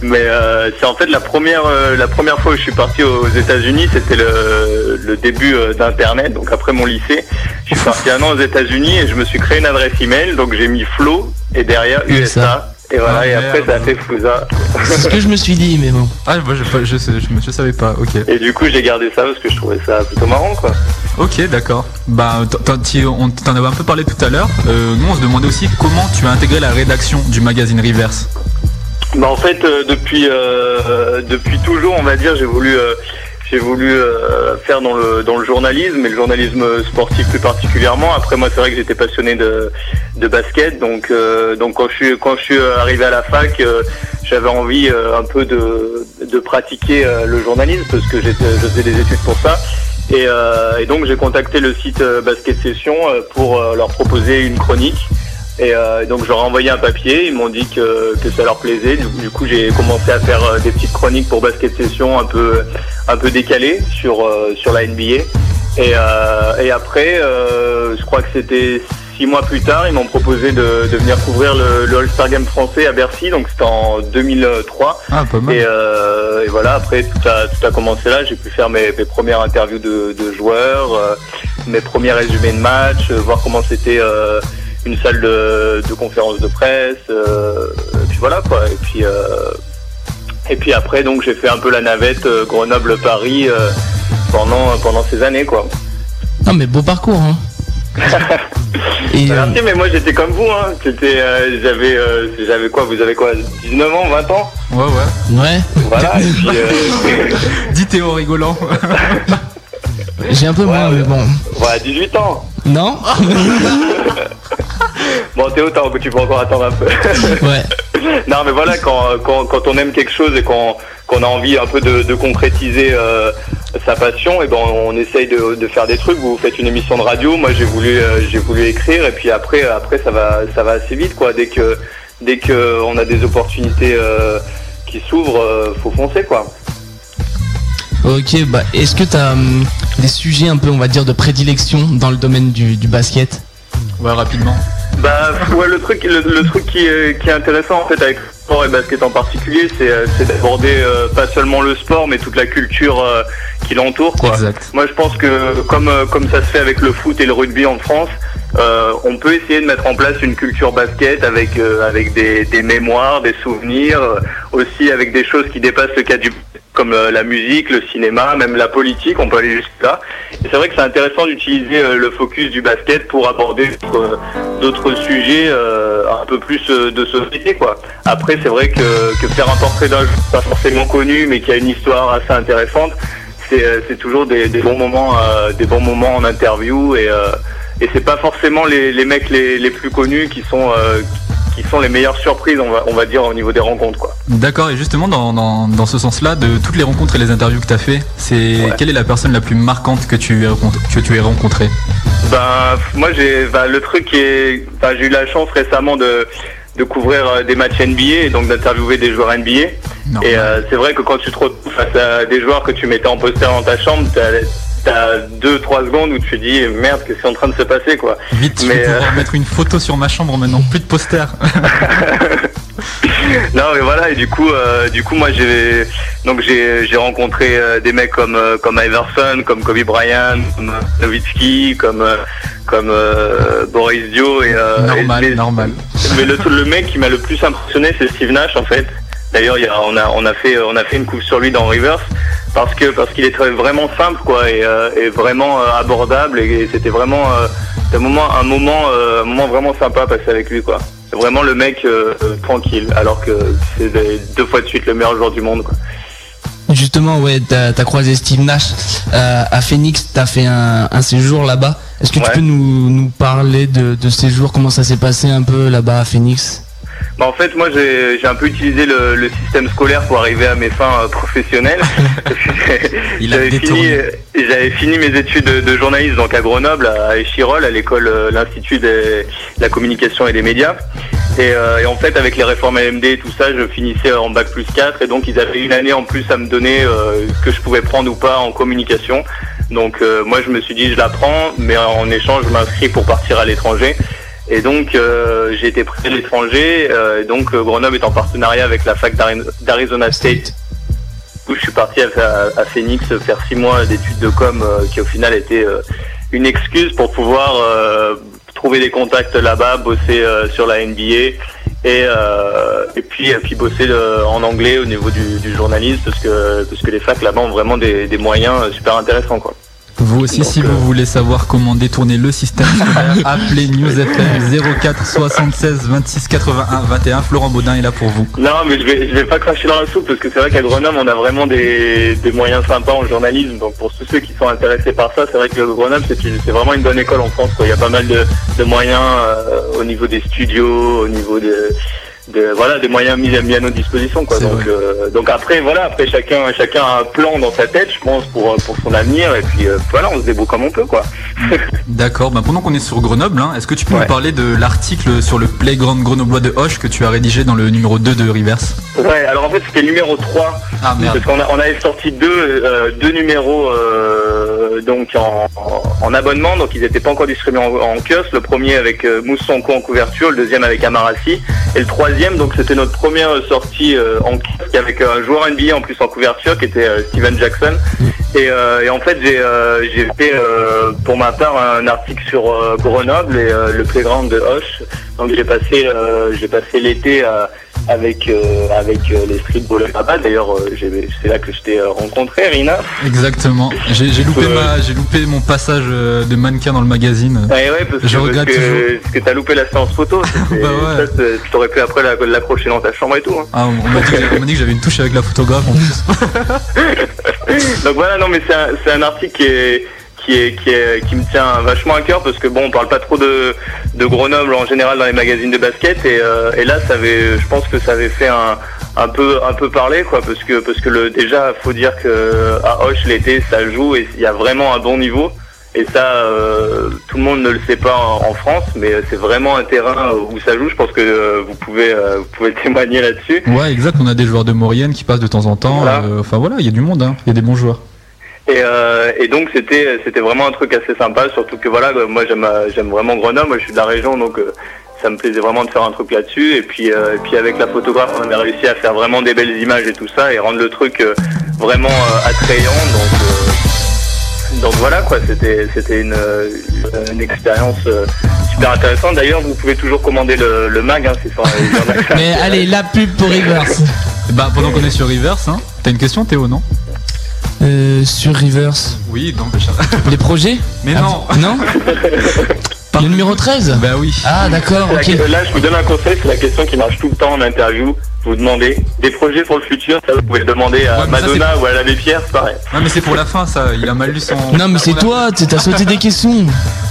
mais euh, c'est en fait la première euh, la première fois où je suis parti aux États-Unis, c'était le, le début d'Internet, donc après mon lycée, je suis parti un an aux États-Unis et je me suis créé une adresse email, donc j'ai mis Flo et derrière USA. Et voilà, Ah, et après ça a fait Flouza. C'est ce que je me suis dit, mais bon. Ah, moi, je, je, sais- je, me- je savais pas, ok. Et du coup, j'ai gardé ça parce que je trouvais ça plutôt marrant, quoi. Ok, d'accord. Bah, t'en- t'en t'y- on t'en avait un peu parlé tout à l'heure. Euh, nous, on se demandait aussi comment tu as intégré la rédaction du magazine Reverse. Bah en fait euh, depuis euh, depuis toujours on va dire j'ai voulu euh, j'ai voulu euh, faire dans le dans le journalisme et le journalisme sportif plus particulièrement. Après moi c'est vrai que j'étais passionné de de basket donc euh, donc quand je suis quand je suis arrivé à la fac euh, j'avais envie euh, un peu de de pratiquer euh, le journalisme parce que je faisais des études pour ça. Et, euh, et donc j'ai contacté le site euh, Basket Session euh, pour euh, leur proposer une chronique. Et euh, donc j'aurais envoyé un papier, ils m'ont dit que, que ça leur plaisait. Du, du coup j'ai commencé à faire euh, des petites chroniques pour Basket Session un peu un peu décalées sur euh, sur la NBA. Et, euh, et après, euh, je crois que c'était six mois plus tard, ils m'ont proposé de, de venir couvrir le, le All-Star Game français à Bercy. Donc c'était en 2003. Ah, pas mal. Et, euh, et voilà, après tout a, tout a commencé là. J'ai pu faire mes, mes premières interviews de, de joueurs, euh, mes premiers résumés de match, euh, voir comment c'était euh, une salle de, de conférence de presse. euh, et puis voilà quoi. Et puis euh, et puis après donc j'ai fait un peu la navette euh, Grenoble-Paris euh, pendant pendant ces années quoi. Non, mais beau parcours, hein. Et, euh, Merci, mais moi j'étais comme vous, hein. C'était, euh, j'avais, euh, j'avais quoi Vous avez quoi 19 ans, 20 ans? Ouais, ouais. ouais. Voilà. et puis, euh, Dis Théo rigolant. J'ai un peu moins, mais bon. voilà, 18 ans. Non Bon, Théo, t'as- tu peux encore attendre un peu. Ouais. non, mais voilà, quand, quand, quand on aime quelque chose et qu'on qu'on a envie un peu de, de concrétiser euh, sa passion, et ben on essaye de, de faire des trucs. Vous faites une émission de radio, moi j'ai voulu euh, j'ai voulu écrire, et puis après après ça va ça va assez vite quoi. Dès que dès que on a des opportunités euh, qui s'ouvrent, euh, faut foncer quoi. Ok, bah est-ce que t'as hum, des sujets un peu, on va dire, de prédilection dans le domaine du, du basket? Ouais, rapidement. Bah ouais, le truc, le, le truc qui est, qui est intéressant en fait avec le sport et basket en particulier, c'est euh, d'aborder euh, pas seulement le sport, mais toute la culture euh, qui l'entoure. Quoi. Exact. Moi, je pense que comme comme ça se fait avec le foot et le rugby en France, euh, on peut essayer de mettre en place une culture basket avec euh, avec des, des mémoires, des souvenirs, euh, aussi avec des choses qui dépassent le cadre du comme euh, la musique, le cinéma, même la politique, on peut aller jusque là. Et c'est vrai que c'est intéressant d'utiliser euh, le focus du basket pour aborder d'autres- d'autres sujets euh, un peu plus euh, de société quoi. Après c'est vrai que, que faire un portrait d'un pas forcément connu mais qui a une histoire assez intéressante, c'est euh, toujours des, des bons moments euh, des bons moments en interview et euh, et c'est pas forcément les, les mecs les, les plus connus qui sont euh, qui sont les meilleures surprises on va on va dire au niveau des rencontres quoi. D'accord, et justement, dans, dans, dans ce sens-là, de toutes les rencontres et les interviews que tu as fait, c'est quelle est la personne la plus marquante que tu aies, rencontrée- que tu aies rencontrée Ben, moi, j'ai ben, le truc qui est. ben, j'ai eu la chance récemment de, de couvrir euh, des matchs NBA et donc d'interviewer des joueurs NBA. Et euh, c'est vrai que quand tu te retrouves face à des joueurs que tu mettais en poster dans ta chambre, t'as deux trois secondes où tu te dis merde qu'est-ce qui est en train de se passer quoi. Vite, je Mais, vais euh, mettre une photo sur ma chambre maintenant, plus de poster. Non mais voilà et du coup euh, du coup moi j'ai donc j'ai j'ai rencontré euh, des mecs comme comme Iverson, comme Kobe Bryant, comme Nowitzki, comme comme Boris Dio et Normal, et- mais- normal. Mais le le mec qui m'a le plus impressionné c'est Steve Nash en fait. D'ailleurs a- on a on a fait on a fait une coupe sur lui dans Reverse parce que parce qu'il est très- vraiment simple quoi et, euh, et vraiment euh, abordable et, c'était vraiment euh, un moment un moment euh, un moment vraiment sympa à passer avec lui quoi. C'est vraiment le mec euh, euh, tranquille alors que c'est deux fois de suite le meilleur joueur du monde quoi. Justement, ouais, t'as as croisé Steve Nash euh, à Phoenix, t'as fait un, un séjour là-bas. Est-ce que tu peux nous, nous parler de, de ce séjour, comment ça s'est passé un peu là-bas à Phoenix? Bah, en fait, moi, j'ai un peu utilisé le, le système scolaire pour arriver à mes fins euh, professionnelles. J'avais fini, euh, fini mes études de, de journaliste donc à Grenoble, à Échirol, à l'école, euh, l'Institut de la communication et des médias. Et, euh, et en fait, avec les réformes LMD et tout ça, je finissais en bac plus 4 et donc ils avaient une année en plus à me donner euh, que je pouvais prendre ou pas en communication. Donc euh, moi, je me suis dit, je la prends, mais en échange, je m'inscris pour partir à l'étranger. Et donc euh, j'ai été pris à l'étranger. euh, et donc euh, Grenoble est en partenariat avec la fac d'Ari- d'Arizona State. Coup, je suis parti à, Phoenix faire six mois d'études de com euh, qui au final était une excuse pour pouvoir trouver des contacts là-bas, bosser sur la NBA et, et puis, bosser en anglais au niveau du, journalisme parce que, parce que les facs là-bas ont vraiment des, des moyens super intéressants. Quoi. Vous aussi, si vous voulez savoir comment détourner le système scolaire, appelez News FM 04 76 26 81 21. Florent Baudin est là pour vous. Non, mais je vais, je vais pas cracher dans la soupe parce que c'est vrai qu'à Grenoble, on a vraiment des, des moyens sympas en journalisme. Donc pour tous ceux qui sont intéressés par ça, c'est vrai que Grenoble, c'est une- c'est vraiment une bonne école en France. quoi. Il y a pas mal de, de moyens euh, au niveau des studios, au niveau de, de- voilà, des moyens mis, à- mis à nos dispositions. Quoi. Donc, euh, donc après, voilà, après chacun, chacun a un plan dans sa tête, je pense, pour, pour son avenir. Et puis euh, voilà, on se débrouille comme on peut, quoi. D'accord, bah pendant qu'on est sur Grenoble, hein, est-ce que tu peux nous parler de l'article sur le playground grenoblois de Hoche que tu as rédigé dans le numéro 2 de Reverse Ouais, alors en fait c'était numéro 3. Ah merde. Parce qu'on on avait sorti deux, euh, deux numéros donc en, en- en abonnement, donc ils n'étaient pas encore distribués en, en kiosque. Le premier avec Mousse Sonko en couverture, le deuxième avec Amarassi. Et le troisième, donc c'était notre première sortie euh, en kiosque avec un joueur NBA en plus en couverture qui était euh, Steven Jackson. Et, euh, en fait j'ai euh, j'ai fait euh, pour ma part un article sur euh, Grenoble et euh, le playground de Hoche. Donc j'ai passé euh, j'ai passé l'été à- avec euh, avec euh, les streetballers là-bas. D'ailleurs euh, c'est là que je t'ai rencontré, Rina. Exactement. J'ai loupé, ma- j'ai loupé mon passage de mannequin dans le magazine. Ouais, ouais, parce que, Je parce regrette que, toujours. parce que t'as loupé la séance photo. Bah ouais. ça, tu t'aurais pu après la- l'accrocher dans ta chambre et tout. hein. Ah, on m'a dit, que j'avais une touche avec la photographe en plus. Donc voilà, non mais c'est un, c'est un article qui est qui est, qui est qui me tient vachement à cœur parce que bon on parle pas trop de, de Grenoble en général dans les magazines de basket et, euh, et là ça avait je pense que ça avait fait un, un peu un peu parler quoi parce que parce que le déjà faut dire que à Hoche l'été ça joue et il y a vraiment un bon niveau et ça euh, tout le monde ne le sait pas en, en France mais c'est vraiment un terrain où ça joue je pense que euh, vous pouvez euh, vous pouvez témoigner là-dessus Ouais, exact. On a des joueurs de Maurienne qui passent de temps en temps. Voilà. Enfin voilà, il y a du monde, hein. il y a des bons joueurs. Et, euh, et donc c'était c'était vraiment un truc assez sympa, surtout que voilà, euh, moi j'aime euh, j'aime vraiment Grenoble, moi je suis de la région, donc euh, ça me plaisait vraiment de faire un truc là-dessus. Et puis euh, et puis avec la photographe, on a réussi à faire vraiment des belles images et tout ça, et rendre le truc vraiment attrayant. Donc euh, donc voilà quoi, c'était c'était une, une expérience super intéressante. D'ailleurs, vous pouvez toujours commander le, le mag, hein, c'est sur Mais allez, la pub pour Reverse. Bah pendant qu'on est sur Reverse, hein, t'as une question Théo, non? Euh, sur Reverse. Oui, non, Les projets? Mais Ah, non? Non Le numéro 13 Bah oui. Ah d'accord, La- ok. Là, je vous donne un conseil, c'est la question qui marche tout le temps en interview. Vous demandez des projets pour le futur, ça vous pouvez le demander à Ouais, mais ça, Madonna ou à l'abbé Pierre, c'est pareil. Ouais, mais c'est pour la fin ça, il a mal lu son. Non mais c'est toi, tu- t'as sauté des questions.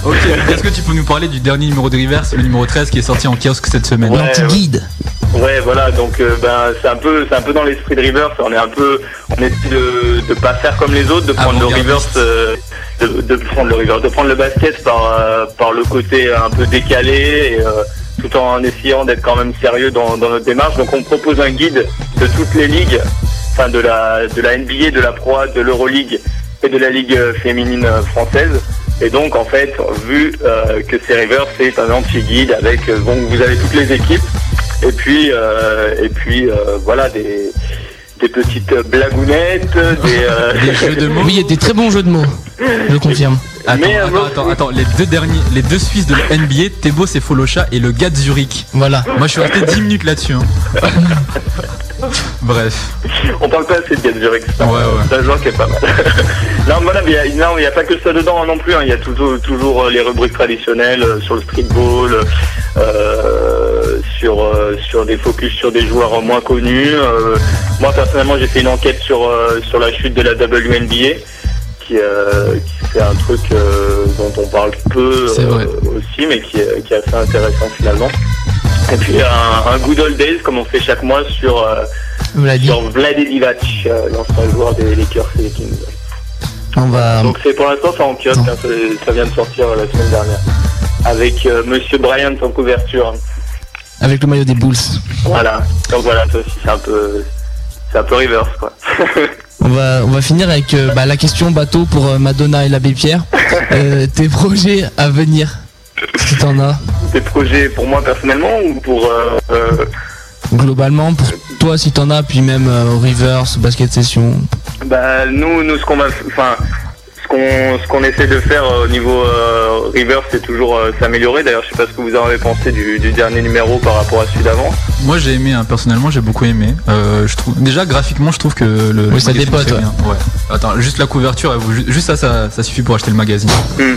Ok, est-ce que tu peux nous parler du dernier numéro de Reverse, le numéro 13 qui est sorti en kiosque cette semaine Ouais, L'anti-guide. Ouais, voilà, donc euh, ben, c'est un peu, c'est un peu dans l'esprit de Reverse. On est un peu, on essaie de, de pas faire comme les autres, de prendre le Reverse, euh, de, prendre le Reverse, de prendre le basket par, euh, par le côté un peu décalé, et, euh, tout en essayant d'être quand même sérieux dans, notre démarche. Donc on propose un guide de toutes les ligues, enfin de la, de la NBA, de la Pro, de l'Euroleague et de la Ligue euh, féminine française. Et donc, en fait, vu que c'est River, c'est un anti-guide avec, bon, vous avez toutes les équipes, et puis, et puis, voilà, des, des petites blagounettes, des, euh, Oui, il y a des très bons jeux de mots. Je confirme. Attends, attends, attends, attends, les deux derniers, les deux Suisses de la NBA, Thébo c'est Folocha et le gars de Zurich. Voilà. Moi je suis resté 10 minutes là-dessus. hein. Bref. On parle pas assez de Gaz Zurich, c'est Ouais, ouais. c'est un joueur qui est pas mal. non, voilà, mais il y a- non, il n'y a, pas que ça dedans hein, non plus. hein. Il y a toujours, toujours euh, les rubriques traditionnelles euh, sur le streetball, euh, sur, euh, sur des focus sur des joueurs moins connus. Euh, moi, personnellement, j'ai fait une enquête sur, euh, sur la chute de la WNBA. Qui, qui fait un truc dont on parle peu aussi, mais qui est, qui est assez intéressant finalement. Et puis un, un Good Old Days, comme on fait chaque mois sur, euh, sur Divac, euh, l'ancien joueur des Lakers et des Kings. On va. Donc c'est pour l'instant c'est en kiosque, hein, ça vient de sortir euh, la semaine dernière. Avec Monsieur Bryant en couverture. Avec le maillot des Bulls. Voilà. Donc voilà, ça aussi c'est un peu c'est un peu reverse quoi. On va, on va finir avec euh, bah, la question bateau pour euh, Madonna et l'abbé Pierre. Euh, tes projets à venir, si t'en as, Des projets pour moi personnellement ou pour globalement, pour toi si t'en as, puis même au Rivers, basket session. Bah nous, nous ce qu'on va, enfin qu'on ce qu'on essaie de faire euh, au niveau euh, River, c'est toujours euh, s'améliorer. D'ailleurs, je sais pas ce que vous en avez pensé du, du dernier numéro par rapport à celui d'avant. Moi j'ai aimé, hein, personnellement j'ai beaucoup aimé. Euh, je trouve déjà graphiquement je trouve que le. Oui, ça dépote, ouais. Attends, juste la couverture, juste ça, ça, ça suffit pour acheter le magazine. Hmm.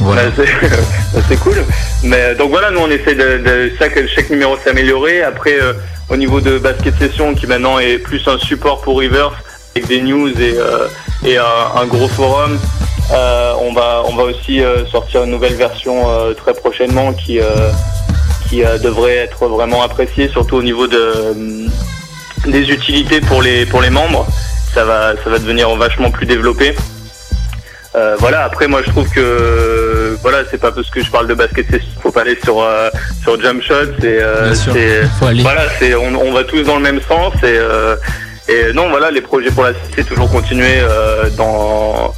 Voilà. Bah, c'est bah, c'est cool. Mais euh, donc voilà, nous on essaie de, de chaque, chaque numéro s'améliorer. Après, euh, au niveau de basket session, qui maintenant est plus un support pour Rivers, avec des news et, euh, et un, un gros forum, euh, on va on va aussi euh, sortir une nouvelle version très prochainement qui qui devrait être vraiment appréciée, surtout au niveau de des utilités pour les pour les membres. Ça va ça va devenir vachement plus développé. Euh, voilà, après moi je trouve que voilà, c'est pas parce que je parle de basket, c'est faut pas aller sur euh, sur jump shot, c'est voilà, c'est on, on va tous dans le même sens et et non voilà, les projets pour la c'est toujours continuer euh, dans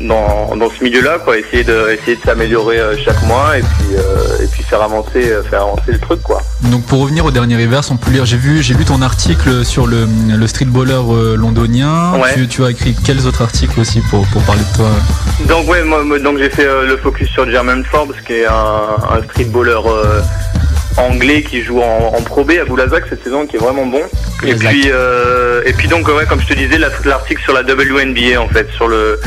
dans, dans ce milieu-là, quoi, essayer de essayer de s'améliorer euh, chaque mois et puis euh, et puis faire avancer faire avancer le truc quoi. Donc pour revenir au dernier reverse, on peut lire. J'ai vu, j'ai lu ton article sur le, le streetballer londonien. Ouais. Tu, tu as écrit quels autres articles aussi pour, pour parler de toi? Donc ouais, moi, moi, donc j'ai fait le focus sur Jermaine Forbes, qui est un, un streetballer euh, anglais qui joue en, en Pro B à Boulazac cette saison, qui est vraiment bon. Et Exact. puis euh, et puis donc ouais, comme je te disais, la- l'article sur la WNBA en fait, sur le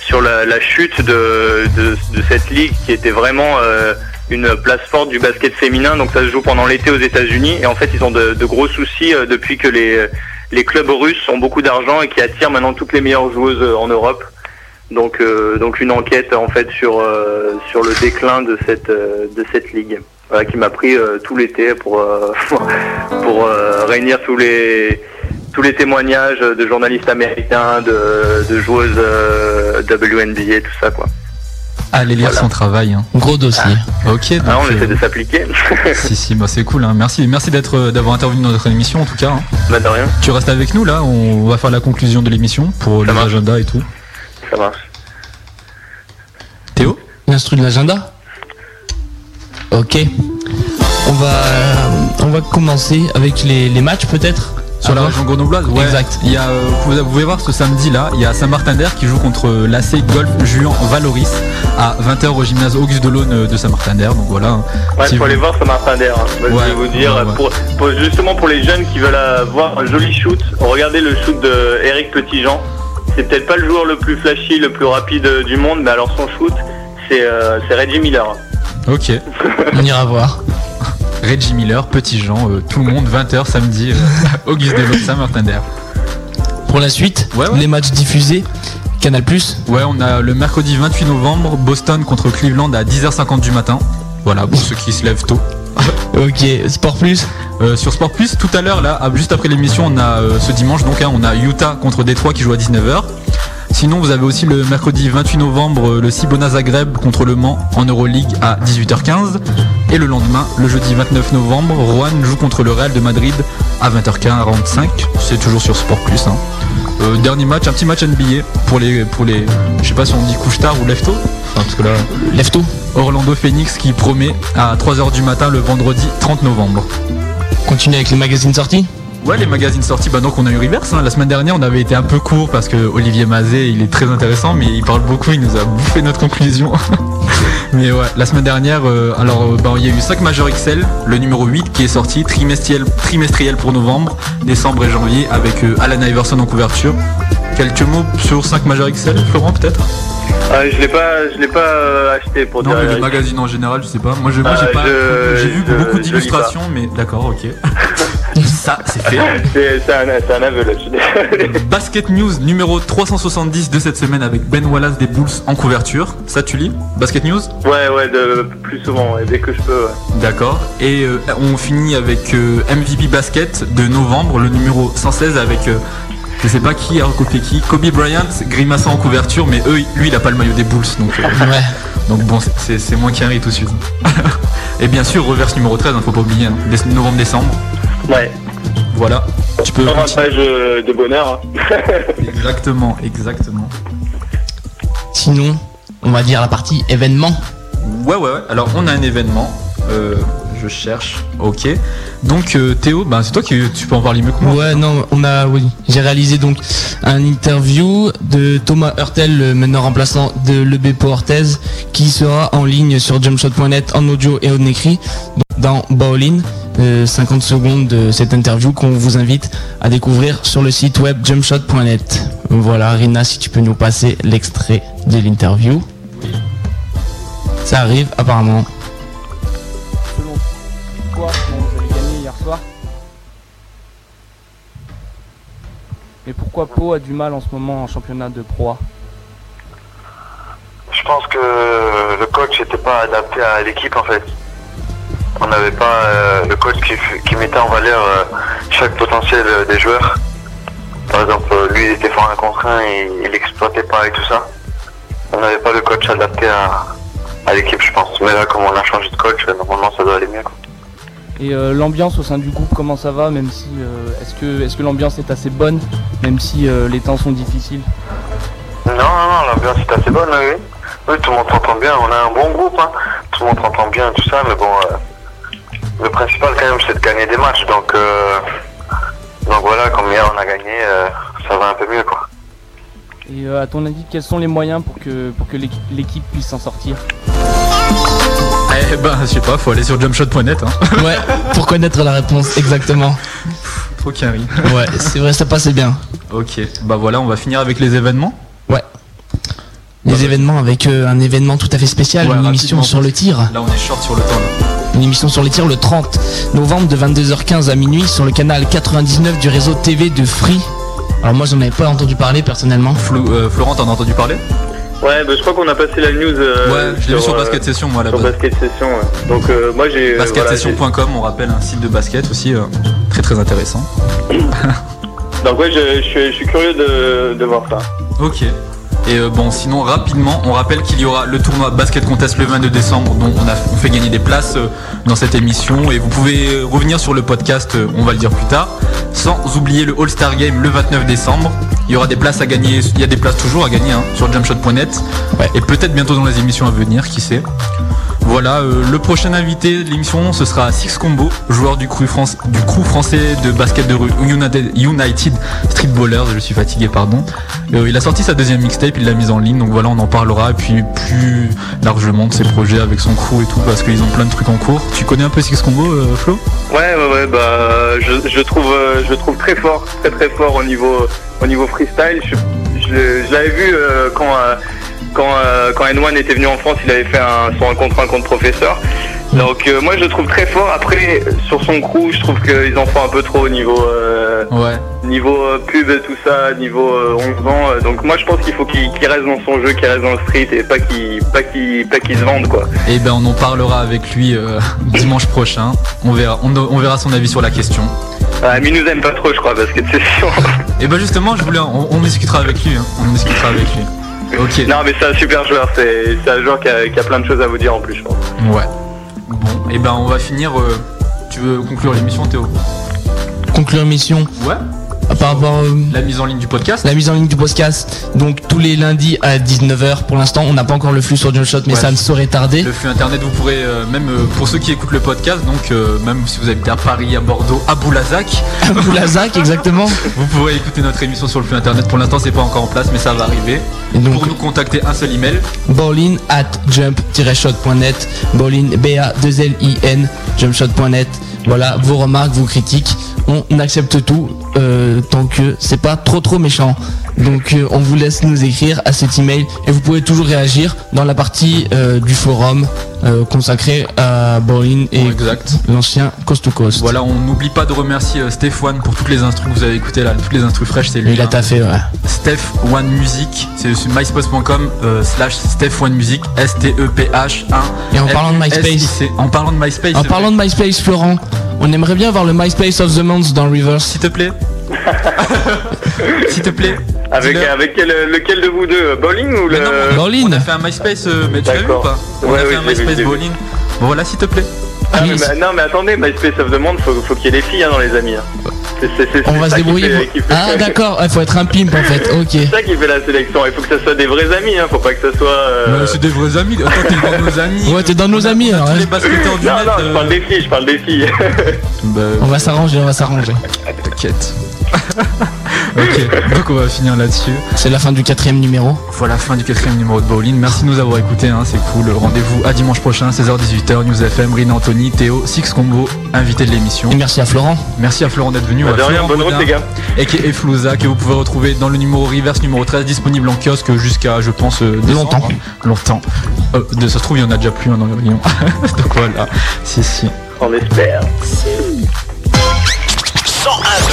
sur la, la chute de, de, de cette ligue qui était vraiment euh, une place forte du basket féminin. Donc ça se joue pendant l'été aux États-Unis et en fait ils ont de, de gros soucis euh, depuis que les les clubs russes ont beaucoup d'argent et qui attirent maintenant toutes les meilleures joueuses en Europe. Donc, euh, donc une enquête en fait sur euh, sur le déclin de cette euh, de cette ligue, Voilà, qui m'a pris euh, tout l'été pour euh, pour euh, réunir tous les tous les témoignages de journalistes américains, de, de joueuses euh, WNBA, tout ça quoi. Allez lire son travail. hein. Gros dossier. Ok. Donc, Ah, on euh, essaie de s'appliquer. si si, bah c'est cool. hein. Merci, merci d'être euh, d'avoir intervenu dans notre émission en tout cas. hein. bah de rien, Tu restes avec nous là. On va faire la conclusion de l'émission pour les agendas et tout. ça marche. Théo? L'instru de l'agenda? Ok. On va, on va commencer avec les, les matchs peut-être Sur la Avant région grenobloise, ouais. Exact. Il y a, euh, vous, pouvez voir ce samedi là, il y a Saint-Martin-d'Air qui joue contre l'AC Golf Juan Valoris à 20h au gymnase Auguste Delaume euh, de Saint-Martin-d'Air. Donc voilà. hein. Ouais, Si faut vous- aller voir ça Martin d'air. hein. Ouais, je vais vous dire, ouais, ouais. Pour, pour- justement pour les jeunes qui veulent avoir un joli shoot, regardez le shoot de Eric Petitjean. C'est peut-être pas le joueur le plus flashy, le plus rapide euh, du monde, mais alors son shoot, c'est euh, c'est Reggie Miller. Ok. On ira voir. Reggie Miller, Petit Jean, euh, tout le monde, 20h samedi, euh, Auguste Delaume, Saint-Martin-d'Air. Pour la suite, les matchs diffusés, Canal Ouais, on a le mercredi 28 novembre, Boston contre Cleveland à 10h50 du matin. Voilà, pour ceux qui se lèvent tôt. Ok, Sport Plus Euh, Sur Sport Plus, tout à l'heure, là, juste après l'émission, on a euh, ce dimanche, donc hein, on a Utah contre Détroit qui joue à 19h. Sinon, vous avez aussi le mercredi 28 novembre euh, le Cibona Zagreb contre Le Mans en Euroleague à 18h15. Et le lendemain, le jeudi 29 novembre, Rouen joue contre le Real de Madrid à 20h45. C'est toujours sur Sport Plus. hein. Euh, dernier match, un petit match NBA pour les, pour les, je sais pas si on dit couche tard ou lefto. Enfin, parce que là, lefto. Orlando Phoenix qui promet à 3h du matin le vendredi 30 novembre. Continue avec les magazines sortis? Ouais, les magazines sortis, bah donc on a eu Reverse. hein. La semaine dernière, on avait été un peu court parce que Olivier Mazet, il est très intéressant, mais il parle beaucoup, il nous a bouffé notre conclusion. mais ouais, la semaine dernière, euh, alors euh, bah, il y a eu 5 majeurs XL, le numéro 8 qui est sorti, trimestriel, trimestriel pour novembre, décembre et janvier, avec euh, Alan Iverson en couverture. Quelques mots sur 5 majeurs XL, Florent, peut-être? Ah, je l'ai pas, je l'ai pas euh, acheté pour Non, dire. mais vérité. magazines en général, je sais pas. Moi, je- moi, Ah, j'ai pas. J'ai vu beaucoup d'illustrations, mais d'accord, ok. Ça, c'est fait. C'est c'est un, c'est un aveu là. Basket News numéro 370 de cette semaine avec Ben Wallace des Bulls en couverture. Ça, tu lis? Basket News? Ouais, ouais, de plus souvent, ouais, dès que je peux. ouais. D'accord. Et euh, on finit avec euh, MVP Basket de novembre, le numéro 116 avec. euh, je sais pas qui a recopié qui. Kobe Bryant, grimaçant en couverture, mais eux, lui, il a pas le maillot des Bulls, donc. euh, Donc bon, c'est- c'est c'est moins qu'un tout de suite. Et bien sûr, reverse numéro 13, hein, faut pas oublier, hein, déce- novembre-décembre. Ouais. Voilà. Tu peux. Un page euh, de bonheur. hein. Exactement, exactement. Sinon, on va dire la partie événement. Ouais, ouais, ouais. Alors, on a un événement. Euh, je cherche. Ok. Donc, euh, Théo, bah, c'est toi qui tu peux en parler mieux que moi. Ouais, non, on a, oui, j'ai réalisé donc un interview de Thomas Hurtel, le maintenant remplaçant de l'EBPO Orthez, qui sera en ligne sur jumpshot.net en audio et en écrit dans Bowling. Euh, 50 secondes de cette interview qu'on vous invite à découvrir sur le site web jumpshot.net. Voilà, Rina, si tu peux nous passer l'extrait de l'interview. Ça arrive apparemment. Selon quoi comment vous avez gagné hier soir? Mais pourquoi Pau a du mal en ce moment en championnat de Pro A Je pense que le coach n'était pas adapté à l'équipe en fait. On n'avait pas euh, le coach qui, mettait en valeur euh, chaque potentiel euh, des joueurs. Par exemple, lui il était fort un contre un et il l'exploitait pas et tout ça. On n'avait pas le coach adapté à, à l'équipe je pense. Mais là comme on a changé de coach, normalement ça doit aller mieux. quoi. Et euh, l'ambiance au sein du groupe, comment ça va Même si euh, est-ce que est-ce que l'ambiance est assez bonne, même si les temps sont difficiles? Non, non, non, l'ambiance est assez bonne, oui. Oui, tout le monde s'entend bien. On a un bon groupe, hein. Tout le monde s'entend bien, tout ça, mais bon, le principal quand même, c'est de gagner des matchs. Donc, euh, donc voilà, comme hier on a gagné, euh, ça va un peu mieux, quoi. Et euh, à ton avis, quels sont les moyens pour que pour que l'équi- l'équipe puisse s'en sortir? Eh ben, je sais pas, faut aller sur jumpshot.net. Hein. Ouais, pour connaître la réponse exactement. Trop carré. Ouais, c'est vrai, ça passait bien. Ok, bah voilà, on va finir avec les événements. Ouais. Les événements avec euh, un événement tout à fait spécial, Ouais, une émission sur le tir. Là, on est short sur le temps. Là. Une émission sur les tirs le 30 novembre de 22h15 à minuit sur le canal 99 du réseau TV de Free. Alors moi j'en avais pas entendu parler personnellement. Euh, Florent, t'en as entendu parler? Ouais, bah, je crois qu'on a passé la news. euh, Ouais, je l'ai vu sur euh, Basket Session, moi, là-bas. Sur Basket Session, ouais. Donc, euh, moi j'ai. euh, voilà, Basketsession.com, on rappelle un site de basket aussi euh, très très intéressant. Donc, ouais, je, je suis, je suis curieux de, de voir ça. Ok. Et euh, bon, sinon rapidement, on rappelle qu'il y aura le tournoi Basket Contest le 22 décembre, dont on a on fait gagner des places euh, dans cette émission. Et vous pouvez euh, revenir sur le podcast, euh, on va le dire plus tard. Sans oublier le All-Star Game le 29 décembre. Il y aura des places à gagner, il y a des places toujours à gagner hein, sur jumpshot.net. Et peut-être bientôt dans les émissions à venir, qui sait. Voilà, euh, le prochain invité de l'émission, ce sera Six Combo, joueur du crew, français de basket de rue United, United Streetballers, je suis fatigué, pardon. Euh, il a sorti sa deuxième mixtape, il l'a mise en ligne, donc voilà, on en parlera, et puis plus largement de ses projets avec son crew et tout, parce qu'ils ont plein de trucs en cours. Tu connais un peu Six Combo, euh, Flo? Ouais, ouais, ouais, bah, je, trouve, je très fort, très très fort au niveau, au niveau freestyle. Je, l'avais vu quand, quand, euh, quand N1 était venu en France, il avait fait un, son un contre un contre professeur. Donc euh, moi je le trouve très fort. Après sur son crew, je trouve qu'ils en font un peu trop au niveau euh, Ouais. niveau euh, pub et tout ça, niveau euh, 11 ans. Euh, Donc moi je pense qu'il faut qu'il reste dans son jeu, qu'il reste dans le street et pas qu'il pas qu'il pas qu'il se vende quoi. Et ben on en parlera avec lui dimanche prochain. On verra, on, on verra son avis sur la question. Ah, mais il nous aime pas trop je crois parce que c'est sûr. Et ben justement, je voulais, on, on discutera avec lui. hein. On discutera avec lui. Ok. Non mais c'est un super joueur, c'est un joueur qui a, qui a plein de choses à vous dire en plus je pense. Ouais. Bon, et ben on va finir. euh, tu veux conclure l'émission, Théo? Conclure mission. Ouais. Par rapport euh, La mise en ligne du podcast. la mise en ligne du podcast. Donc tous les lundis à 19h. Pour l'instant, on n'a pas encore le flux sur Shot, mais Ouais. ça ne saurait tarder. Le flux internet, vous pourrez, euh, même euh, pour ceux qui écoutent le podcast, donc euh, même si vous habitez à Paris, à Bordeaux, à Boulazac, Boulazac, exactement. vous pourrez écouter notre émission sur le flux internet. Pour l'instant, c'est pas encore en place, mais ça va arriver. Et donc- pour nous contacter, un seul email. Bowlin at jump-shot.net. Bowlin, B-A-2-L-I-N, jumpshot.net. Voilà, vos remarques, vos critiques. On accepte tout euh, tant que c'est pas trop trop méchant. Donc euh, on vous laisse nous écrire à cet email et vous pouvez toujours réagir dans la partie euh, du forum euh, consacré à Bowlin et l'ancien Coast to Coast. Voilà, on n'oublie pas de remercier euh, Steph One pour toutes les instrus que vous avez écoutées là, toutes les instrus fraîches, c'est lui. Il a hein. taffé, ouais. Steph One Music, c'est sur myspace.com euh, slash Steph One Music, S-T-E-P-H 1. Et en parlant de MySpace. En parlant de MySpace. En parlant de MySpace, Florent, on aimerait bien voir le MySpace of the Month dans Reverse. S'il te plaît. S'il te plaît. Avec, Dis-le. avec quel, lequel de vous deux Bowling ou le. On a fait un MySpace, euh, mais tu l'as vu ou pas On Ouais, a oui, fait un MySpace vu. Bowling. Bon, voilà, s'il te plaît. Ah, mais, bah, non mais attendez, MySpace of the Monde, faut, faut qu'il y ait des filles hein, dans les amis. hein. On va se débrouiller. fait- pour- qui fait- Ah d'accord, il faut être un pimp en fait. Ok. C'est ça qui fait la sélection. Il faut que ça soit des vrais amis, hein. faut pas que ça soit. euh, Ouais, c'est des vrais amis. Attends, t'es dans nos amis. Ouais, t'es dans nos amis alors. Tous hein. les basketteurs du Non, net. non, je euh, parle des filles, je parle des filles. bah, On va s'arranger, on va s'arranger. T'inquiète. ok, donc on va finir là-dessus. C'est la fin du quatrième numéro. Voilà, fin du quatrième numéro de Bowling. Merci de nous avoir écoutés, hein, c'est cool. Rendez-vous à dimanche prochain, 16h-18h, News FM, Rina Anthony, Théo, Six Combo, invité de l'émission. Et merci à Florent. Merci à Florent d'être venu. Bah, à de rien, Florent bonne route, les gars. Et qui est Flouza, que vous pouvez retrouver dans le numéro reverse numéro 13, disponible en kiosque jusqu'à, je pense, euh, décembre. Longtemps. Longtemps. Euh, de, ça se trouve, il y en a déjà plus hein, dans le rayon. donc voilà. Si, si. On espère. 101.2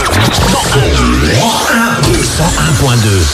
101.2